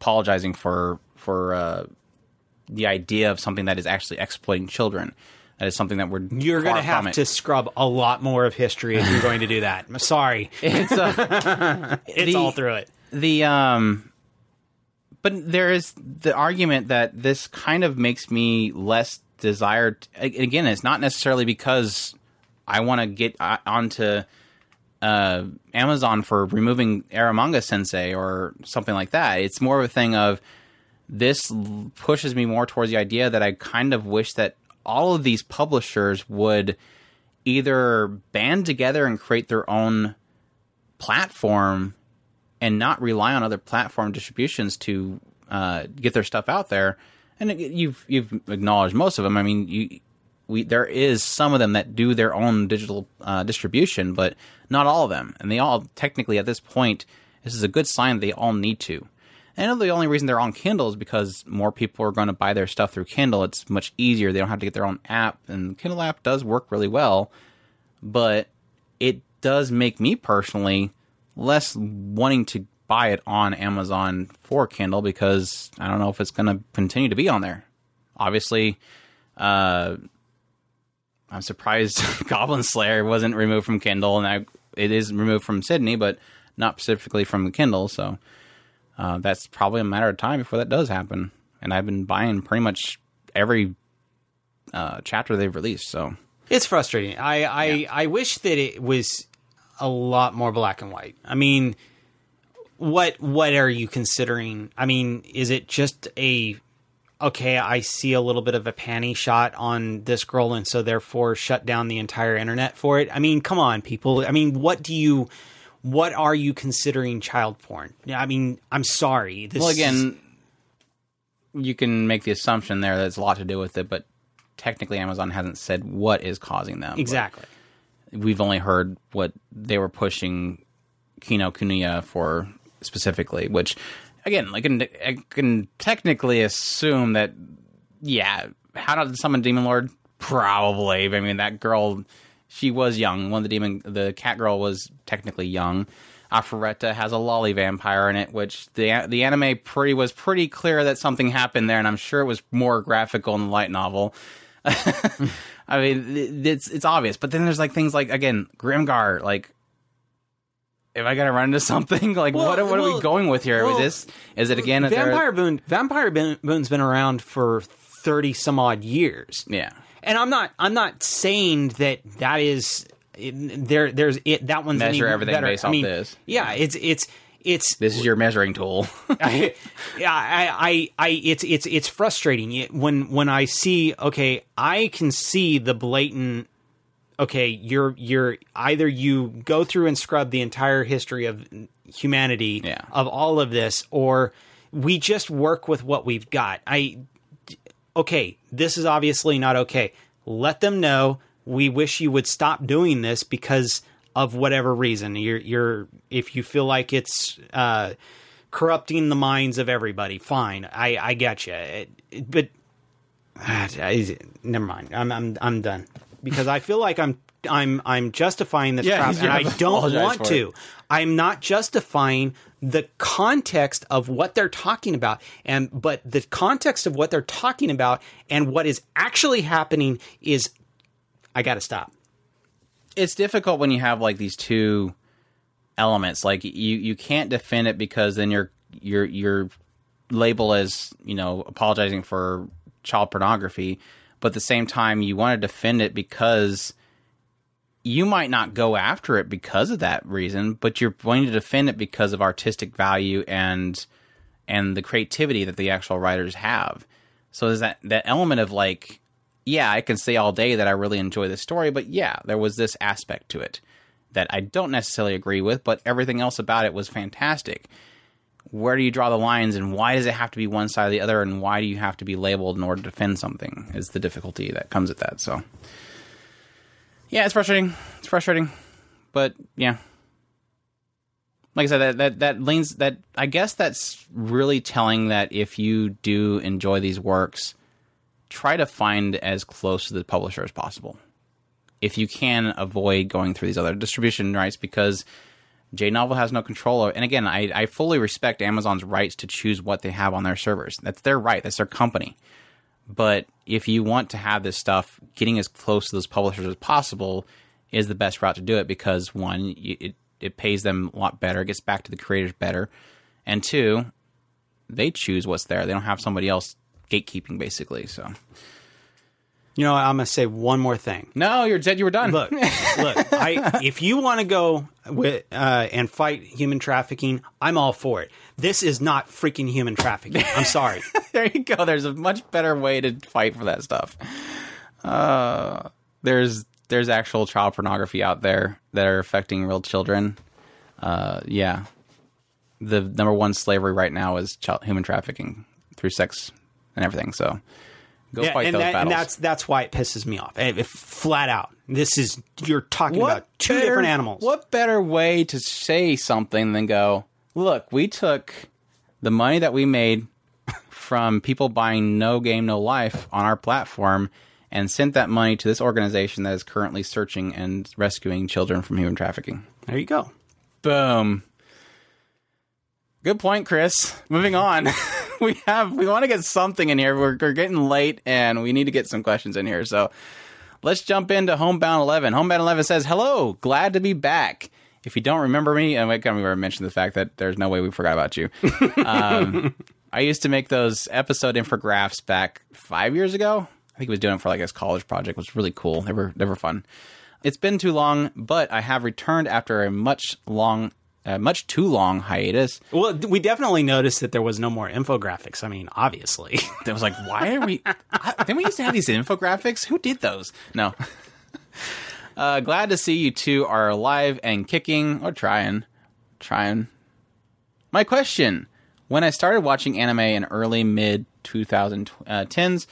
Speaker 2: apologizing for for uh, the idea of something that is actually exploiting children. That is something that we're
Speaker 3: you're
Speaker 2: going
Speaker 3: going to have to scrub a lot more of history if you're going to do that. I'm sorry,
Speaker 2: It's uh,
Speaker 3: it's
Speaker 2: The-
Speaker 3: all through it.
Speaker 2: the um but there is the argument that this kind of makes me less desired again it's not necessarily because i want to get uh, onto uh amazon for removing Eromanga Sensei or something like that. It's more of a thing of this pushes me more towards the idea that i kind of wish that all of these publishers would either band together and create their own platform and not rely on other platform distributions to uh, get their stuff out there. And you've you've acknowledged most of them. I mean, you we there is some of them that do their own digital uh, distribution, but not all of them. And they all technically at this point, this is a good sign they all need to. And I know the only reason they're on Kindle is because more people are going to buy their stuff through Kindle. It's much easier. They don't have to get their own app, and Kindle app does work really well. But it does make me personally less wanting to buy it on Amazon for Kindle because I don't know if it's going to continue to be on there. Obviously, uh, I'm surprised Goblin Slayer wasn't removed from Kindle, and I, it is removed from Sydney, but not specifically from Kindle. So uh, that's probably a matter of time before that does happen. And I've been buying pretty much every uh, chapter they've released. So
Speaker 3: It's frustrating. I I, I wish that it was a lot more black and white. I mean, what what are you considering? I mean, is it just a okay, I see a little bit of a panty shot on this girl and so therefore shut down the entire internet for it? I mean, come on, people. I mean, what do you what are you considering child porn? Yeah, I mean, I'm sorry. This
Speaker 2: Well,
Speaker 3: is-
Speaker 2: again, you can make the assumption there that it's a lot to do with it, but technically, Amazon hasn't said what is causing them. But
Speaker 3: exactly.
Speaker 2: We've only heard what they were pushing Kinokuniya for specifically, which, again, can, I can technically assume that, yeah, how did summon Demon Lord? Probably. I mean, that girl, she was young. One of the demon, the cat girl was technically young. Arifureta has a lolly vampire in it, which the the anime pretty was pretty clear that something happened there, and I'm sure it was more graphical in the light novel. I mean, it's it's obvious, but then there's like things like again Grimgar. Like, if I gotta run into something, like
Speaker 3: Well,
Speaker 2: what what are we going with here?
Speaker 3: well,
Speaker 2: is this is it again?
Speaker 3: Vampire Boon Vampire Boon- Boon's been around for 30 some odd years.
Speaker 2: yeah.
Speaker 3: And I'm not I'm not saying that that is there there's it that one's
Speaker 2: Measure everything
Speaker 3: better.
Speaker 2: based
Speaker 3: I
Speaker 2: off
Speaker 3: mean,
Speaker 2: this.
Speaker 3: Yeah, it's it's it's
Speaker 2: This is your measuring tool.
Speaker 3: I, yeah, I, I, I, it's, it's, it's frustrating when, when I see, okay, I can see the blatant, okay, you're, you're either you go through and scrub the entire history of humanity
Speaker 2: Yeah.
Speaker 3: of all of this, or we just work with what we've got. I, okay, this is obviously not okay. Let them know we wish you would stop doing this because of whatever reason. You're you're if you feel like it's uh, corrupting the minds of everybody, fine. I I get you. It, it- but I- never mind. I'm I'm I'm done because I feel like I'm I'm I'm justifying this
Speaker 2: Yeah,
Speaker 3: crap, and I don't want to.
Speaker 2: it.
Speaker 3: I'm not justifying the context of what they're talking about and but the context of what they're talking about and what is actually happening is I got to stop.
Speaker 2: It's difficult when you have like these two elements. Like you you can't defend it because then you're you're you're labeled as you know apologizing for child pornography, but at the same time you want to defend it because you might not go after it because of that reason, but you're going to defend it because of artistic value and and the creativity that the actual writers have. So there's that that element of like, yeah, I can say all day that I really enjoy this story, but yeah, there was this aspect to it that I don't necessarily agree with, but everything else about it was fantastic. Where do you draw the lines, and why does it have to be one side or the other, and why do you have to be labeled in order to defend something? Is the difficulty that comes with that. So, yeah, it's frustrating. It's frustrating, but yeah, like I said, that, that that leans that I guess that's really telling that if you do enjoy these works, try to find as close to the publisher as possible. If you can avoid going through these other distribution rights, because J Novel has no control over. And again, I, I fully respect Amazon's rights to choose what they have on their servers. That's their right. That's their company. But if you want to have this stuff, getting as close to those publishers as possible is the best route to do it because one, it it pays them a lot better, it gets back to the creators better, and two, they choose what's there. They don't have somebody else gatekeeping basically. So
Speaker 3: You know, I'm gonna say one more thing.
Speaker 2: no, you said you were done.
Speaker 3: Look, look. I if you want to go with uh, and fight human trafficking, I'm all for it. This is not freaking human trafficking. I'm sorry.
Speaker 2: there you go. There's a much better way to fight for that stuff. Uh, there's there's actual child pornography out there that are affecting real children. Uh, yeah, the number one slavery right now is child, human trafficking through sex and everything. So go
Speaker 3: Yeah,
Speaker 2: fight
Speaker 3: and,
Speaker 2: those
Speaker 3: that, and that's that's why it pisses me off. Eh, if- flat out. This is you're talking
Speaker 2: What
Speaker 3: about two
Speaker 2: better-
Speaker 3: different animals.
Speaker 2: What better way to say something than go, look, we took the money that we made from people buying No Game No Life on our platform and sent that money to this organization that is currently searching and rescuing children from human trafficking.
Speaker 3: There you go.
Speaker 2: Boom. Good point, Chris. Moving on. we have we want to get something in here. We're, we're getting late and we need to get some questions in here. So let's jump into Homebound 11. Homebound 11 says, "Hello, glad to be back." If you don't remember me, and I can't remember mentioned the fact that there's no way we forgot about you. um, I used to make those episode infographics back five years ago. I think he was doing it for like his college project. It was really cool. They were they were fun. It's been too long, but I have returned after a much long, uh, much too long hiatus.
Speaker 3: Well, we definitely noticed that there was no more infographics. I mean, obviously.
Speaker 2: That was like, why are we? then we used to have these infographics? Who did those? No. uh, glad to see you two are alive and kicking or trying, trying. My question: When I started watching anime in early mid 2010s,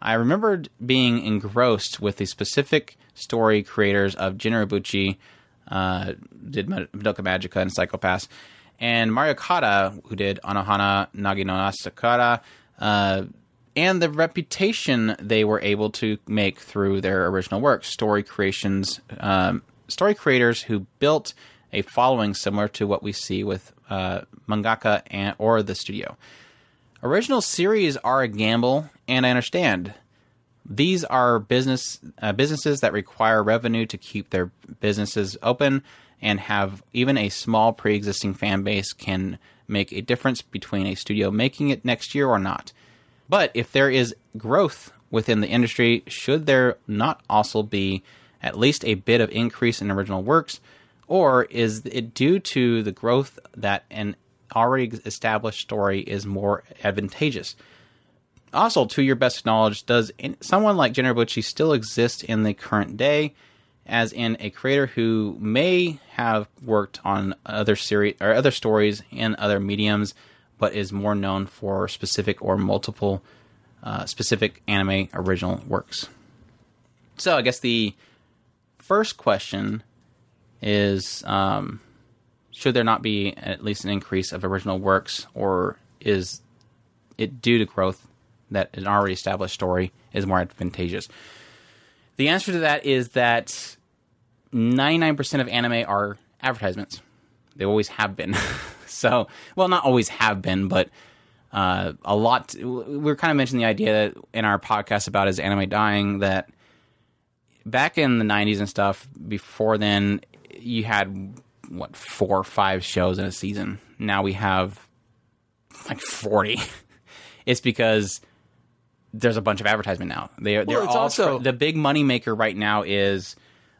Speaker 2: I remembered being engrossed with the specific story creators of Gen Urobuchi, uh, did Madoka Magica and Psycho-Pass, and Mari Okada, who did Anohana Nagi no Asukara, uh, and the reputation they were able to make through their original work. Story creations, um, story creators who built a following similar to what we see with uh, mangaka and, or the studio. Original series are a gamble, and I understand. These are business uh, businesses that require revenue to keep their businesses open, and have even a small pre-existing fan base can make a difference between a studio making it next year or not. But if there is growth within the industry, should there not also be at least a bit of increase in original works, or is it due to the growth that an already established story is more advantageous? Also, to your best knowledge, does someone like Gen Urobuchi still exist in the current day, as in a creator who may have worked on other series or other stories in other mediums, but is more known for specific or multiple uh, specific anime original works? So, I guess the first question is um, should there not be at least an increase of original works, or is it due to growth that an already established story is more advantageous? The answer to that is that 99% of anime are advertisements. They always have been. so, well, not always have been, but uh, a lot. We are kind of mentioning the idea that in our podcast about is anime dying that back in the 90s and stuff, before then, you had what four or five shows in a season. Now we have like 40. it's because there's a bunch of advertisement now. They,
Speaker 3: Well, it's
Speaker 2: all
Speaker 3: also-
Speaker 2: the big money maker right now is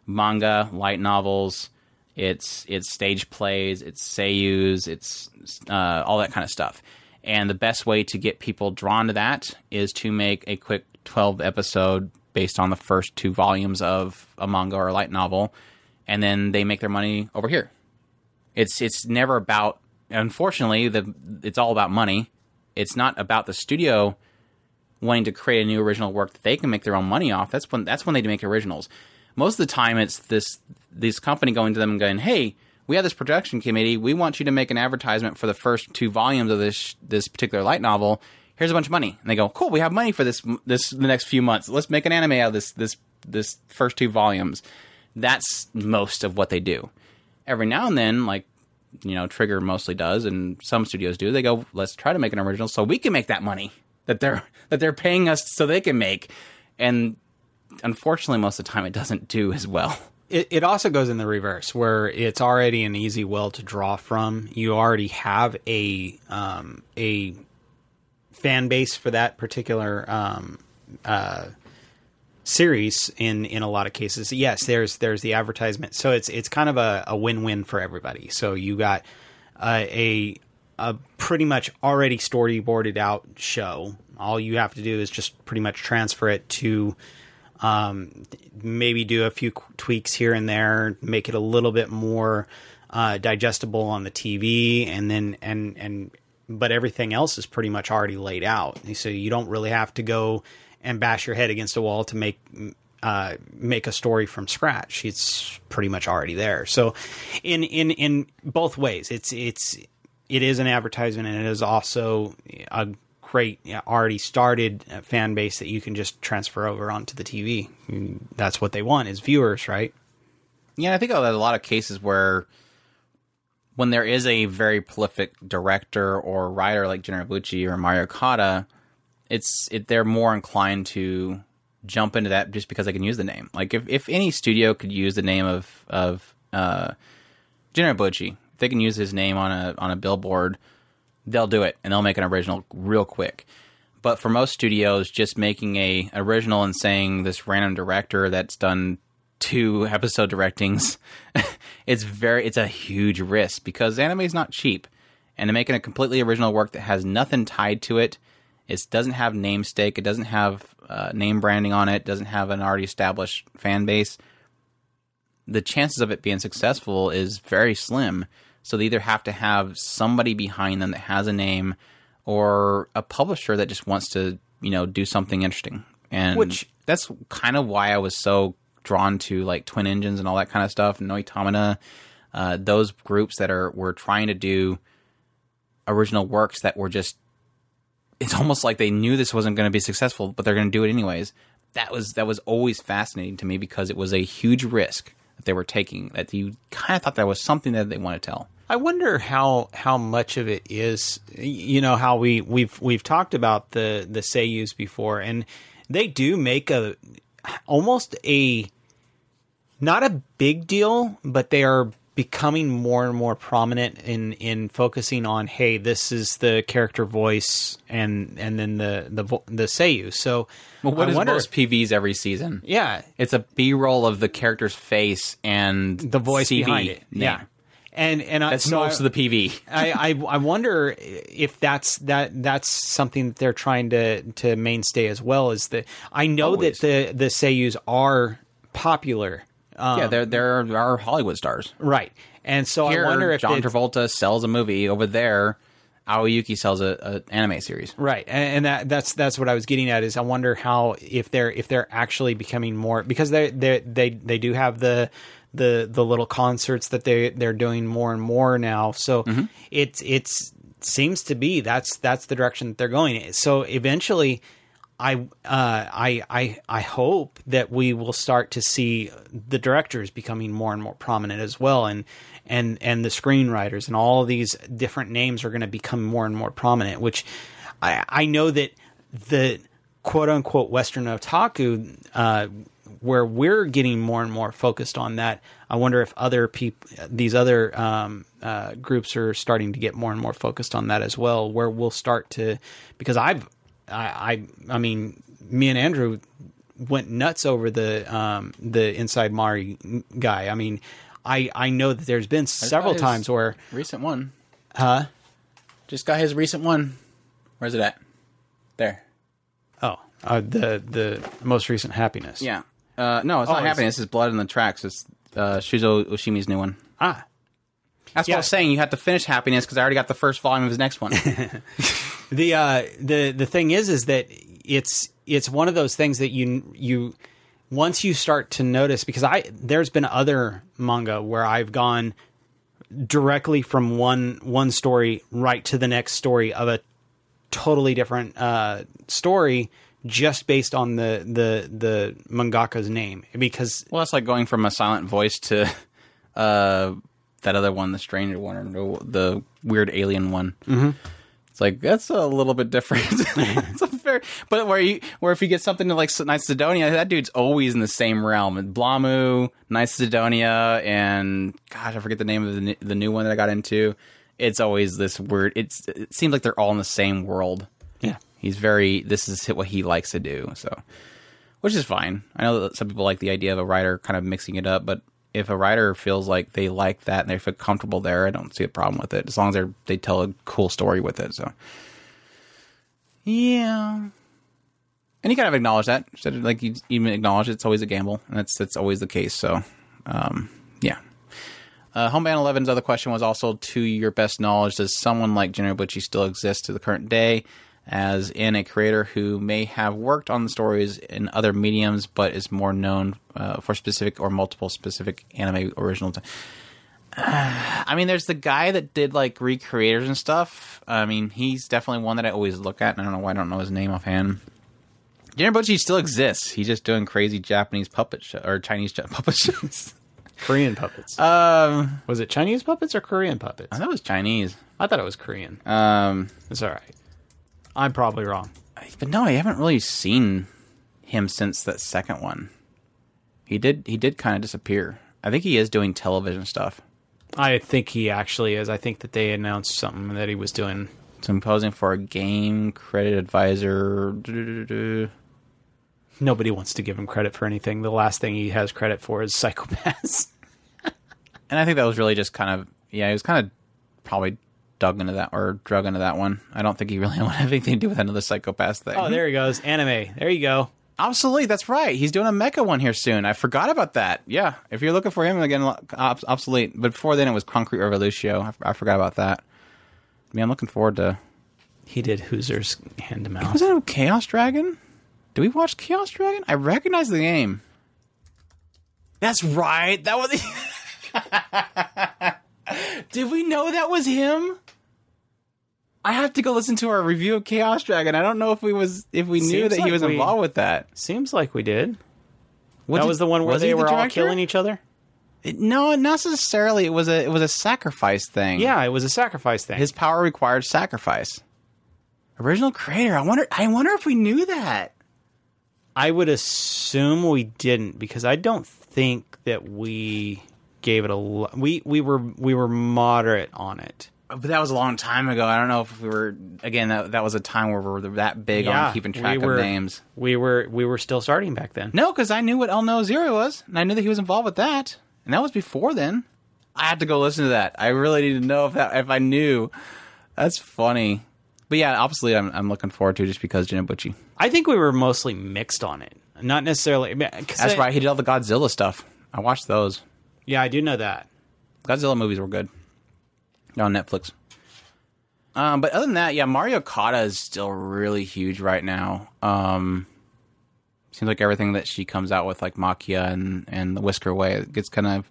Speaker 2: manga, light novels. It's it's stage plays, it's seiyus, it's uh, all that kind of stuff. And the best way to get people drawn to that is to make a quick 12 episode based on the first two volumes of a manga or a light novel, and then they make their money over here. It's it's never about. Unfortunately, the it's all about money. It's not about the studio wanting to create a new original work that they can make their own money off. That's when that's when they make originals. Most of the time, it's this this company going to them and going, "Hey, we have this production committee. We want you to make an advertisement for the first two volumes of this this particular light novel. Here's a bunch of money." And they go, "Cool, we have money for this this the next few months. Let's make an anime out of this this this first two volumes." That's most of what they do. Every now and then, like you know, Trigger mostly does, and some studios do. They go, "Let's try to make an original so we can make that money that they're that they're paying us so they can make." And unfortunately, most of the time, it doesn't do as well.
Speaker 3: It, it also goes in the reverse, where it's already an easy well to draw from. You already have a um, a fan base for that particular um, uh, series. In in a lot of cases, yes, there's there's the advertisement, so it's it's kind of a, a win win for everybody. So you got uh, a a pretty much already storyboarded out show. All you have to do is just pretty much transfer it to um, maybe do a few tweaks here and there, make it a little bit more uh, digestible on the TV, and then and and but everything else is pretty much already laid out, so you don't really have to go and bash your head against a wall to make uh, make a story from scratch. It's pretty much already there. So, in in in both ways, it's it's it is an advertisement, and it is also a great you know, already started uh, fan base that you can just transfer over onto the TV. That's what they want is viewers, right?
Speaker 2: Yeah, I think there's a lot of cases where when there is a very prolific director or writer like Jun or Mari Okada, it's it, they're more inclined to jump into that just because they can use the name. Like if, if any studio could use the name of of uh, if they can use his name on a on a billboard, they'll do it and they'll make an original real quick. But for most studios, just making a original and saying this random director that's done two episode directings, it's very it's a huge risk because anime is not cheap, and to making a completely original work that has nothing tied to it, it doesn't have name stake, it doesn't have uh, name branding on it, doesn't have an already established fan base. The chances of it being successful is very slim. So they either have to have somebody behind them that has a name, or a publisher that just wants to you know do something interesting. And
Speaker 3: Which-
Speaker 2: that's kind of why I was so drawn to like Twin Engines and all that kind of stuff, Noitamina, uh, those groups that are were trying to do original works that were just it's almost like they knew this wasn't going to be successful, but they're going to do it anyways. That was that was always fascinating to me because it was a huge risk that they were taking. That you kind of thought that was something that they want to tell.
Speaker 3: I wonder how how much of it is you know how we we've we've talked about the the seiyus before and they do make a almost a not a big deal but they are becoming more and more prominent in in focusing on hey this is the character voice and and then the the the seiyu so
Speaker 2: Well, what
Speaker 3: I
Speaker 2: is
Speaker 3: wonder
Speaker 2: most PVs every season?
Speaker 3: yeah
Speaker 2: It's a B roll of the character's face and
Speaker 3: the voice
Speaker 2: CV
Speaker 3: behind it
Speaker 2: name.
Speaker 3: yeah and and I-
Speaker 2: That's
Speaker 3: so
Speaker 2: most
Speaker 3: I-
Speaker 2: of the PV.
Speaker 3: I, I I wonder if that's that that's something that they're trying to to mainstay as well. Is that I know
Speaker 2: Always.
Speaker 3: that the the seiyus are popular, um,
Speaker 2: yeah, they're they're are Hollywood stars.
Speaker 3: right? And so
Speaker 2: Here,
Speaker 3: I wonder if
Speaker 2: John Travolta sells a movie over there. Aoi Yuki sells a, a anime series.
Speaker 3: Right, and, and that that's that's what I was getting at. Is I wonder how if they're if they're actually becoming more because they they they they do have the the the little concerts that they they're doing more and more now. So it's it's seems to be that's that's the direction that they're going. So eventually. I, uh, I, I, I hope that we will start to see the directors becoming more and more prominent as well, and and and the screenwriters and all these different names are going to become more and more prominent. Which I, I know that the quote unquote Western otaku, uh, where we're getting more and more focused on that. I wonder if other people, these other um, uh, groups, are starting to get more and more focused on that as well. Where we'll start to, because I've, I, I, I mean, me and Andrew went nuts over the um, the Inside Mari guy. I mean, I I know that there's been several times where,
Speaker 2: Recent one.
Speaker 3: huh?
Speaker 2: Just got his recent one. Where's it at? There.
Speaker 3: Oh, uh, the the most recent happiness.
Speaker 2: Yeah. Uh, no, it's
Speaker 3: Oh,
Speaker 2: not
Speaker 3: it's-
Speaker 2: happening. This is Blood in the Tracks. It's uh, Shuzo Oshimi's new one.
Speaker 3: Ah,
Speaker 2: That's
Speaker 3: Yeah.
Speaker 2: what I was saying. You have to finish Happiness because I already got the first volume of his next one.
Speaker 3: the uh the the thing is is that it's it's one of those things that you you once you start to notice because I there's been other manga where I've gone directly from one one story right to the next story of a totally different uh, story just based on the the the mangaka's name because
Speaker 2: Well, that's like going from a silent voice to uh, that other one, the stranger one, or the, weird alien one. Mm-hmm. It's like that's a little bit different. it's a fair, but where you where if you get something to like of Sidonia, that dude's always in the same realm. Blamu, of Sidonia, and gosh, I forget the name of the new, the new one that I got into. It's always this weird. It's it seems like they're all in the same world.
Speaker 3: yeah
Speaker 2: He's very. This is what he likes to do. So, which is fine. I know that some people like the idea of a writer kind of mixing it up, but if a writer feels like they like that and they feel comfortable there, I don't see a problem with it as long as they they tell a cool story with it. So, yeah. And you kind of acknowledge that, So, like you even acknowledge it's always a gamble, and that's that's always the case. So, um, yeah. Uh, Homebound 11's other question was also, to your best knowledge, does someone like Gen Urobuchi still exist to the current day, as in a creator who may have worked on the stories in other mediums, but is more known uh, for specific or multiple specific anime originals? Uh, I mean, there's the guy that did like Re:Creators and stuff. I mean, he's definitely one that I always look at, and I don't know why I don't know his name offhand. Jenner still exists. He's just doing crazy Japanese puppet show or Chinese j- puppet shows.
Speaker 3: korean puppets
Speaker 2: um,
Speaker 3: was it chinese puppets or korean puppets
Speaker 2: I thought it was Chinese.
Speaker 3: i thought it was korean
Speaker 2: Um,
Speaker 3: it's all right i'm probably wrong
Speaker 2: but no, I haven't really seen him since that second one. He did he did kind of disappear. I think he is doing television stuff.
Speaker 3: i think he actually is i think that they announced something that he was doing
Speaker 2: So I'm posing for a game credit advisor.
Speaker 3: Nobody wants to give him credit for anything the last thing he has credit for is Psycho-Pass
Speaker 2: And I think that was really just kind of yeah, he was kind of probably dug into that or drug into that one. I don't think he really wanted anything to do with another Psycho-Pass thing.
Speaker 3: oh there he goes anime there you go
Speaker 2: Obsolete, that's right. He's doing a mecha one here soon. I forgot about that. Yeah, if you're looking for him again, obs- obsolete. But before then, it was Concrete Revolution. I, I forgot about that. I mean, I'm looking forward to.
Speaker 3: he did hoosers hand to mouth
Speaker 2: Was that a Chaos Dragon? Do we watch Chaos Dragon? I recognize the game. That's right. That was. Did we know that was him? I have to go listen to our review of Chaos Dragon. I don't know if we was if we knew
Speaker 3: Seems
Speaker 2: that he was
Speaker 3: we-
Speaker 2: involved with that.
Speaker 3: seems like we did
Speaker 2: Was
Speaker 3: that
Speaker 2: it-
Speaker 3: was the one where they
Speaker 2: the
Speaker 3: were all
Speaker 2: director?
Speaker 3: killing each other
Speaker 2: It- no, not necessarily. It was a it was a sacrifice thing.
Speaker 3: yeah it was a sacrifice thing
Speaker 2: his power required sacrifice. Original creator. I wonder. I wonder if we knew that.
Speaker 3: I would assume we didn't because I don't think that we gave it a lo- we we were we were moderate on it.
Speaker 2: But that was a long time ago. I don't know if we were again. That that was a time where we were that big on keeping track
Speaker 3: we were,
Speaker 2: of names.
Speaker 3: We were we were still starting back then.
Speaker 2: No, because I knew what Aldnoah.Zero was, and I knew that he was involved with that, and that was before then. I had to go listen to that. I really need to know if that if I knew. That's funny. But yeah, obviously, I'm I'm looking forward to it just because Gen Urobuchi.
Speaker 3: I think we were mostly mixed on it, not necessarily.
Speaker 2: That's
Speaker 3: I-
Speaker 2: right. He did all the Godzilla stuff. I watched those.
Speaker 3: Yeah, I do know that.
Speaker 2: Godzilla movies were good. On Netflix. Um, but other than that, yeah, Mari Okada is still really huge right now. Um, seems like everything that she comes out with, like Maquia and and the Whisker Way, gets kind of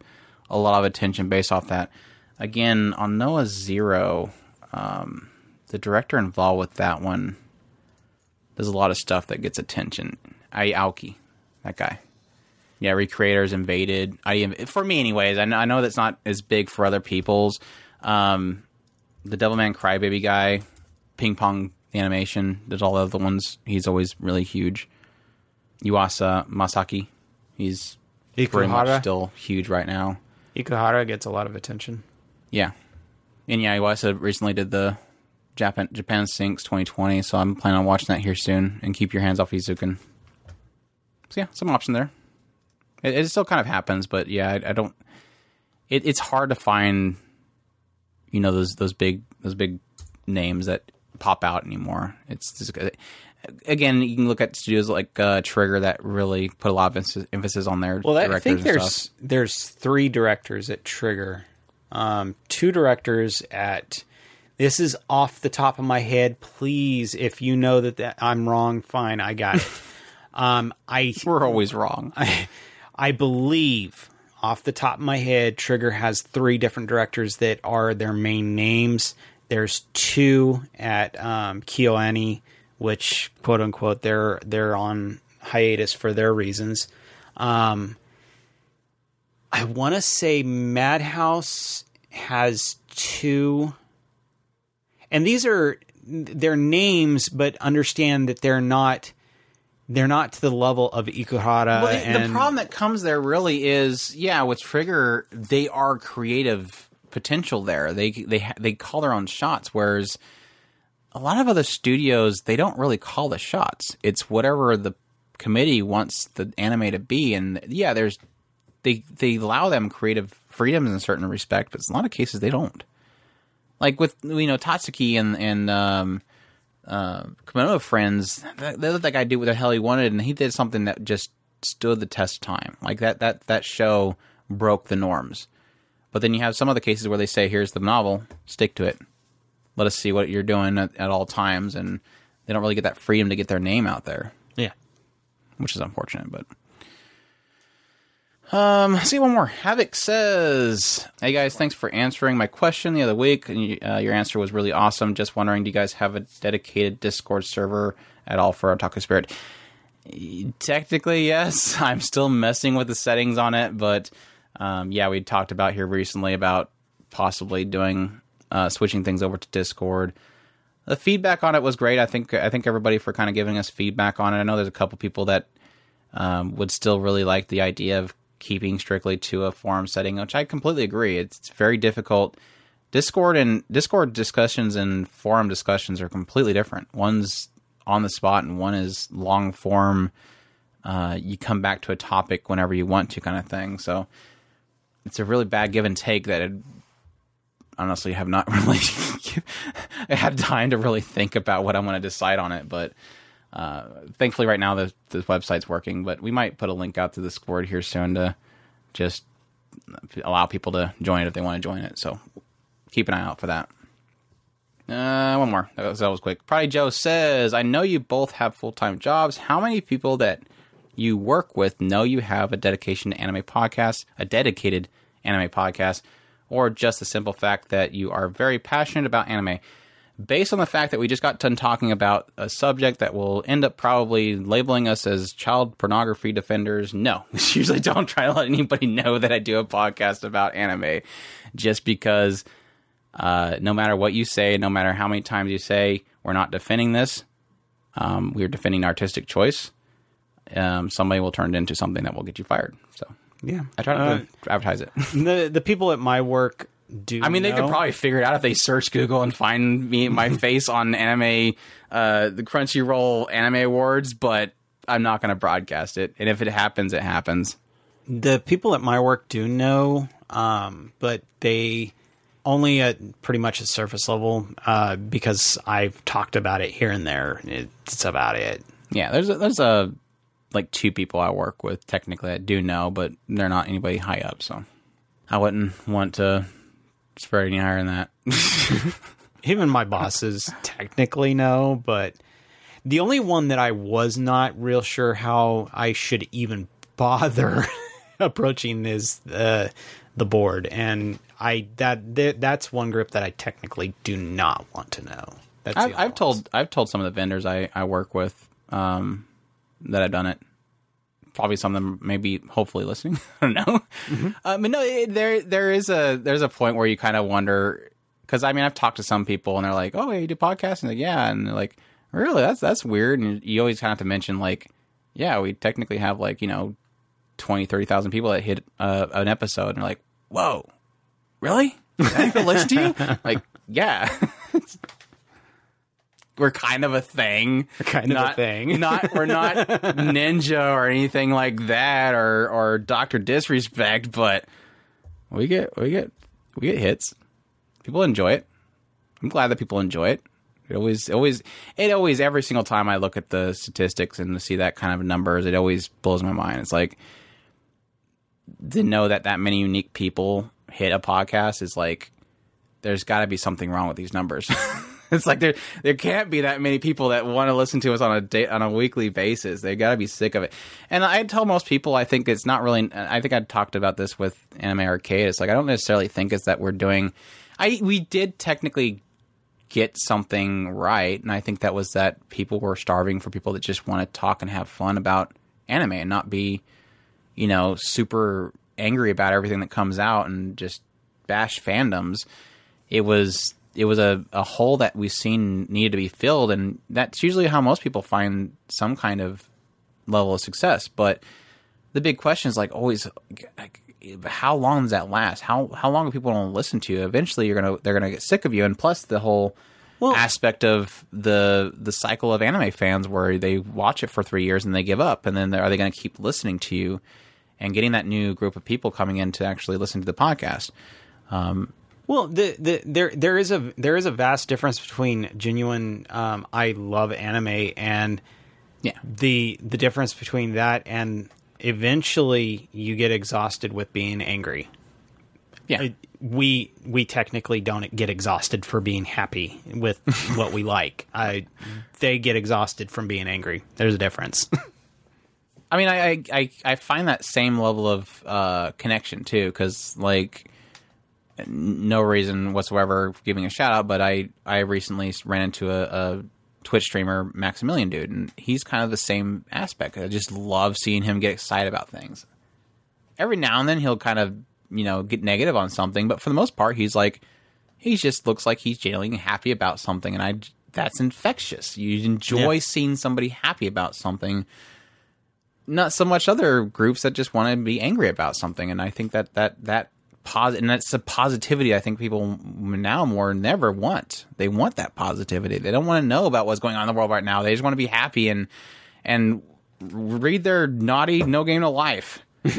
Speaker 2: a lot of attention based off that. Again, on Noah Zero, um, the director involved with that one does a lot of stuff that gets attention. I Aoki, that guy. Yeah, Re:Creators invaded. I for me, anyways. I know, I know that's not as big for other people's. Um, the Devilman Crybaby guy, Ping Pong animation. There's all the other ones. He's always really huge. Yuasa Masaaki, he's pretty much still huge right now.
Speaker 3: Ikuhara gets a lot of attention.
Speaker 2: Yeah, and yeah, Yuasa recently did the Japan Japan Sinks 2020, so I'm planning on watching that here soon. And keep your hands off Eizouken. So yeah, some option there. It, it still kind of happens, but yeah, I, I don't. It, it's hard to find, you know, those those big those big names that pop out anymore. It's just, again, you can look at studios like uh, Trigger that really put a lot of emphasis, on their
Speaker 3: Well, I think there's
Speaker 2: stuff.
Speaker 3: there's three directors at Trigger, um, two directors at. This is off the top of my head. Please, if you know that, that I'm wrong, fine, I got it. um, I
Speaker 2: We're always wrong.
Speaker 3: I, I believe off the top of my head, Trigger has three different directors that are their main names. There's two at um, which quote unquote they're they're on hiatus for their reasons. Um, I want to say Madhouse has two, and these are their names, but understand that they're not they're not to the level of Ikuhara.
Speaker 2: Well, the,
Speaker 3: and
Speaker 2: the problem that comes there really is, yeah, with Trigger, they are creative potential there. They they they call their own shots, whereas a lot of other studios they don't really call the shots. It's whatever the committee wants the anime to be, and yeah, there's they they allow them creative freedoms in a certain respect, but in a lot of cases they don't. Like with you know Tatsuki and and um, uh, Kemono Friends, that, they let that guy do what the hell he wanted, and he did something that just stood the test of time. Like that that that show broke the norms. But then you have some other cases where they say, "Here's the novel, stick to it. Let us see what you're doing at, at all times," and they don't really get that freedom to get their name out there,
Speaker 3: yeah,
Speaker 2: which is unfortunate. But um, see one more. Havoc says, "Hey guys, thanks for answering my question the other week. And uh, your answer was really awesome. Just wondering, do you guys have a dedicated Discord server at all for Otaku Spirit?" Technically, yes. I'm still messing with the settings on it, but um, yeah, we talked about here recently about possibly doing uh, switching things over to Discord. The feedback on it was great. I think I think everybody for kind of giving us feedback on it. I know there's a couple people that um, would still really like the idea of keeping strictly to a forum setting, which I completely agree. It's, it's very difficult. Discord and Discord discussions and forum discussions are completely different. One's on the spot and one is long form. Uh, you come back to a topic whenever you want to, kind of thing. So it's a really bad give and take that it, honestly have not really had time to really think about what I'm going to decide on it. But uh, thankfully, right now the the website's working. But we might put a link out to the Discord here soon to just allow people to join it if they want to join it. So keep an eye out for that. Uh, one more. That was, that was quick. ProdiJoe says, I know you both have full time jobs. How many people that you work with know you have a dedication to anime podcast, a dedicated anime podcast, or just the simple fact that you are very passionate about anime? Based on the fact that we just got done talking about a subject that will end up probably labeling us as child pornography defenders, no. Usually don't try to let anybody know that I do a podcast about anime just because uh, no matter what you say, no matter how many times you say, we're not defending this. Um, we're defending artistic choice. Um, somebody will turn it into something that will get you fired. So
Speaker 3: yeah.
Speaker 2: I try not
Speaker 3: Uh,
Speaker 2: to advertise it.
Speaker 3: the the people at my work do.
Speaker 2: I mean, they could probably figure it out if they search Google and find me my face on anime, uh, the Crunchyroll Anime Awards, but I'm not going to broadcast it. And if it happens, it happens.
Speaker 3: the people at my work do know, um, but they only at pretty much at surface level uh, because I've talked about it here and there. It's about it.
Speaker 2: Yeah, there's a, there's a like two people I work with technically that do know, but they're not anybody high up, so I wouldn't want to spread any higher than that.
Speaker 3: Even my bosses technically know, but the only one that I was not real sure how I should even bother approaching is the the board, and I that, that that's one group that I technically do not want to know. That's
Speaker 2: I've, I've told I've told some of the vendors I, I work with um, that I've done it. Probably some of them maybe hopefully listening. I don't know. Um, but no, it, there there is a there's a point where you kind of wonder because I mean I've talked to some people and they're like, oh, yeah, you do podcasts, and like yeah, and they're like really that's that's weird, and you always kind of have to mention like yeah, we technically have like you know 20, 30,000 people that hit uh, an episode, and they're like, whoa, really? That people listen to you? like yeah. we're kind of a thing.
Speaker 3: kind of a
Speaker 2: not,
Speaker 3: thing.
Speaker 2: not we're not ninja or anything like that or or Doctor Disrespect, but we get we get we get hits. People enjoy it. I'm glad that people enjoy it. It always always it always every single time I look at the statistics and see that kind of numbers, it always blows my mind. It's like to know that that many unique people hit a podcast is like there's got to be something wrong with these numbers. it's like there there can't be that many people that want to listen to us on a day on a weekly basis. They got to be sick of it. And I tell most people, I think it's not really. I think I talked about this with Anime Arcade. It's like I don't necessarily think it's that we're doing. I we did technically get something right, and I think that was that people were starving for people that just want to talk and have fun about anime and not be, you know, super angry about everything that comes out and just bash fandoms. It was it was a, a hole that we've seen needed to be filled, and that's usually how most people find some kind of level of success. But the big question is like always, like, how long does that last? How how long are people going to listen to you? Eventually, you're gonna they're gonna get sick of you, and plus the whole
Speaker 3: Well-
Speaker 2: aspect of the the cycle of anime fans where they watch it for three years and they give up, and then are they going to keep listening to you and getting that new group of people coming in to actually listen to the podcast?
Speaker 3: Um, Well, the, the there there is a there is a vast difference between genuine um, I love anime and
Speaker 2: Yeah,
Speaker 3: the the difference between that and eventually you get exhausted with being angry.
Speaker 2: yeah.
Speaker 3: We we technically don't get exhausted for being happy with what we like. I they get exhausted from being angry. There's a difference.
Speaker 2: I mean, I, I, I, find that same level of uh, connection too, because like, no reason whatsoever giving a shout out, but I, I recently ran into a, a Twitch streamer, Maximilian Dood, and he's kind of the same aspect. I just love seeing him get excited about things. Every now and then he'll kind of, you know, get negative on something, but for the most part, he's like, he just looks like he's genuinely happy about something, and I, that's infectious. You enjoy
Speaker 3: Yeah.
Speaker 2: seeing somebody happy about something not so much other groups that just want to be angry about something and i think that that that pos- and that's the positivity i think people now more than ever want. They want that positivity. They don't want to know about what's going on in the world right now. They just want to be happy and and read their naughty no game no life.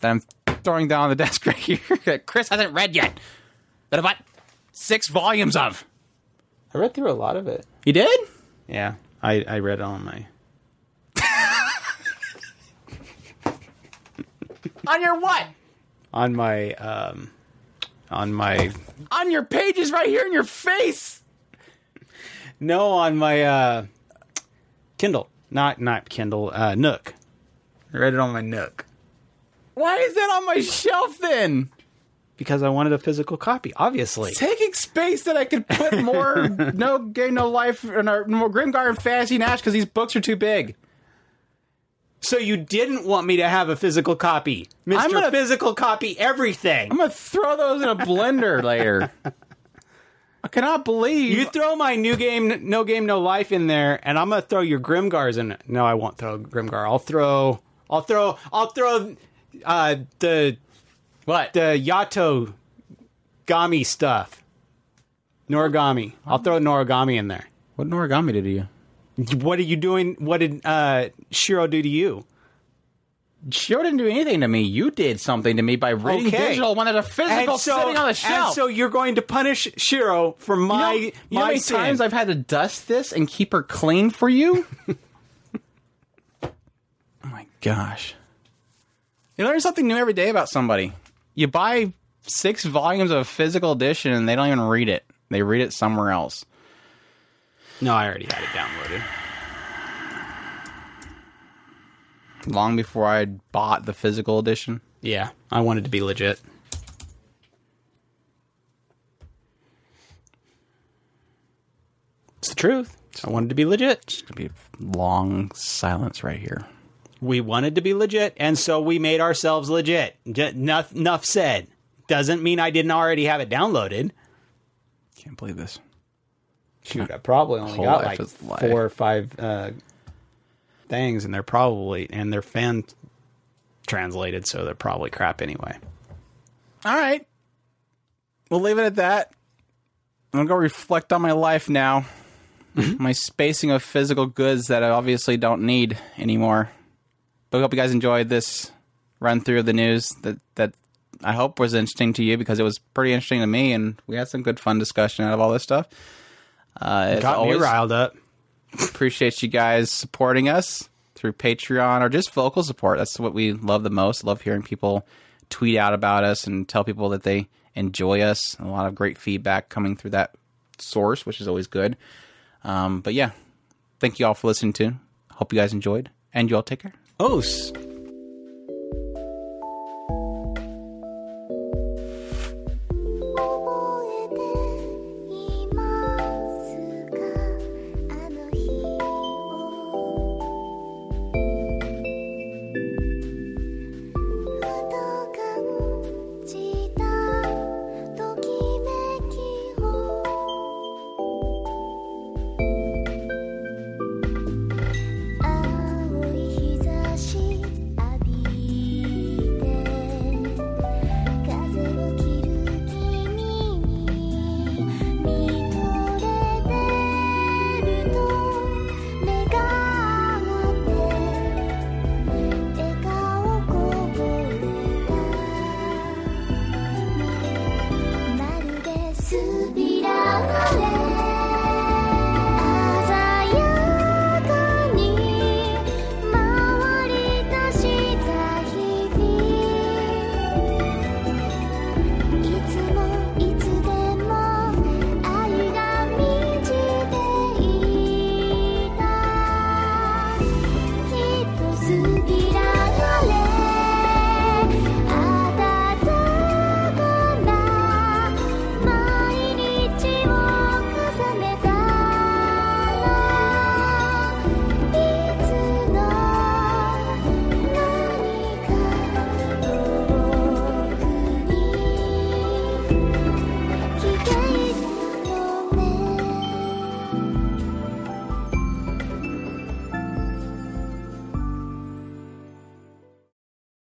Speaker 2: That i'm throwing down on the desk right here that chris hasn't read yet that i bought six volumes of.
Speaker 3: I read through a lot of it.
Speaker 2: you did?
Speaker 3: Yeah, I I read on my
Speaker 2: on your what
Speaker 3: on my um on my
Speaker 2: on your pages right here in your face
Speaker 3: no on my uh Kindle, not not Kindle, uh Nook. I read it on my Nook
Speaker 2: Why is that on my shelf then?
Speaker 3: because I wanted a physical copy. Obviously,
Speaker 2: Taking space that I could put more No Game No Life and our more Grimgar and Fantasy and Ash because these books are too big.
Speaker 3: So you didn't want me to have a physical copy, Mister
Speaker 2: I'm gonna-
Speaker 3: Physical Copy everything.
Speaker 2: I'm gonna throw those in a blender later. I cannot believe
Speaker 3: You throw my new game, no game, no life in there, and I'm gonna throw your Grimgars in. it. No, I won't throw Grimgar. I'll throw, I'll throw, I'll throw uh, the
Speaker 2: what?
Speaker 3: the Yato Gami stuff. Noragami. I'll throw Noragami in there.
Speaker 2: What origami did you?
Speaker 3: What are you doing? What did uh, Shiro do to you?
Speaker 2: Shiro didn't do anything to me. You did something to me by reading
Speaker 3: Okay.
Speaker 2: digital when there's a physical sitting on the shelf.
Speaker 3: and so you're going to punish Shiro for
Speaker 2: you know,
Speaker 3: my
Speaker 2: you know
Speaker 3: my
Speaker 2: how many
Speaker 3: sin.
Speaker 2: times I've had to dust this and keep her clean for you? oh my gosh. You learn something new every day about somebody. You buy six volumes of a physical edition and they don't even read it. They read it somewhere else.
Speaker 3: No, I already had it downloaded.
Speaker 2: Long before I bought the physical edition.
Speaker 3: Yeah, I wanted to be legit. It's the truth. I wanted to be legit.
Speaker 2: It'll be long silence right here.
Speaker 3: We wanted to be legit, and so we made ourselves legit. J- enough, enough said. Doesn't mean I didn't already have it downloaded.
Speaker 2: Can't believe this.
Speaker 3: Shoot, I probably only
Speaker 2: Whole
Speaker 3: got like four or five uh, things, and they're probably and they're fan translated, so they're probably crap anyway.
Speaker 2: All right. We'll leave it at that. I'm going to go reflect on my life now. my spacing of physical goods that I obviously don't need anymore. But I hope you guys enjoyed this run through of the news that, that I hope was interesting to you because it was pretty interesting to me and we had some good fun discussion out of all this stuff. Uh,
Speaker 3: Got
Speaker 2: always,
Speaker 3: me riled up.
Speaker 2: appreciate you guys supporting us through Patreon or just vocal support. That's what we love the most. Love hearing people tweet out about us and tell people that they enjoy us. A lot of great feedback coming through that source, which is always good. Um, but yeah, thank you all for listening to. Hope you guys enjoyed, and you all take care.
Speaker 4: Os.